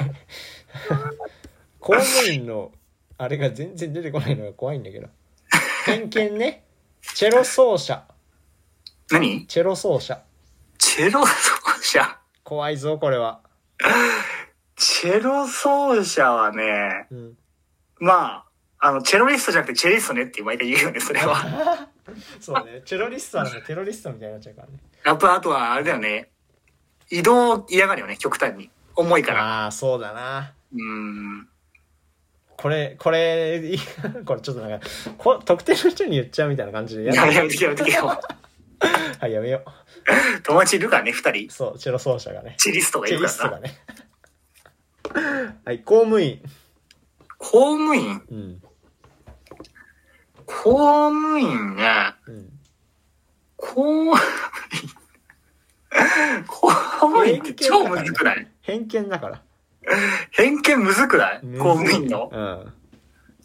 公務員の、あれが全然出てこないのが怖いんだけど。偏見ね。チェロ奏者。
何？
チェロ奏者。
チェロ奏者？
怖いぞ、これは。
チェロ奏者はね、
うん。
まあ、あの、チェロリストじゃなくてチェリストねって毎回言うよね、それは。
そうね。チェロリストはなんかテロリストみたいになっちゃうからね。
やっぱあとはあれだよね。移動嫌がるよね、極端に。重いから。
ああ、そうだな。
うーん。
これ、これ、これちょっとなんか、こ特定の人に言っちゃうみたいな感じでや
めやめてけやめて。
はい、やめよ
友達いるからね、二人
う。。そう、チェロ奏者がね。
チェリストがいるからな。
リストがね。はい、公務員。
公務員？
うん。
公務員ね。
うん。
公務員。公務員って超むずくない？
偏見だから。
偏見むずくない？公務員の？
うん。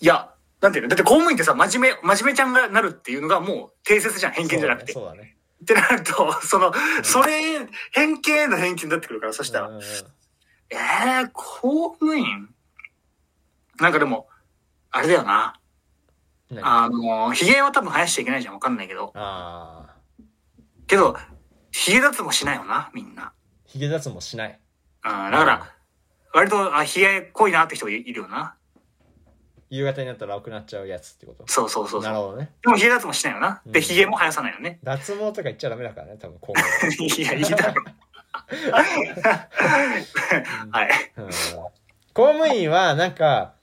いや、なんていうの？だって公務員ってさ、真面目、真面目ちゃんがなるっていうのがもう定説じゃん。偏見じゃなくて。
そうだね。
ってなると、その、それ、偏見への偏見になってくるから、そしたら。えー、公務員？なんかでも、あれだよな。あの、髭は多分生やしちゃいけないじゃん。わかんないけど。
ああ。
けど、髭脱もしないよな、みんな。
ヒゲ脱毛しない。
うん、だから、割と、あ、髭濃いなって人いいるよな。
夕方になったら青くなっちゃうやつってこと？
そうそうそうそう。
なるほどね。
でも髭脱もしないよな。で、
うん
髭も生やさないよね。
脱毛とか言っちゃダメだからね、多分今後。
いや、いいだろ。はい。
うん公務員はなんか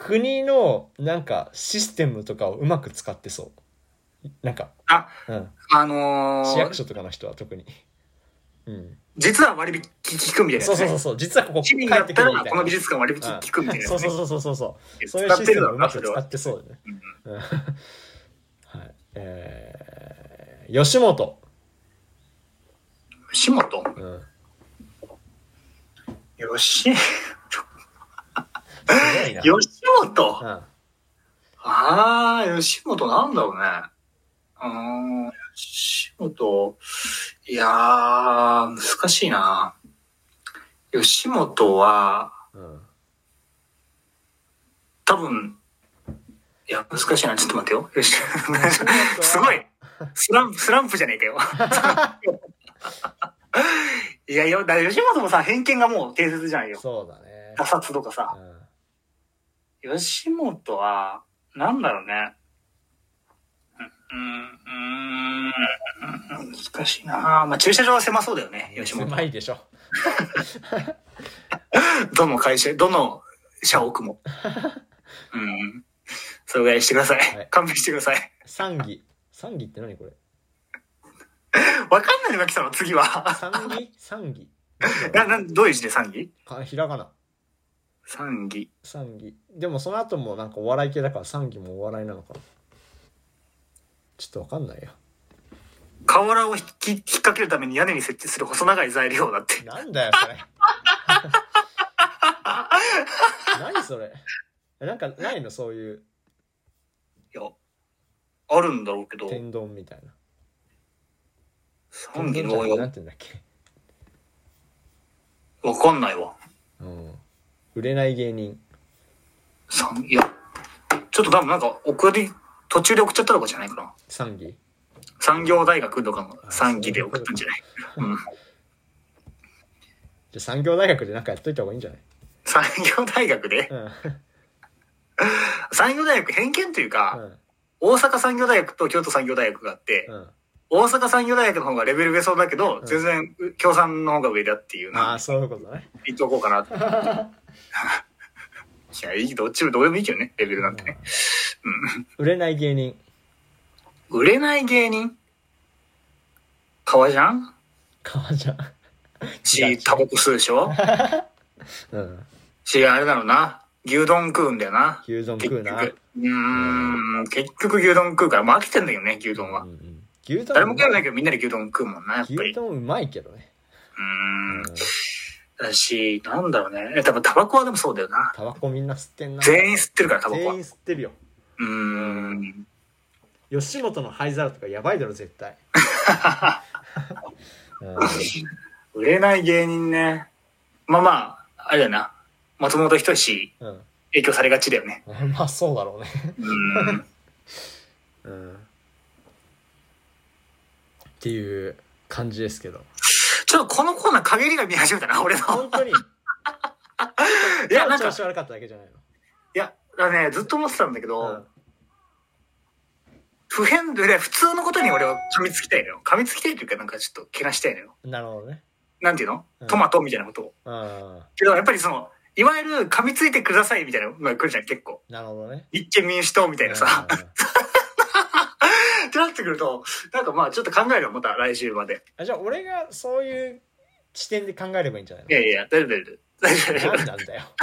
国のなんかシステムとかをうまく使ってそう。なんか、
あ、
うん、
あのー
市役、所とかの人は特に、うん、
実は割引聞くみたいなね。
そうそうそうそう。実はここ帰っ
てたら、
くるみたいな。
この美術館割引聞くみたいなね。
そうそうそうそうそうそう。
使ってるだ
そういうシステムを
ろう
まく使ってそうだね、うん。はい。えー、吉本、
吉本？
うん、
吉、
すごいな、
吉本？
うん、
ああ、吉本なんだろうね。うーん、吉本、いやー、難しいな。吉本は、
うん、
多分、いや、難しいな。ちょっと待ってよ。よし。
本
すごい。スランプ、スランプじゃねえかよ。いやいや、だ吉本もさ、偏見がもう定説じゃんよ。
そうだね
他殺とかさ。
うん
吉本は、なんだろうね。うん、うん、うん、難しいなまあ駐車場は狭そうだよね、吉本。
狭いでしょ
どの会社、どの社屋も。うん。それぐらいしてください。
はい
勘弁してください。
参議参議って何これ？
わかんないのが来たの、次は。
参議参議
な、な、どういう字で賛議
かひらがな
賛議。
参議でもその後もなんかお笑い系だから参議もお笑いなのかな。ちょっとわかんないよ。
瓦を引き引っ掛けるために屋根に設置する細長い材料だって。
なんだよそれ。何それ。えなんかないの？そういう。
いや、あるんだろうけど、
天丼みたいな。
賛議の
け。
わかんないわ。
うん売れない芸人。
賛いや、ちょっと多分なんか送り、途中で送っちゃったとかじゃないかな。
参議
産業大学とかの賛議で送ったんじゃない？うん。
じゃあ産業大学でなんかやっといた方がいいんじゃない？
産業大学で？
うん。うん
産業大学偏見というか、大阪産業大学と京都産業大学があって、
うん。
大阪産業大学の方がレベル上そうだけど、
ん。
全然共産の方が上だっていうな
ああ、そういうことね。
言っておこうかなと。いや、いい、どっちもどうでもいいけどね、レベルなんてね。
売れない芸人。
売れない芸人？革じゃん
革ジャン。
し、タバコ吸うでしょ？
うん。
し、あれだろうな。牛丼食うんだよな。
牛丼食うな。
結局。うーん、結局牛丼食うから、もう飽きてんだよね、牛丼は。
うん。うん牛丼
誰も食わないけどみんなで牛丼食うもんな、やっぱり。
牛丼うまいけどね。
うーん。だし、なんだろうね。え、多分タバコはでもそうだよな。
タバコみんな吸ってんな。
全員吸ってるから、タバコは。
全
う
員吸ってるよ。
ーん。
吉本の灰皿とかやばいだろ、絶対。う ん
売れない芸人ね。まあまあ、あれだよな。松本人志
うん。
影響されがちだよね。
まあそうだろうね。
うーん。
うん。っていう感じですけど。
ちょっとこのコーナー陰りが見始めたな、俺の。
本当に？
いや、なんか、
調子悪かっただけじゃない
いや、だね、ずっと思ってたんだけど、
の。
普遍で、普通のことに俺は噛みつきたいのよ。噛みつきたいというか、なんかちょっとけなしたいのよ。
うん。なるほどね。
なんていうの？
うん
トマトみたいなことを。
うん。
けど、やっぱりその、いわゆる噛みついてくださいみたいなのが来るじゃん、結構。
なるほどね。
立憲民主党みたいなさ。
うん
ってなってくると、なんかまあちょっと考えるよ、また来週まで。
あじゃあ俺がそういう視点で考えればいいんじゃない
いやいや、大丈夫大丈夫。大丈夫大丈
の
夫
何なんだよ。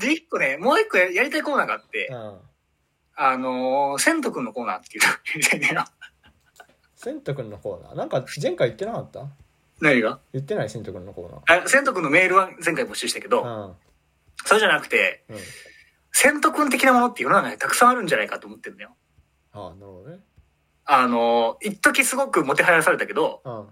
で、一個ね、もう一個ややりたいコーナーがあって、
うん。
あのー、セント君のコーナーっていうのやりたいんだよ。
セント君のコーナー？なんか前回言ってなかった？
何が？
言ってない？セント君のコーナ
あセント君のメールは前回募集したけど、
ー。
それじゃなくて、
うん。うん。
セント君的なものって世の中にたくさんあるんじゃないかと思ってるんだよ。
ああ、なるほどね。
あのー、一時すごくもてはやされたけど、
うん。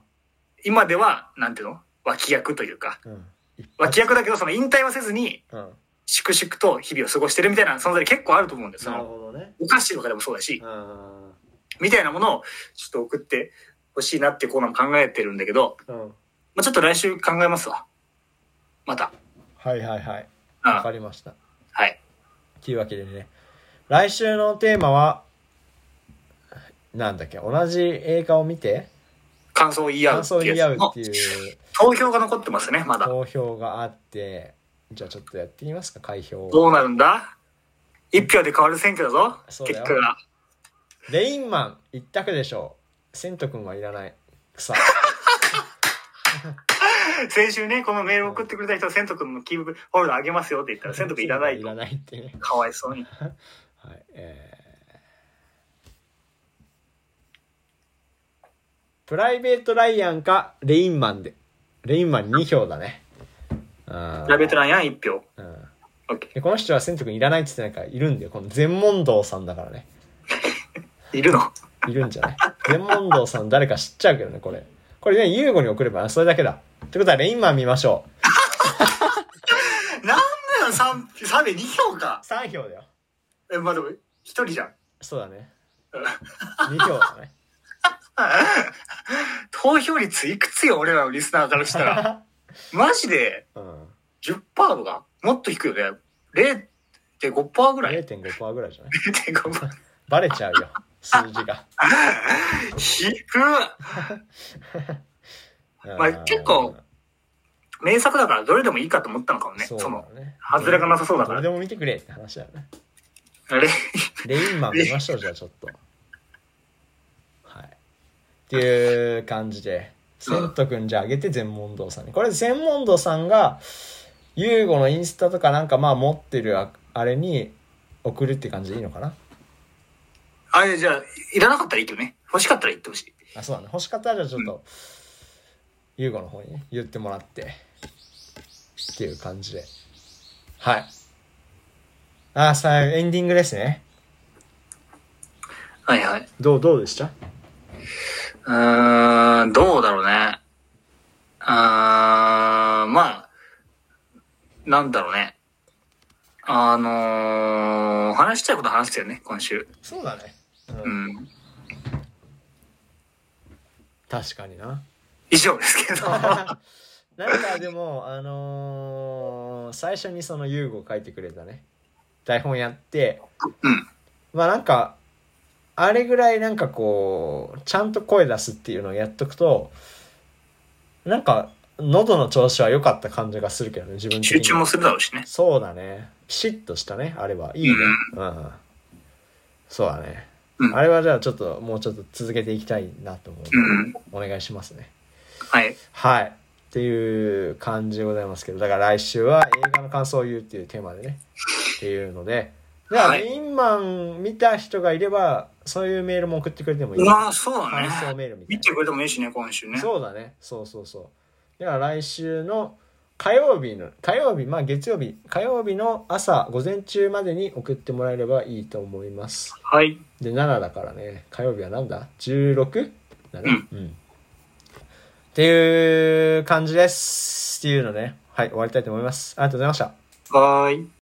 今では、なんていうの？脇役というか、
うん。一
脇役だけどその引退はせずに、
うん。
粛々と日々を過ごしてるみたいな存在結構あると思うんですそ
なる
の、
ほどね。
お菓子とかでもそうだし、
うん。
みたいなものをちょっと送ってほしいなってコーナーも考えてるんだけど、
うん。
まあ、ちょっと来週考えますわ。また。
はいはいはい。
うん。
わかりました。
はい。
というわけでね、来週のテーマは、なんだっけ、同じ映画を見て、
感想を言い合う
感
っていう
想を言い合うっていう
投票が残ってますね、まだ。
投票があって、じゃあちょっとやってみますか、開票を。
どうなるんだ？一票で変わる選挙だぞ。
そうだよ
結果が。
レインマン一択でしょう。セント君はいらない。草。
先週ね、このメールを送ってくれた人、セント君のキープホルダーあげますよって言ったら、セント君いらないと。
いらないってね。
かわいそうに。
はい。えープライベートライアンかレインマンで。レインマン2票だね。うん
ラベトランやん一票。
うんこの人はセント君いらないって言ってないからいるんだよ。この全問答さんだからね。
ー。いるの？
いるんじゃない？全問答さん誰か知っちゃうけどね、これ。これね、ユーゴに送れば、それだけだ。ってことは、レインマン見ましょう。
なんだよ、三三名二票か。
3票だよ。
え、まあでも、一人じゃん。
そうだね。2票だね。
投票率いくつよ、俺らのリスナーからしたら。マジで？
うん。
10%とか？もっと低いよね。0.5%ぐらい
？0.5%ぐらいじゃない
？0.5%。
バレちゃうよ、数字が。
低っまあ結構名作だからどれでもいいかと思ったのかもね。その。外れがなさそうだから。
どれでも見てくれって話だよね。
あれ
レインマン見ましょう、じゃあちょっと。はい。っていう感じで、セント君じゃああげて全問答さんに。これ全問答さんが、ユーゴのインスタとかなんかまあ持ってるああれに送るって感じでいいのかな？
あれ、じゃあ、いらなかったらいいけどね。欲しかったら言ってほしい。
あ、そうだね。欲しかったらじゃあちょっと、ユーゴの方にね、言ってもらって、っていう感じで。はい。あ、さあ、エンディングですね。
はいはい。
どう、どうでした？
うーん、どうだろうね。あー、まあ、なんだろうね。あのー、話したいこと話したよね、今週。
そうだね。
う
うん。
ん。
確かにな。
以上ですけど。
なんかでも、あのー最初にそのユーゴ書いてくれたね、台本やって、
うん。
まあなんか、あれぐらいなんかこう、ちゃんと声出すっていうのをやっとくと、なんか、喉の調子は良かった感じがするけどね、自分的に。
集中もするだろうしね。
そうだね。ピシッとしたね、あれは。いいね。うん。そうだね。
うん
あれはじゃあちょっと、もうちょっと続けていきたいなと思う。
うん。
お願いしますね。
はい。
はい。っていう感じでございますけど、だから来週は映画の感想を言うっていうテーマでね、っていうので、だから
はい
メインマン見た人がいれば、そういうメールも送ってくれてもいい。
まあ、そうだ
感想
ね。
メールみたい
見てくれてもいいしね、今週ね。
な。そうだね。そうそうそう。だから来週の火曜日の、火曜日、まあ月曜日、火曜日の朝、午前中までに送ってもらえればいいと思います。
はい。
で、7だからね、火曜日はなんだ ?16? だね。うん。っていう感じです。っていうのね。はい、終わりたいと思います。ありがとうございました。
はーい。